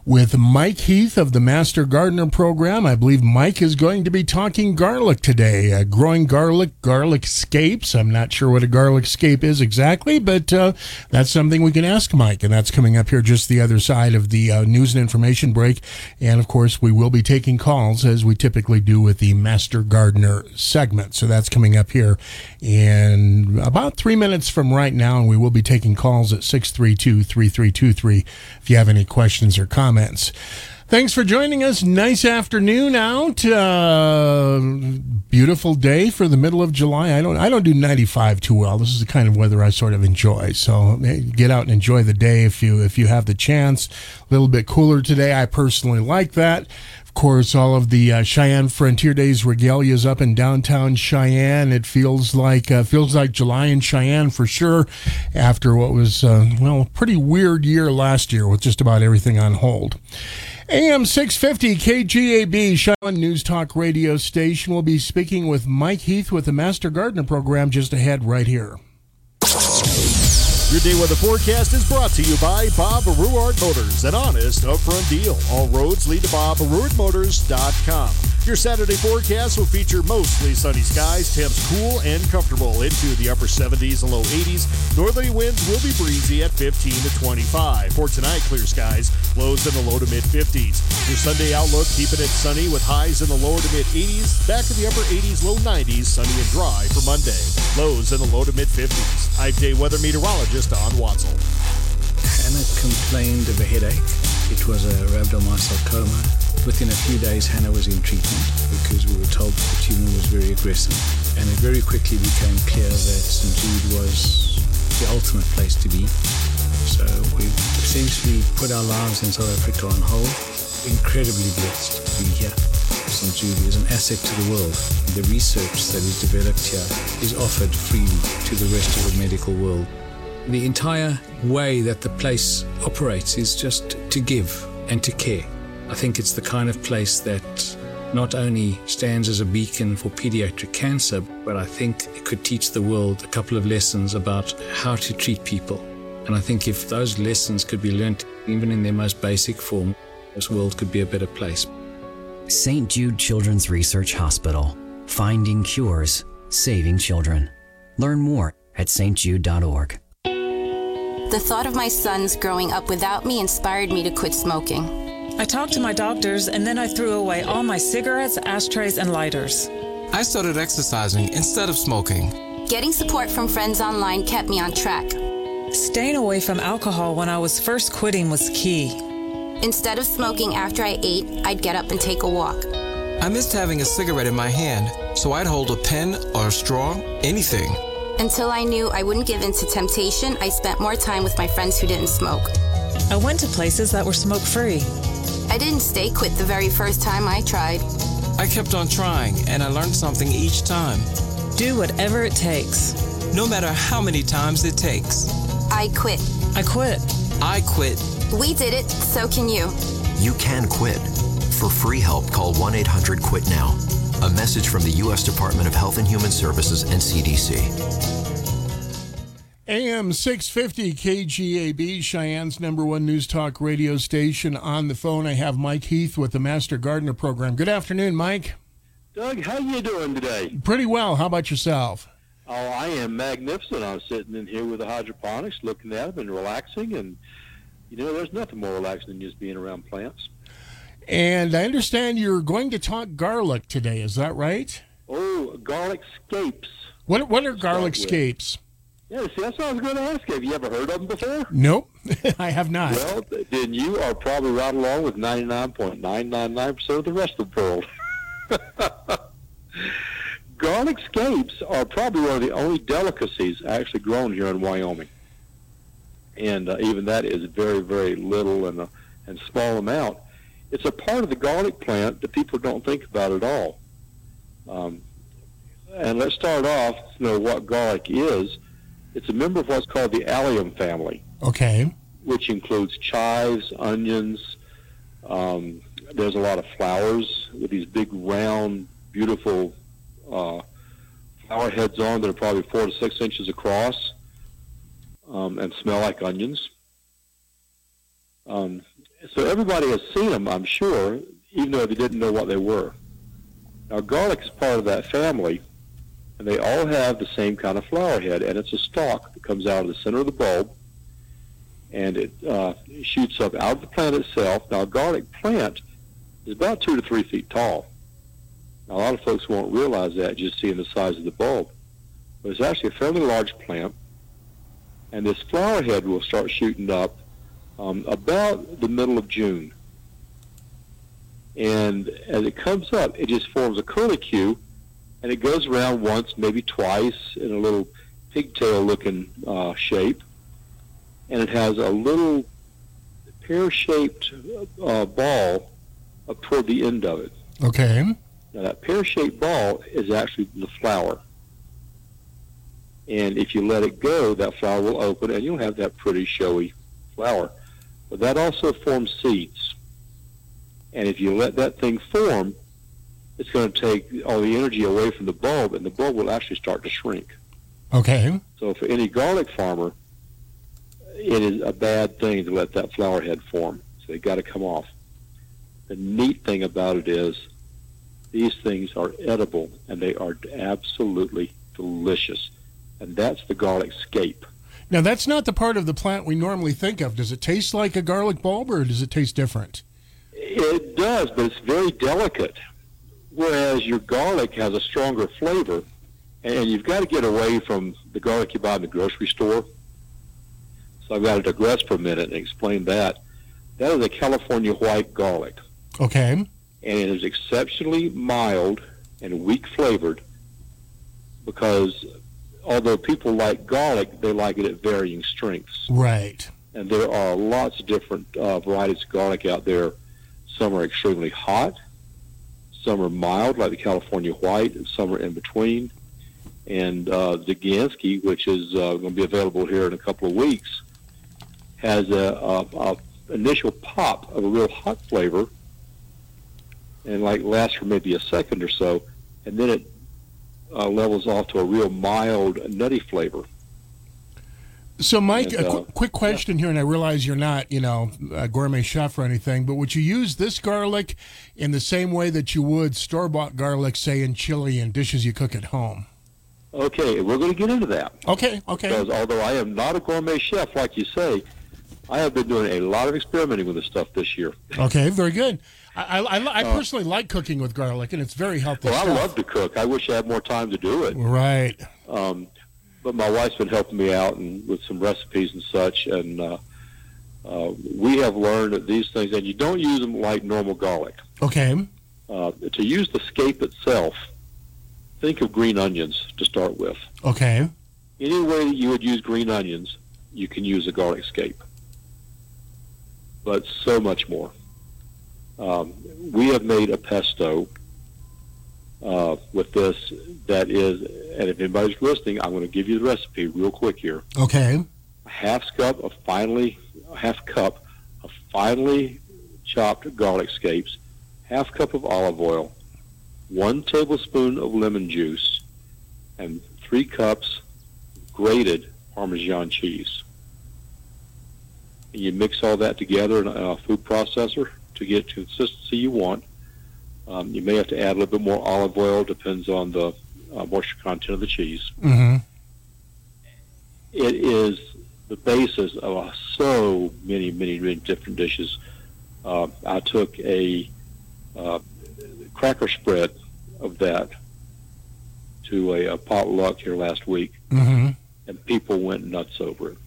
with Mike Heath of the Master Gardener Program. I believe Mike is going to be talking garlic today, uh, growing garlic, garlic scapes. I'm not sure what a garlic scape is exactly, but uh, that's something we can ask Mike, and that's coming up here just the other side of the uh, news and information break. And of course, we will be taking calls as we typically do with the Master Gardener segment. So that's coming up here in about three minutes from right now, and we will be taking calls at 632 3323 if you have any questions or comments. Thanks for joining us. Nice afternoon out. Uh, beautiful day for the middle of July. I don't I don't do 95 too well. This is the kind of weather I sort of enjoy. So get out and enjoy the day if you if you have the chance. A little bit cooler today. I personally like that. Of course, all of the uh, Cheyenne Frontier Days regalias up in downtown Cheyenne. It feels like uh, feels like July in Cheyenne for sure. After what was uh, well a pretty weird year last year with just about everything on hold. AM 650 KGAB Cheyenne News Talk radio station. will be speaking with Mike Heath with the Master Gardener program just ahead right here. Your day weather forecast is brought to you by Bob Ruwart Motors, an honest upfront deal. All roads lead to BobRuwartMotors.com. Your Saturday forecast will feature mostly sunny skies, temps cool and comfortable into the upper 70s and low 80s. Northerly winds will be breezy at 15 to 25. For tonight, clear skies, lows in the low to mid 50s. Your Sunday outlook, keeping it sunny with highs in the lower to mid 80s, back to the upper 80s, low 90s, sunny and dry for Monday. Lows in the low to mid 50s. I'm day weather meteorologist Don Watzel. Hannah complained of a headache. It was a rhabdomyosarcoma Within a few days, Hannah was in treatment because we were told the tumor was very aggressive. And it very quickly became clear that St. Jude was the ultimate place to be. So we've essentially put our lives in South Africa on hold. Incredibly blessed to be here. St. Jude is an asset to the world. The research that is developed here is offered freely to the rest of the medical world. The entire way that the place operates is just to give and to care. I think it's the kind of place that not only stands as a beacon for pediatric cancer, but I think it could teach the world a couple of lessons about how to treat people. And I think if those lessons could be learned, even in their most basic form, this world could be a better place. St. Jude Children's Research Hospital, finding cures, saving children. Learn more at stjude.org. The thought of my sons growing up without me inspired me to quit smoking. I talked to my doctors and then I threw away all my cigarettes, ashtrays, and lighters. I started exercising instead of smoking. Getting support from friends online kept me on track. Staying away from alcohol when I was first quitting was key. Instead of smoking after I ate, I'd get up and take a walk. I missed having a cigarette in my hand, so I'd hold a pen or a straw, anything. Until I knew I wouldn't give in to temptation, I spent more time with my friends who didn't smoke. I went to places that were smoke free. I didn't stay quit the very first time I tried. I kept on trying, and I learned something each time. Do whatever it takes. No matter how many times it takes. I quit. I quit. I quit. We did it, so can you. You can quit. For free help, call 1 800 QUIT NOW. A message from the U.S. Department of Health and Human Services and CDC. AM 650 KGAB, Cheyenne's number one news talk radio station. On the phone, I have Mike Heath with the Master Gardener Program. Good afternoon, Mike. Doug, how you doing today? Pretty well. How about yourself? Oh, I am magnificent. I'm sitting in here with the hydroponics, looking at them and relaxing. And, you know, there's nothing more relaxing than just being around plants. And I understand you're going to talk garlic today. Is that right? Oh, garlic scapes. What, what are garlic scapes? Yeah, see, that's what I was going to ask. Have you ever heard of them before? Nope, [laughs] I have not. Well, then you are probably right along with 99.999% of the rest of the world. [laughs] Garlic scapes are probably one of the only delicacies actually grown here in Wyoming. And uh, even that is very, very little and a and small amount. It's a part of the garlic plant that people don't think about at all. Um, And let's start off, you know, what garlic is. It's a member of what's called the allium family, Okay. which includes chives, onions. Um, there's a lot of flowers with these big, round, beautiful uh, flower heads on that are probably four to six inches across um, and smell like onions. Um, so everybody has seen them, I'm sure, even though they didn't know what they were. Now, garlic is part of that family, and they all have the same kind of flower head, and it's a stalk that comes out of the center of the bulb, and it uh, shoots up out of the plant itself. Now, a garlic plant is about two to three feet tall. Now, a lot of folks won't realize that just seeing the size of the bulb, but it's actually a fairly large plant, and this flower head will start shooting up um, about the middle of June. And as it comes up, it just forms a curlicue, and it goes around once, maybe twice, in a little pigtail-looking uh, shape, and it has a little pear-shaped uh, ball up toward the end of it. Okay. Now that pear-shaped ball is actually the flower. And if you let it go, that flower will open and you'll have that pretty showy flower. But that also forms seeds. And if you let that thing form, it's going to take all the energy away from the bulb and the bulb will actually start to shrink. Okay. So for any garlic farmer, it is a bad thing to let that flower head form. So they've got to come off. The neat thing about it is these things are edible and they are absolutely delicious. And that's the garlic scape. Now, that's not the part of the plant we normally think of. Does it taste like a garlic bulb or does it taste different? It does, but it's very delicate. Whereas your garlic has a stronger flavor, and you've got to get away from the garlic you buy in the grocery store. So I've got to digress for a minute and explain that. That is a California white garlic, Okay. and it is exceptionally mild and weak flavored because although people like garlic, they like it at varying strengths. Right. and there are lots of different uh, varieties of garlic out there. Some are extremely hot, some are mild, like the California white, and some are in between. And uh, the Gansky, which is uh, going to be available here in a couple of weeks, has a, a, a initial pop of a real hot flavor, and like lasts for maybe a second or so, and then it uh, levels off to a real mild, nutty flavor. So, Mike, And, a uh, qu- quick question here, and I realize you're not, you know, a gourmet chef or anything, but would you use this garlic in the same way that you would store-bought garlic, say, in chili and dishes you cook at home? Okay, we're going to get into that. Okay, okay. Because although I am not a gourmet chef, like you say, I have been doing a lot of experimenting with this stuff this year. Okay, very good. I, I, I, Uh, personally like cooking with garlic, and it's very healthy. Well, I love to cook. I wish I had more time to do it. Right. Um, but my wife's been helping me out and with some recipes and such, and uh, uh, we have learned that these things, and you don't use them like normal garlic. Okay. Uh, to use the scape itself, think of green onions to start with. Okay. Any way that you would use green onions, you can use a garlic scape. But so much more. Um, we have made a pesto uh, with this that is, and if anybody's listening, I'm going to give you the recipe real quick here. Okay. A half cup of finely, half cup of finely chopped garlic scapes, half cup of olive oil, one tablespoon of lemon juice, and three cups grated Parmesan cheese. And you mix all that together in a food processor to get the consistency you want. Um, you may have to add a little bit more olive oil, depends on the uh, moisture content of the cheese. Mm-hmm. It is the basis of uh, so many, many, many different dishes. Uh, I took a uh, cracker spread of that to a, a potluck here last week, Mm-hmm. and people went nuts over it.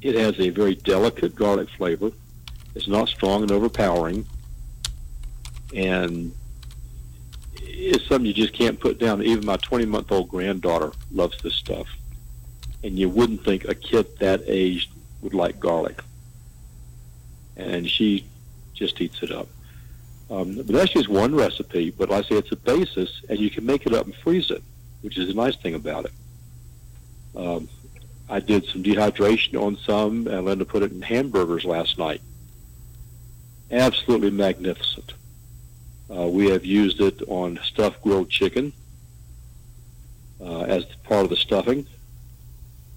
It has a very delicate garlic flavor. It's not strong and overpowering, and it's something you just can't put down. Even my 20-month-old granddaughter loves this stuff, and you wouldn't think a kid that age would like garlic, and she just eats it up. Um, but that's just one recipe. But like I say, it's a basis, and you can make it up and freeze it. which is a nice thing about it. Um, I did some dehydration on some, and Linda put it in hamburgers last night. Absolutely magnificent. Uh, we have used it on stuffed grilled chicken uh, as part of the stuffing,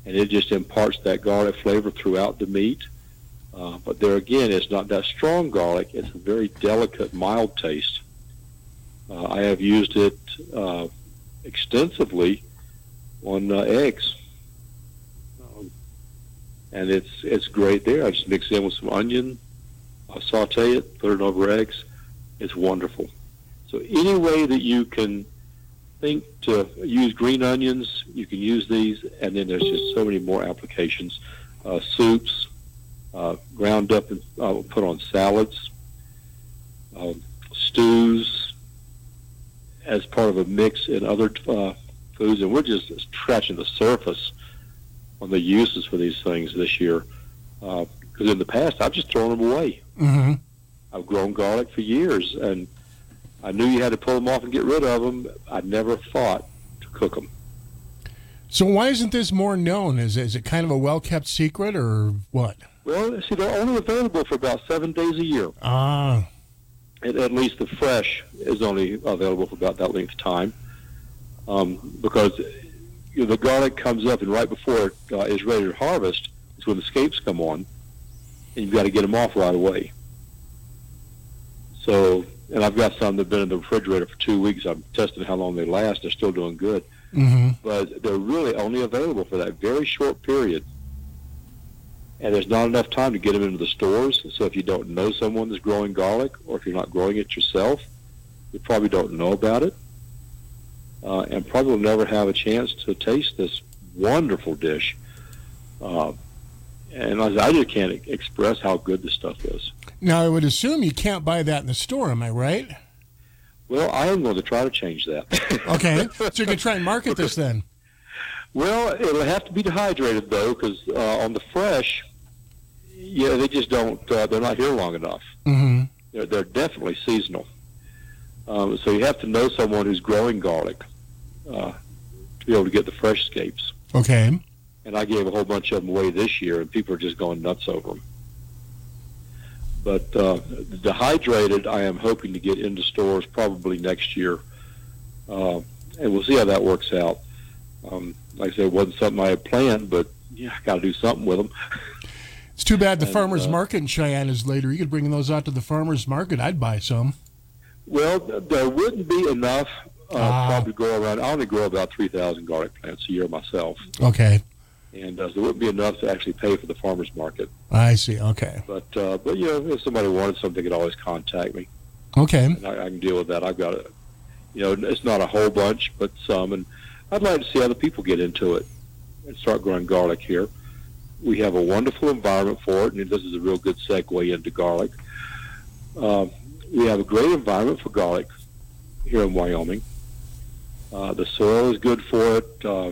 and it just imparts that garlic flavor throughout the meat. Uh, but there again, it's not that strong garlic. It's a very delicate, mild taste. Uh, I have used it uh, extensively on uh, eggs, um, and it's it's great there. I just mix it in with some onion, saute it, put it over eggs. It's wonderful. So any way that you can think to use green onions, you can use these, and then there's just so many more applications. Uh, soups, uh, ground up and uh, put on salads, um, stews, as part of a mix in other uh, foods, and we're just scratching the surface on the uses for these things this year. Because in the past, I've just thrown them away. Mm-hmm. I've grown garlic for years, and I knew you had to pull them off and get rid of them. I never thought to cook them. So why isn't this more known? Is is it kind of a well kept secret or what? Well, see, they're only available for about seven days a year. Ah. At, at least the fresh is only available for about that length of time, um, because you know, the garlic comes up, and right before it uh, is ready to harvest is when the scapes come on, and you've got to get them off right away. So, and I've got some that've been in the refrigerator for two weeks. I'm testing how long they last. They're still doing good, Mm-hmm. but they're really only available for that very short period. And there's not enough time to get them into the stores. So if you don't know someone that's growing garlic, or if you're not growing it yourself, you probably don't know about it, uh, and probably will never have a chance to taste this wonderful dish. Uh, and I I just can't express how good this stuff is. Now I would assume you can't buy that in the store. Am I right? Well, I am going to try to change that. [laughs] Okay, so you can try and market this [laughs] then. Well, it'll have to be dehydrated though, because uh, on the fresh, yeah, they just don't. Uh, they're not here long enough. Mm-hmm. They're, they're definitely seasonal. Um, so you have to know someone who's growing garlic uh, to be able to get the fresh scapes. Okay. And I gave a whole bunch of them away this year, and people are just going nuts over them. But uh, dehydrated, I am hoping to get into stores probably next year, uh, and we'll see how that works out. Um, like I said, it wasn't something I had planned, but yeah, I got to do something with them. It's too bad the And, farmers uh, market in Cheyenne is later. You could bring those out to the farmers market. I'd buy some. Well, there wouldn't be enough uh, Ah. probably to grow around. I only grow about 3,000 garlic plants a year myself. Okay, And uh, so wouldn't be enough to actually pay for the farmer's market. I see. Okay, But, uh, but you know, if somebody wanted something, they could always contact me. okay. And I, I can deal with that. I've got a, you know, it's not a whole bunch, but some. And I'd like to see other people get into it and start growing garlic here. We have a wonderful environment for it, and this is a real good segue into garlic. Um, we have a great environment for garlic here in Wyoming. Uh, the soil is good for it. Uh,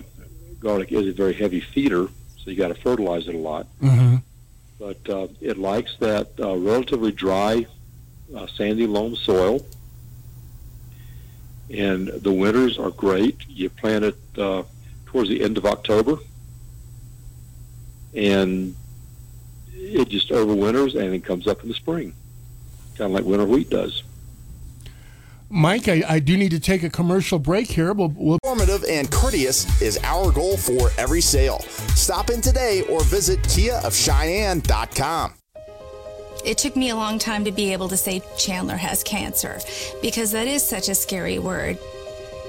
garlic is a very heavy feeder, so you got to fertilize it a lot. Mm-hmm. But uh, it likes that uh, relatively dry, uh, sandy loam soil. And the winters are great. You plant it uh, towards the end of October, and it just overwinters and it comes up in the spring, kind of like winter wheat does. Mike, I, I do need to take a commercial break here. We'll, we'll Informative and courteous is our goal for every sale. Stop in today or visit KiaofCheyenne.com. It took me a long time to be able to say Chandler has cancer because that is such a scary word.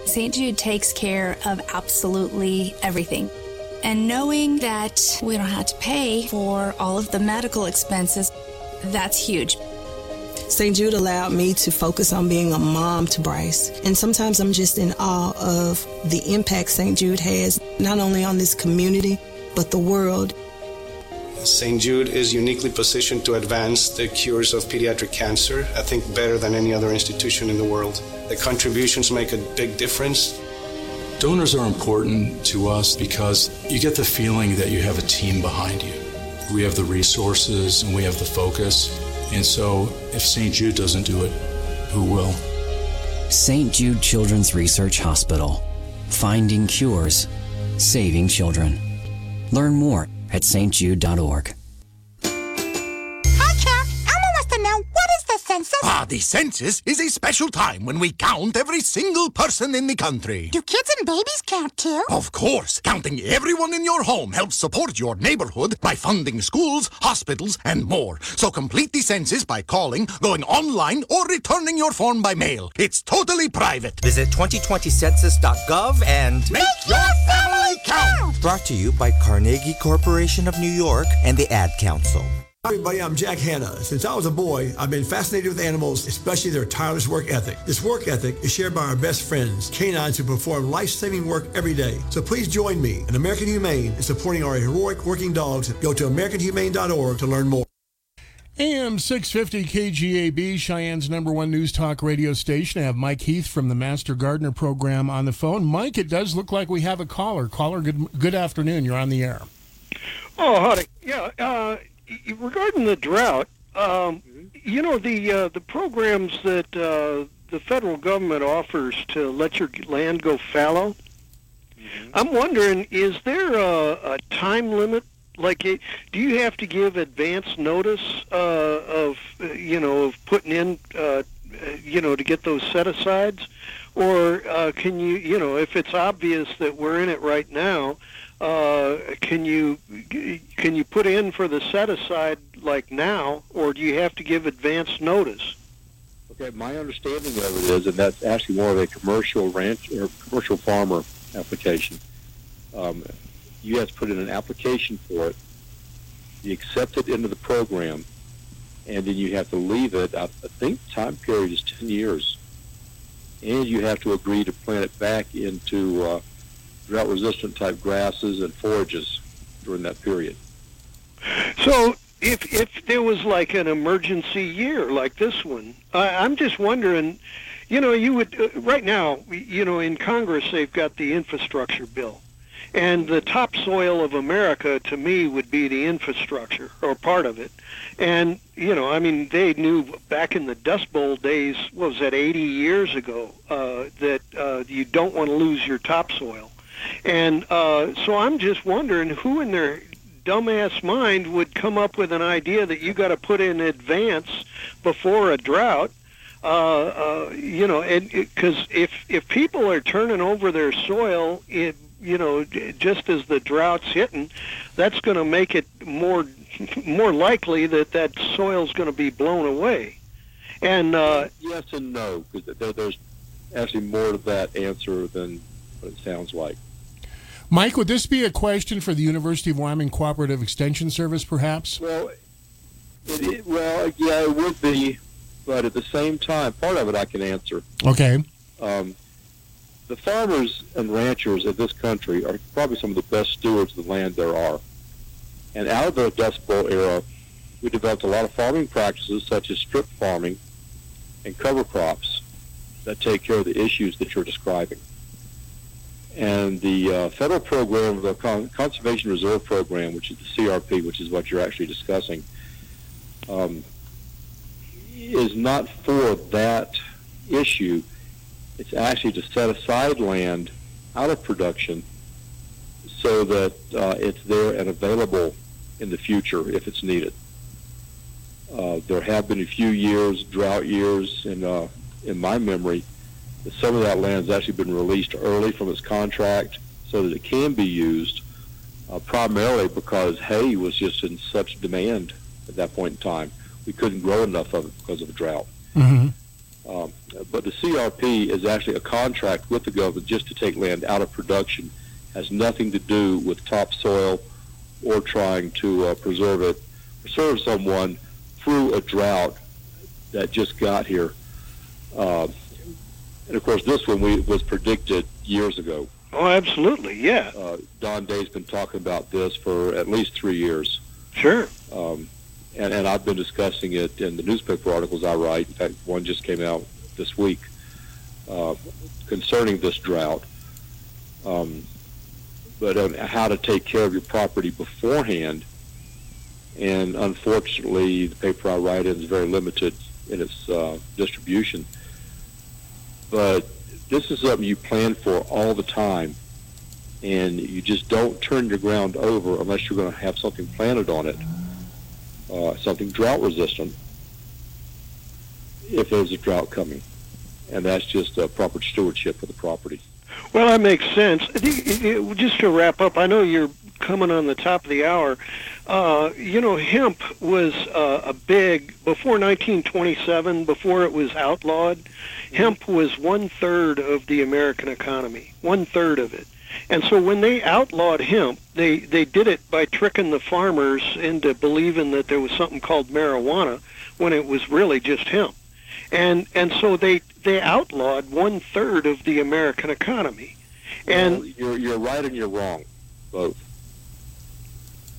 St. Jude takes care of absolutely everything. And knowing that we don't have to pay for all of the medical expenses, that's huge. St. Jude allowed me to focus on being a mom to Bryce. And sometimes I'm just in awe of the impact St. Jude has, not only on this community, but the world. St. Jude is uniquely positioned to advance the cures of pediatric cancer, I think better than any other institution in the world. The contributions make a big difference. Donors are important to us because you get the feeling that you have a team behind you. We have the resources and we have the focus. And so if St. Jude doesn't do it, who will? St. Jude Children's Research Hospital. Finding cures, saving children. Learn more at stjude.org. census? Ah, the census is a special time when we count every single person in the country. Do kids and babies count too? Of course, counting everyone in your home helps support your neighborhood by funding schools, hospitals, and more. So complete the census by calling, going online, or returning your form by mail. It's totally private. Visit 2020census.gov and make your family count. Brought to you by Carnegie Corporation of New York and the Ad Council. Hi, everybody, I'm Jack Hanna. Since I was a boy, I've been fascinated with animals, especially their tireless work ethic. This work ethic is shared by our best friends, canines who perform life-saving work every day. So please join me and American Humane in supporting our heroic working dogs. Go to AmericanHumane.org to learn more. AM 650 KGAB, Cheyenne's number one news talk radio station. I have Mike Heath from the Master Gardener program on the phone. Mike, it does look like we have a caller. Caller, good, good afternoon. You're on the air. Oh, howdy. Yeah, uh, regarding the drought, um, you know the uh, the programs that uh, the federal government offers to let your land go fallow. I'm wondering, is there a, a time limit? Like, it, do you have to give advance notice uh, of uh, you know of putting in uh, you know to get those set asides, or uh, can you you know if it's obvious that we're in it right now? Uh, can you can you put in for the set aside like now, or do you have to give advance notice? Okay, my understanding of it is, and that's actually more of a commercial ranch or commercial farmer application. Um, you have to put in an application for it. You accept it into the program, and then you have to leave it. I, I think time period is ten years, and you have to agree to plant it back into. Uh, drought resistant type grasses and forages during that period. So if if there was like an emergency year like this one, I, I'm just wondering, you know, you would uh, right now, you know, in Congress they've got the infrastructure bill. And the topsoil of America, to me, would be the infrastructure or part of it. And you know, I mean, they knew back in the Dust Bowl days, what was that, 80 years ago, uh, that uh, you don't want to lose your topsoil. And uh, so I'm just wondering who in their dumbass mind would come up with an idea that you got to put in advance before a drought. Uh, uh, you know, and because if if people are turning over their soil, it, you know, just as the drought's hitting, that's going to make it more [laughs] more likely that that soil's going to be blown away. And uh, yes and no, because there, there's actually more to that answer than what it sounds like. Mike, would this be a question for the University of Wyoming Cooperative Extension Service, perhaps? Well, it, it, well, yeah, it would be, but at the same time, part of it I can answer. Okay. Um, the farmers and ranchers of this country are probably some of the best stewards of the land there are. And out of the Dust Bowl era, we developed a lot of farming practices such as strip farming and cover crops that take care of the issues that you're describing. And the uh, federal program, the Con- Conservation Reserve Program, which is the CRP, which is what you're actually discussing, um, is not for that issue. It's actually to set aside land out of production so that uh, it's there and available in the future if it's needed. Uh, there have been a few years, drought years, in uh, in my memory, some of that land has actually been released early from its contract so that it can be used, uh, primarily because hay was just in such demand at that point in time. We couldn't grow enough of it because of a drought. Mm-hmm. Um, but the CRP is actually a contract with the government just to take land out of production. Has nothing to do with topsoil or trying to uh, preserve it, preserve someone through a drought that just got here. Uh, and of course, this one we, was predicted years ago. Oh, absolutely, yeah. Uh, Don Day's been talking about this for at least three years. Sure. Um, and, and I've been discussing it in the newspaper articles I write. In fact, one just came out this week uh, concerning this drought. Um, but on how to take care of your property beforehand. And unfortunately, the paper I write in is very limited in its uh, distribution. But this is something you plan for all the time, and you just don't turn your ground over unless you're going to have something planted on it, uh, something drought resistant, if there's a drought coming. And that's just uh, proper stewardship for the property. Well, that makes sense. Just to wrap up, I know you're coming on the top of the hour. Uh, you know, hemp was uh, a big before 1927, before it was outlawed. Hemp was one third of the American economy, one third of it. And so when they outlawed hemp, they they did it by tricking the farmers into believing that there was something called marijuana when it was really just hemp. And and so they they outlawed one third of the American economy. And well, you're you're right and you're wrong, both.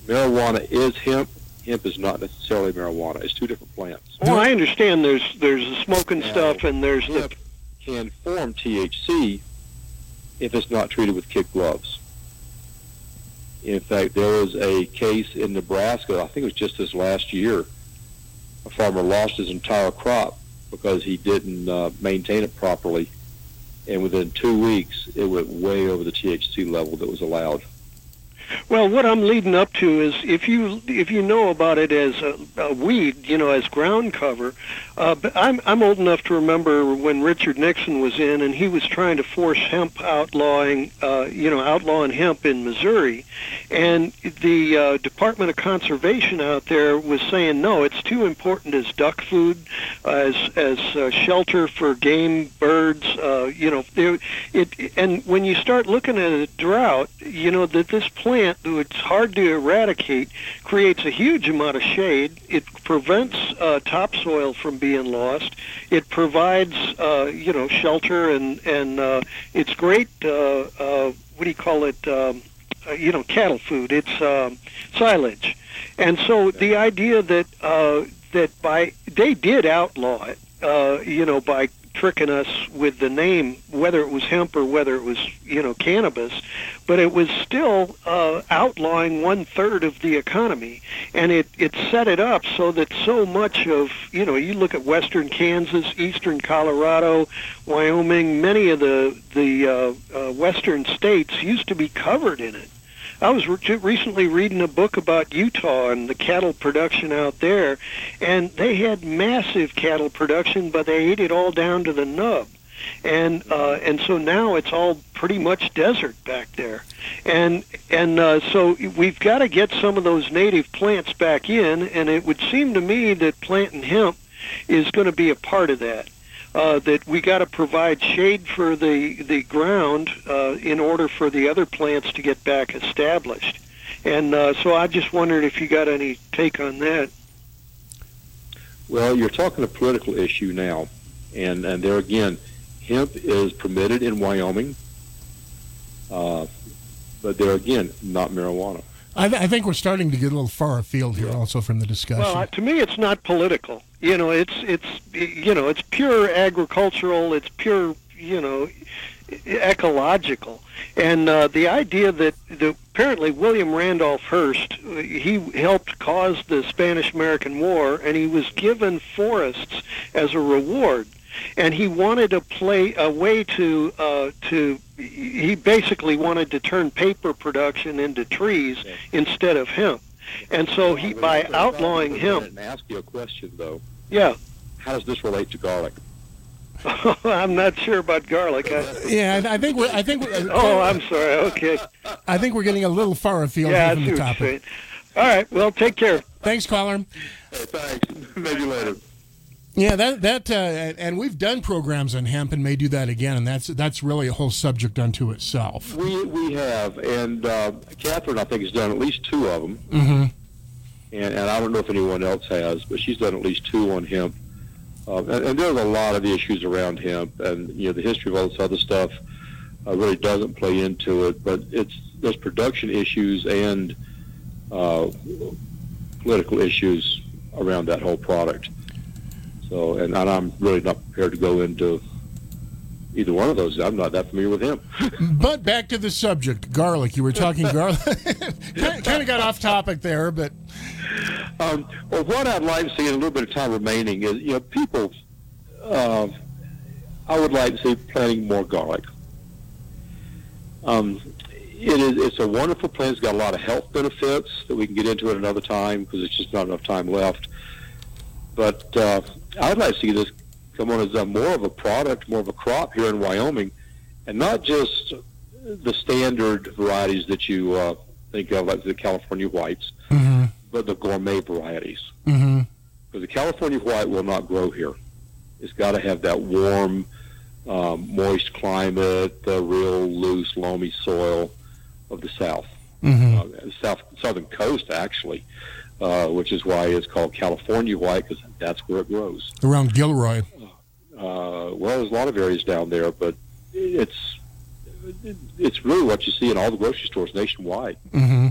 Marijuana is hemp. Hemp is not necessarily marijuana. It's two different plants. Well, I understand. There's there's the smoking now, stuff and there's hemp the can form THC if it's not treated with kid gloves. In fact, there was a case in Nebraska. I think it was just this last year. A farmer lost his entire crop because he didn't uh, maintain it properly, and within two weeks, it went way over the THC level that was allowed. Well, what I'm leading up to is if you if you know about it as a, a weed, you know, as ground cover. Uh, I'm I'm old enough to remember when Richard Nixon was in and he was trying to force hemp outlawing, uh, you know, outlawing hemp in Missouri, and the uh, Department of Conservation out there was saying no, it's too important as duck food, as as uh, shelter for game birds. Uh, you know, there, it and when you start looking at a drought, you know that this plant plant, though it's hard to eradicate, creates a huge amount of shade. It prevents uh, topsoil from being lost. It provides, uh, you know, shelter and and uh, it's great. Uh, uh, what do you call it? Um, uh, you know, cattle food. It's um, silage, and so the idea that uh, that by they did outlaw it, uh, you know, by tricking us with the name, whether it was hemp or whether it was, you know, cannabis, but it was still uh, outlawing one third of the economy, and it it set it up so that so much of, you know, you look at western Kansas, eastern Colorado, Wyoming, many of the the uh, uh, western states used to be covered in it. I was re- recently reading a book about Utah and the cattle production out there, and they had massive cattle production, but they ate it all down to the nub. And uh, and so now it's all pretty much desert back there, and and uh, so we've got to get some of those native plants back in, and it would seem to me that planting hemp is going to be a part of that uh, that we got to provide shade for the the ground uh, in order for the other plants to get back established. And uh, so I just wondered if you got any take on that. Well, you're talking a political issue now, and and there again, hemp is permitted in Wyoming, uh, but there again, not marijuana. I, th- I, think we're starting to get a little far afield here, also from the discussion. Well, to me, it's not political. You know, it's it's you know, it's pure agricultural. It's pure you know, ecological. And uh, the idea that apparently William Randolph Hearst, he helped cause the Spanish-American War, and he was given forests as a reward and he wanted to play a way to uh, to he basically wanted to turn paper production into trees yeah. instead of hemp. And so he by outlawing hemp. And ask you a question though. Yeah. How does this relate to garlic? [laughs] I'm not sure about garlic. I, yeah, I think we're. I think. We're, uh, oh, I'm sorry. Okay. I think we're getting a little far afield yeah, from the topic. All right. Well, take care. Thanks, caller. Hey, thanks. [laughs] Maybe later. Yeah, that that uh, and we've done programs on hemp and may do that again, and that's that's really a whole subject unto itself. We we have, and uh, Catherine I think has done at least two of them, mm-hmm. and and I don't know if anyone else has, but she's done at least two on hemp. Uh, and, and, there's a lot of issues around hemp, and you know the history of all this other stuff uh, really doesn't play into it, but it's there's production issues and uh, political issues around that whole product. So, and, and I'm really not prepared to go into either one of those. I'm not that familiar with him. [laughs] but back to the subject, garlic. You were talking [laughs] garlic. [laughs] kind, of got off topic there, but. Um, well, what I'd like to see in a little bit of time remaining is, you know, people. Uh, I would like to see planting more garlic. Um, it is it's a wonderful plant. It's got a lot of health benefits that we can get into at another time because it's just not enough time left. But uh, I'd like to see this come on as a, more of a product, more of a crop here in Wyoming, and not just the standard varieties that you uh, think of, like the California whites, Mm-hmm. but the gourmet varieties. Mm-hmm. Because the California white will not grow here. It's got to have that warm, um, moist climate, the real loose, loamy soil of the South, Mm-hmm. uh, South southern coast actually, uh, which is why it's called California white because that's where it grows. Around Gilroy. Uh, well, there's a lot of areas down there, but it's it's really what you see in all the grocery stores nationwide. Mm-hmm.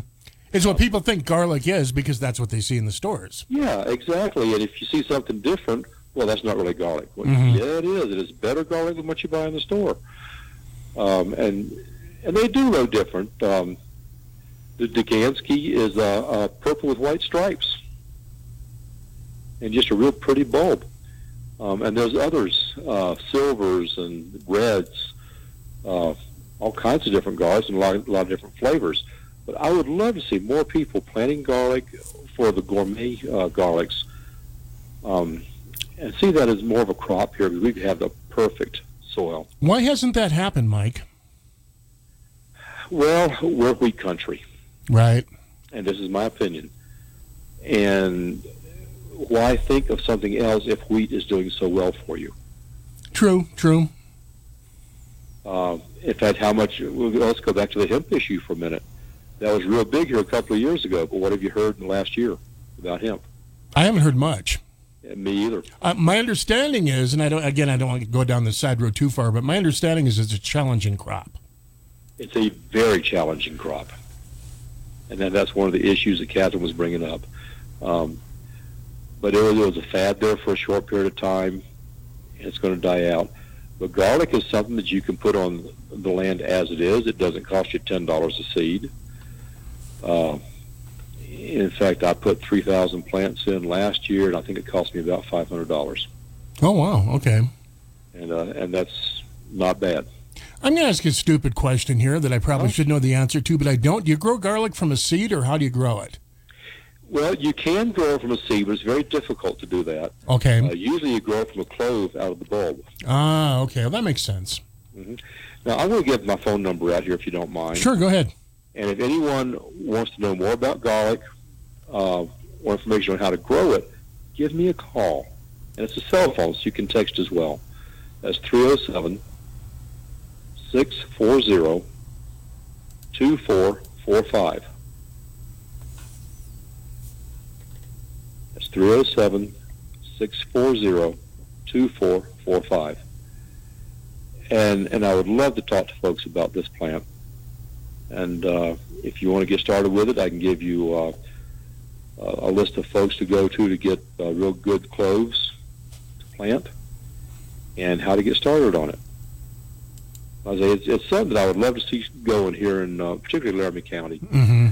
It's what people think garlic is because that's what they see in the stores. Yeah, exactly. And if you see something different, well, that's not really garlic. Well, Mhm. Yeah, it is. It is better garlic than what you buy in the store. Um, and and they do look different. Um, the Duganski is a, a purple with white stripes, and just a real pretty bulb. Um, and there's others, uh, silvers and reds, uh, all kinds of different garlics and a lot, a lot of different flavors. But I would love to see more people planting garlic for the gourmet uh, garlics, um, and see that as more of a crop here because we have the perfect soil. Why hasn't that happened, Mike? Well, we're a wheat country, Right. and this is my opinion. And why think of something else if wheat is doing so well for you? True. True. Uh, in fact, how much? well, Let's go back to the hemp issue for a minute. That was real big here a couple of years ago. But what have you heard in the last year about hemp? I haven't heard much. Yeah, me either. Uh, my understanding is, and I don't. Again, I don't want to go down the side road too far, but my understanding is it's a challenging crop. It's a very challenging crop, and then that's one of the issues that Catherine was bringing up. Um, but it was, it was a fad there for a short period of time, and it's going to die out. But garlic is something that you can put on the land as it is. It doesn't cost you ten dollars a seed. Uh, in fact, I put three thousand plants in last year, and I think it cost me about five hundred dollars, Oh wow. Okay. and uh, and that's not bad. I'm going to ask a stupid question here that I probably should know the answer to, but I don't. Do you grow garlic from a seed, or how do you grow it? Well, you can grow from a seed, but it's very difficult to do that. Okay. Uh, usually, you grow from a clove out of the bulb. Ah, okay. Well, that makes sense. hmm Now, I'm going to give my phone number out here if you don't mind. Sure. Go ahead. And if anyone wants to know more about garlic uh, or information on how to grow it, give me a call. And it's a cell phone, so you can text as well. That's 307 640 2445. That's 307 640 2445. And and I would love to talk to folks about this plant. And uh, if you want to get started with it, I can give you uh, a list of folks to go to to get uh, real good cloves to plant and how to get started on it. I say it's, it's something that I would love to see going here in uh, particularly Laramie County hmm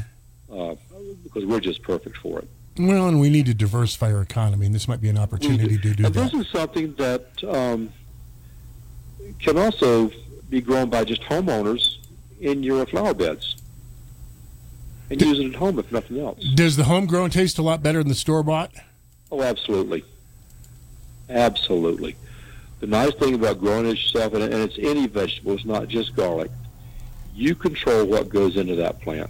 uh, because we're just perfect for it. Well, and we need to diversify our economy, and this might be an opportunity to do and that. this is something that um, can also be grown by just homeowners in your flower beds and use it at home if nothing else. Does the homegrown taste a lot better than the store bought? Oh, absolutely. Absolutely. The nice thing about growing it yourself, and, and it's any vegetable, it's not just garlic, you control what goes into that plant.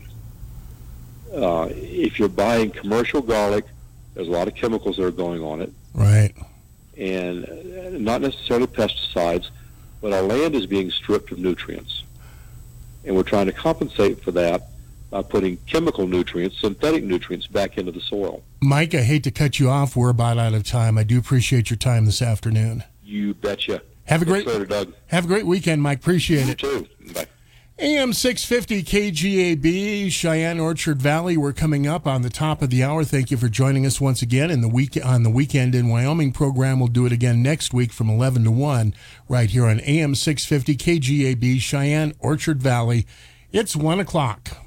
Uh, if you're buying commercial garlic, there's a lot of chemicals that are going on it, Right. and uh, not necessarily pesticides, but our land is being stripped of nutrients. And we're trying to compensate for that by putting chemical nutrients, synthetic nutrients, back into the soil. Mike, I hate to cut you off. We're about out of time. I do appreciate your time this afternoon. You betcha. Have a great later, Doug. Have a great weekend, Mike. Appreciate You it. too. Bye. AM 650 KGAB, Cheyenne Orchard Valley. We're coming up on the top of the hour. Thank you for joining us once again. In the week on the Weekend in Wyoming program, we'll do it again next week from 11 to 1 right here on AM 650 KGAB, Cheyenne Orchard Valley. It's 1 o'clock.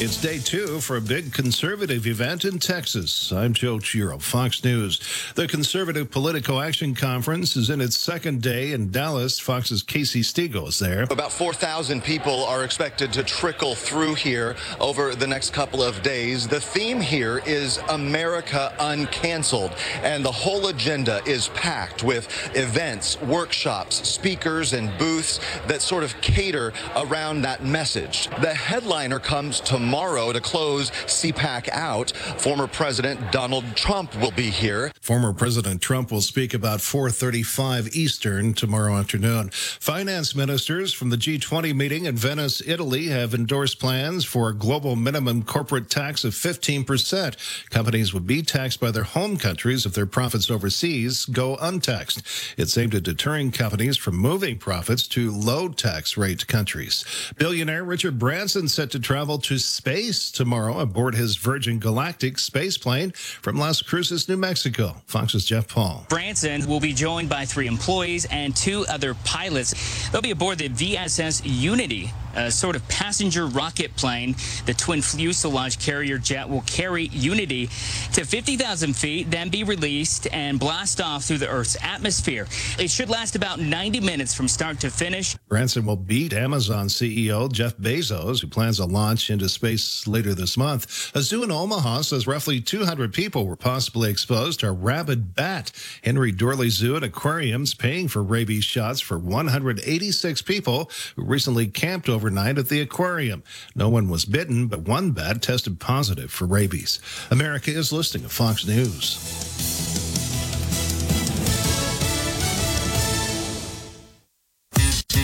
It's day two for a big conservative event in Texas. I'm Joe Chiro, Fox News. The Conservative Political Action Conference is in its second day in Dallas. Fox's Casey Stegall is there. About 4,000 people are expected to trickle through here over the next couple of days. The theme here is America Uncanceled, and the whole agenda is packed with events, workshops, speakers, and booths that sort of cater around that message. The headliner comes tomorrow tomorrow to close CPAC out. Former President Donald Trump will be here. Former President Trump will speak about 4:35 Eastern tomorrow afternoon. Finance ministers from the G20 meeting in Venice, Italy have endorsed plans for a global minimum corporate tax of 15%. Companies would be taxed by their home countries if their profits overseas go untaxed. It's aimed at deterring companies from moving profits to low tax rate countries. Billionaire Richard Branson set to travel to space tomorrow aboard his Virgin Galactic space plane from Las Cruces, New Mexico. Fox's Jeff Paul. Branson will be joined by three employees and two other pilots. They'll be aboard the VSS Unity, a sort of passenger rocket plane. The twin fuselage carrier jet will carry Unity to 50,000 feet, then be released and blast off through the Earth's atmosphere. It should last about 90 minutes from start to finish. Branson will beat Amazon CEO Jeff Bezos, who plans a launch into space later this month. A zoo in Omaha says roughly 200 people were possibly exposed to a rabid bat. Henry Doorly Zoo and Aquariums paying for rabies shots for 186 people who recently camped overnight at the aquarium. No one was bitten, but one bat tested positive for rabies. America is listing of Fox News.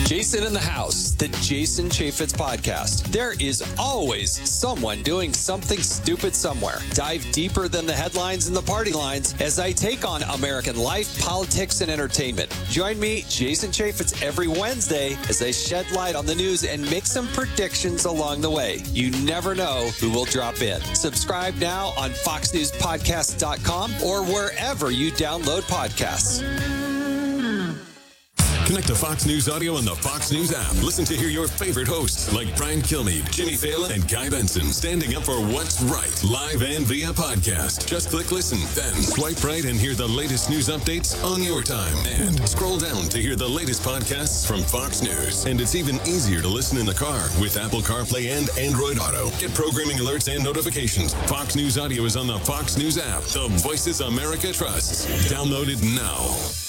Jason in the House, the Jason Chaffetz podcast. There is always someone doing something stupid somewhere. Dive deeper than the headlines and the party lines as I take on American life, politics, and entertainment. Join me, Jason Chaffetz, every Wednesday as I shed light on the news and make some predictions along the way. You never know who will drop in. Subscribe now on FoxNewsPodcast.com or wherever you download podcasts. Connect to Fox News Audio on the Fox News app. Listen to hear your favorite hosts like Brian Kilmeade, Jimmy Failla, and Guy Benson standing up for what's right, live and via podcast. Just click listen, then swipe right and hear the latest news updates on your time. And scroll down to hear the latest podcasts from Fox News. And it's even easier to listen in the car with Apple CarPlay and Android Auto. Get programming alerts and notifications. Fox News Audio is on the Fox News app. The voices America trusts. Download it now.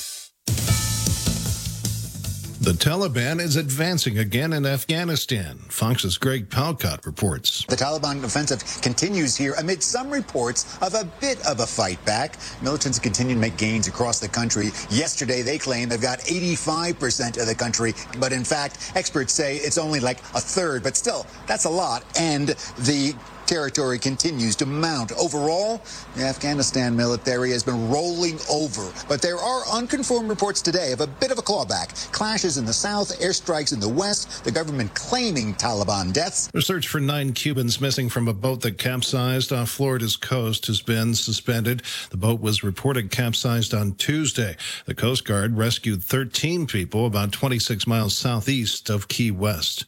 The Taliban is advancing again in Afghanistan. Fox's Greg Palkot reports. The Taliban offensive continues here amid some reports of a bit of a fight back. Militants continue to make gains across the country. Yesterday, they claim they've got 85% of the country, but in fact, experts say it's only like a third, but still, that's a lot. And the territory continues to mount. Overall, the Afghanistan military has been rolling over. But there are unconfirmed reports today of a bit of a clawback. Clashes in the south, airstrikes in the west, the government claiming Taliban deaths. The search for nine Cubans missing from a boat that capsized off Florida's coast has been suspended. The boat was reported capsized on Tuesday. The Coast Guard rescued 13 people about 26 miles southeast of Key West.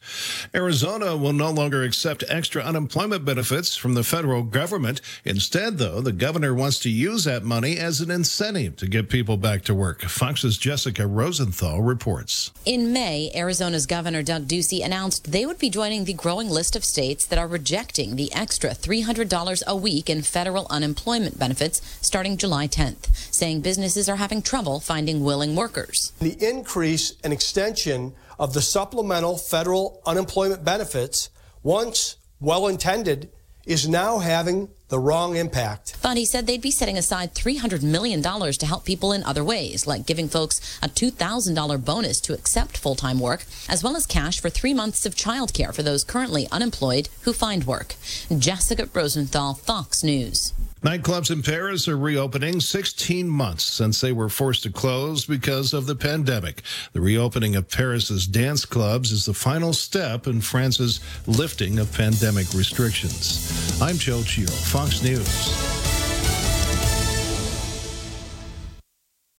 Arizona will no longer accept extra unemployment benefits from the federal government. Instead, though, the governor wants to use that money as an incentive to get people back to work. Fox's Jessica Rosenthal reports. In May, Arizona's Governor Doug Ducey announced they would be joining the growing list of states that are rejecting the extra $300 a week in federal unemployment benefits starting July 10th, saying businesses are having trouble finding willing workers. The increase and extension of the supplemental federal unemployment benefits, once well intended, is now having the wrong impact. He said they'd be setting aside $300 million to help people in other ways, like giving folks a $2,000 bonus to accept full time work, as well as cash for three months of childcare for those currently unemployed who find work. Jessica Rosenthal, Fox News. Nightclubs in Paris are reopening 16 months since they were forced to close because of the pandemic. The reopening of Paris's dance clubs is the final step in France's lifting of pandemic restrictions. I'm Joe Chiro, Fox News.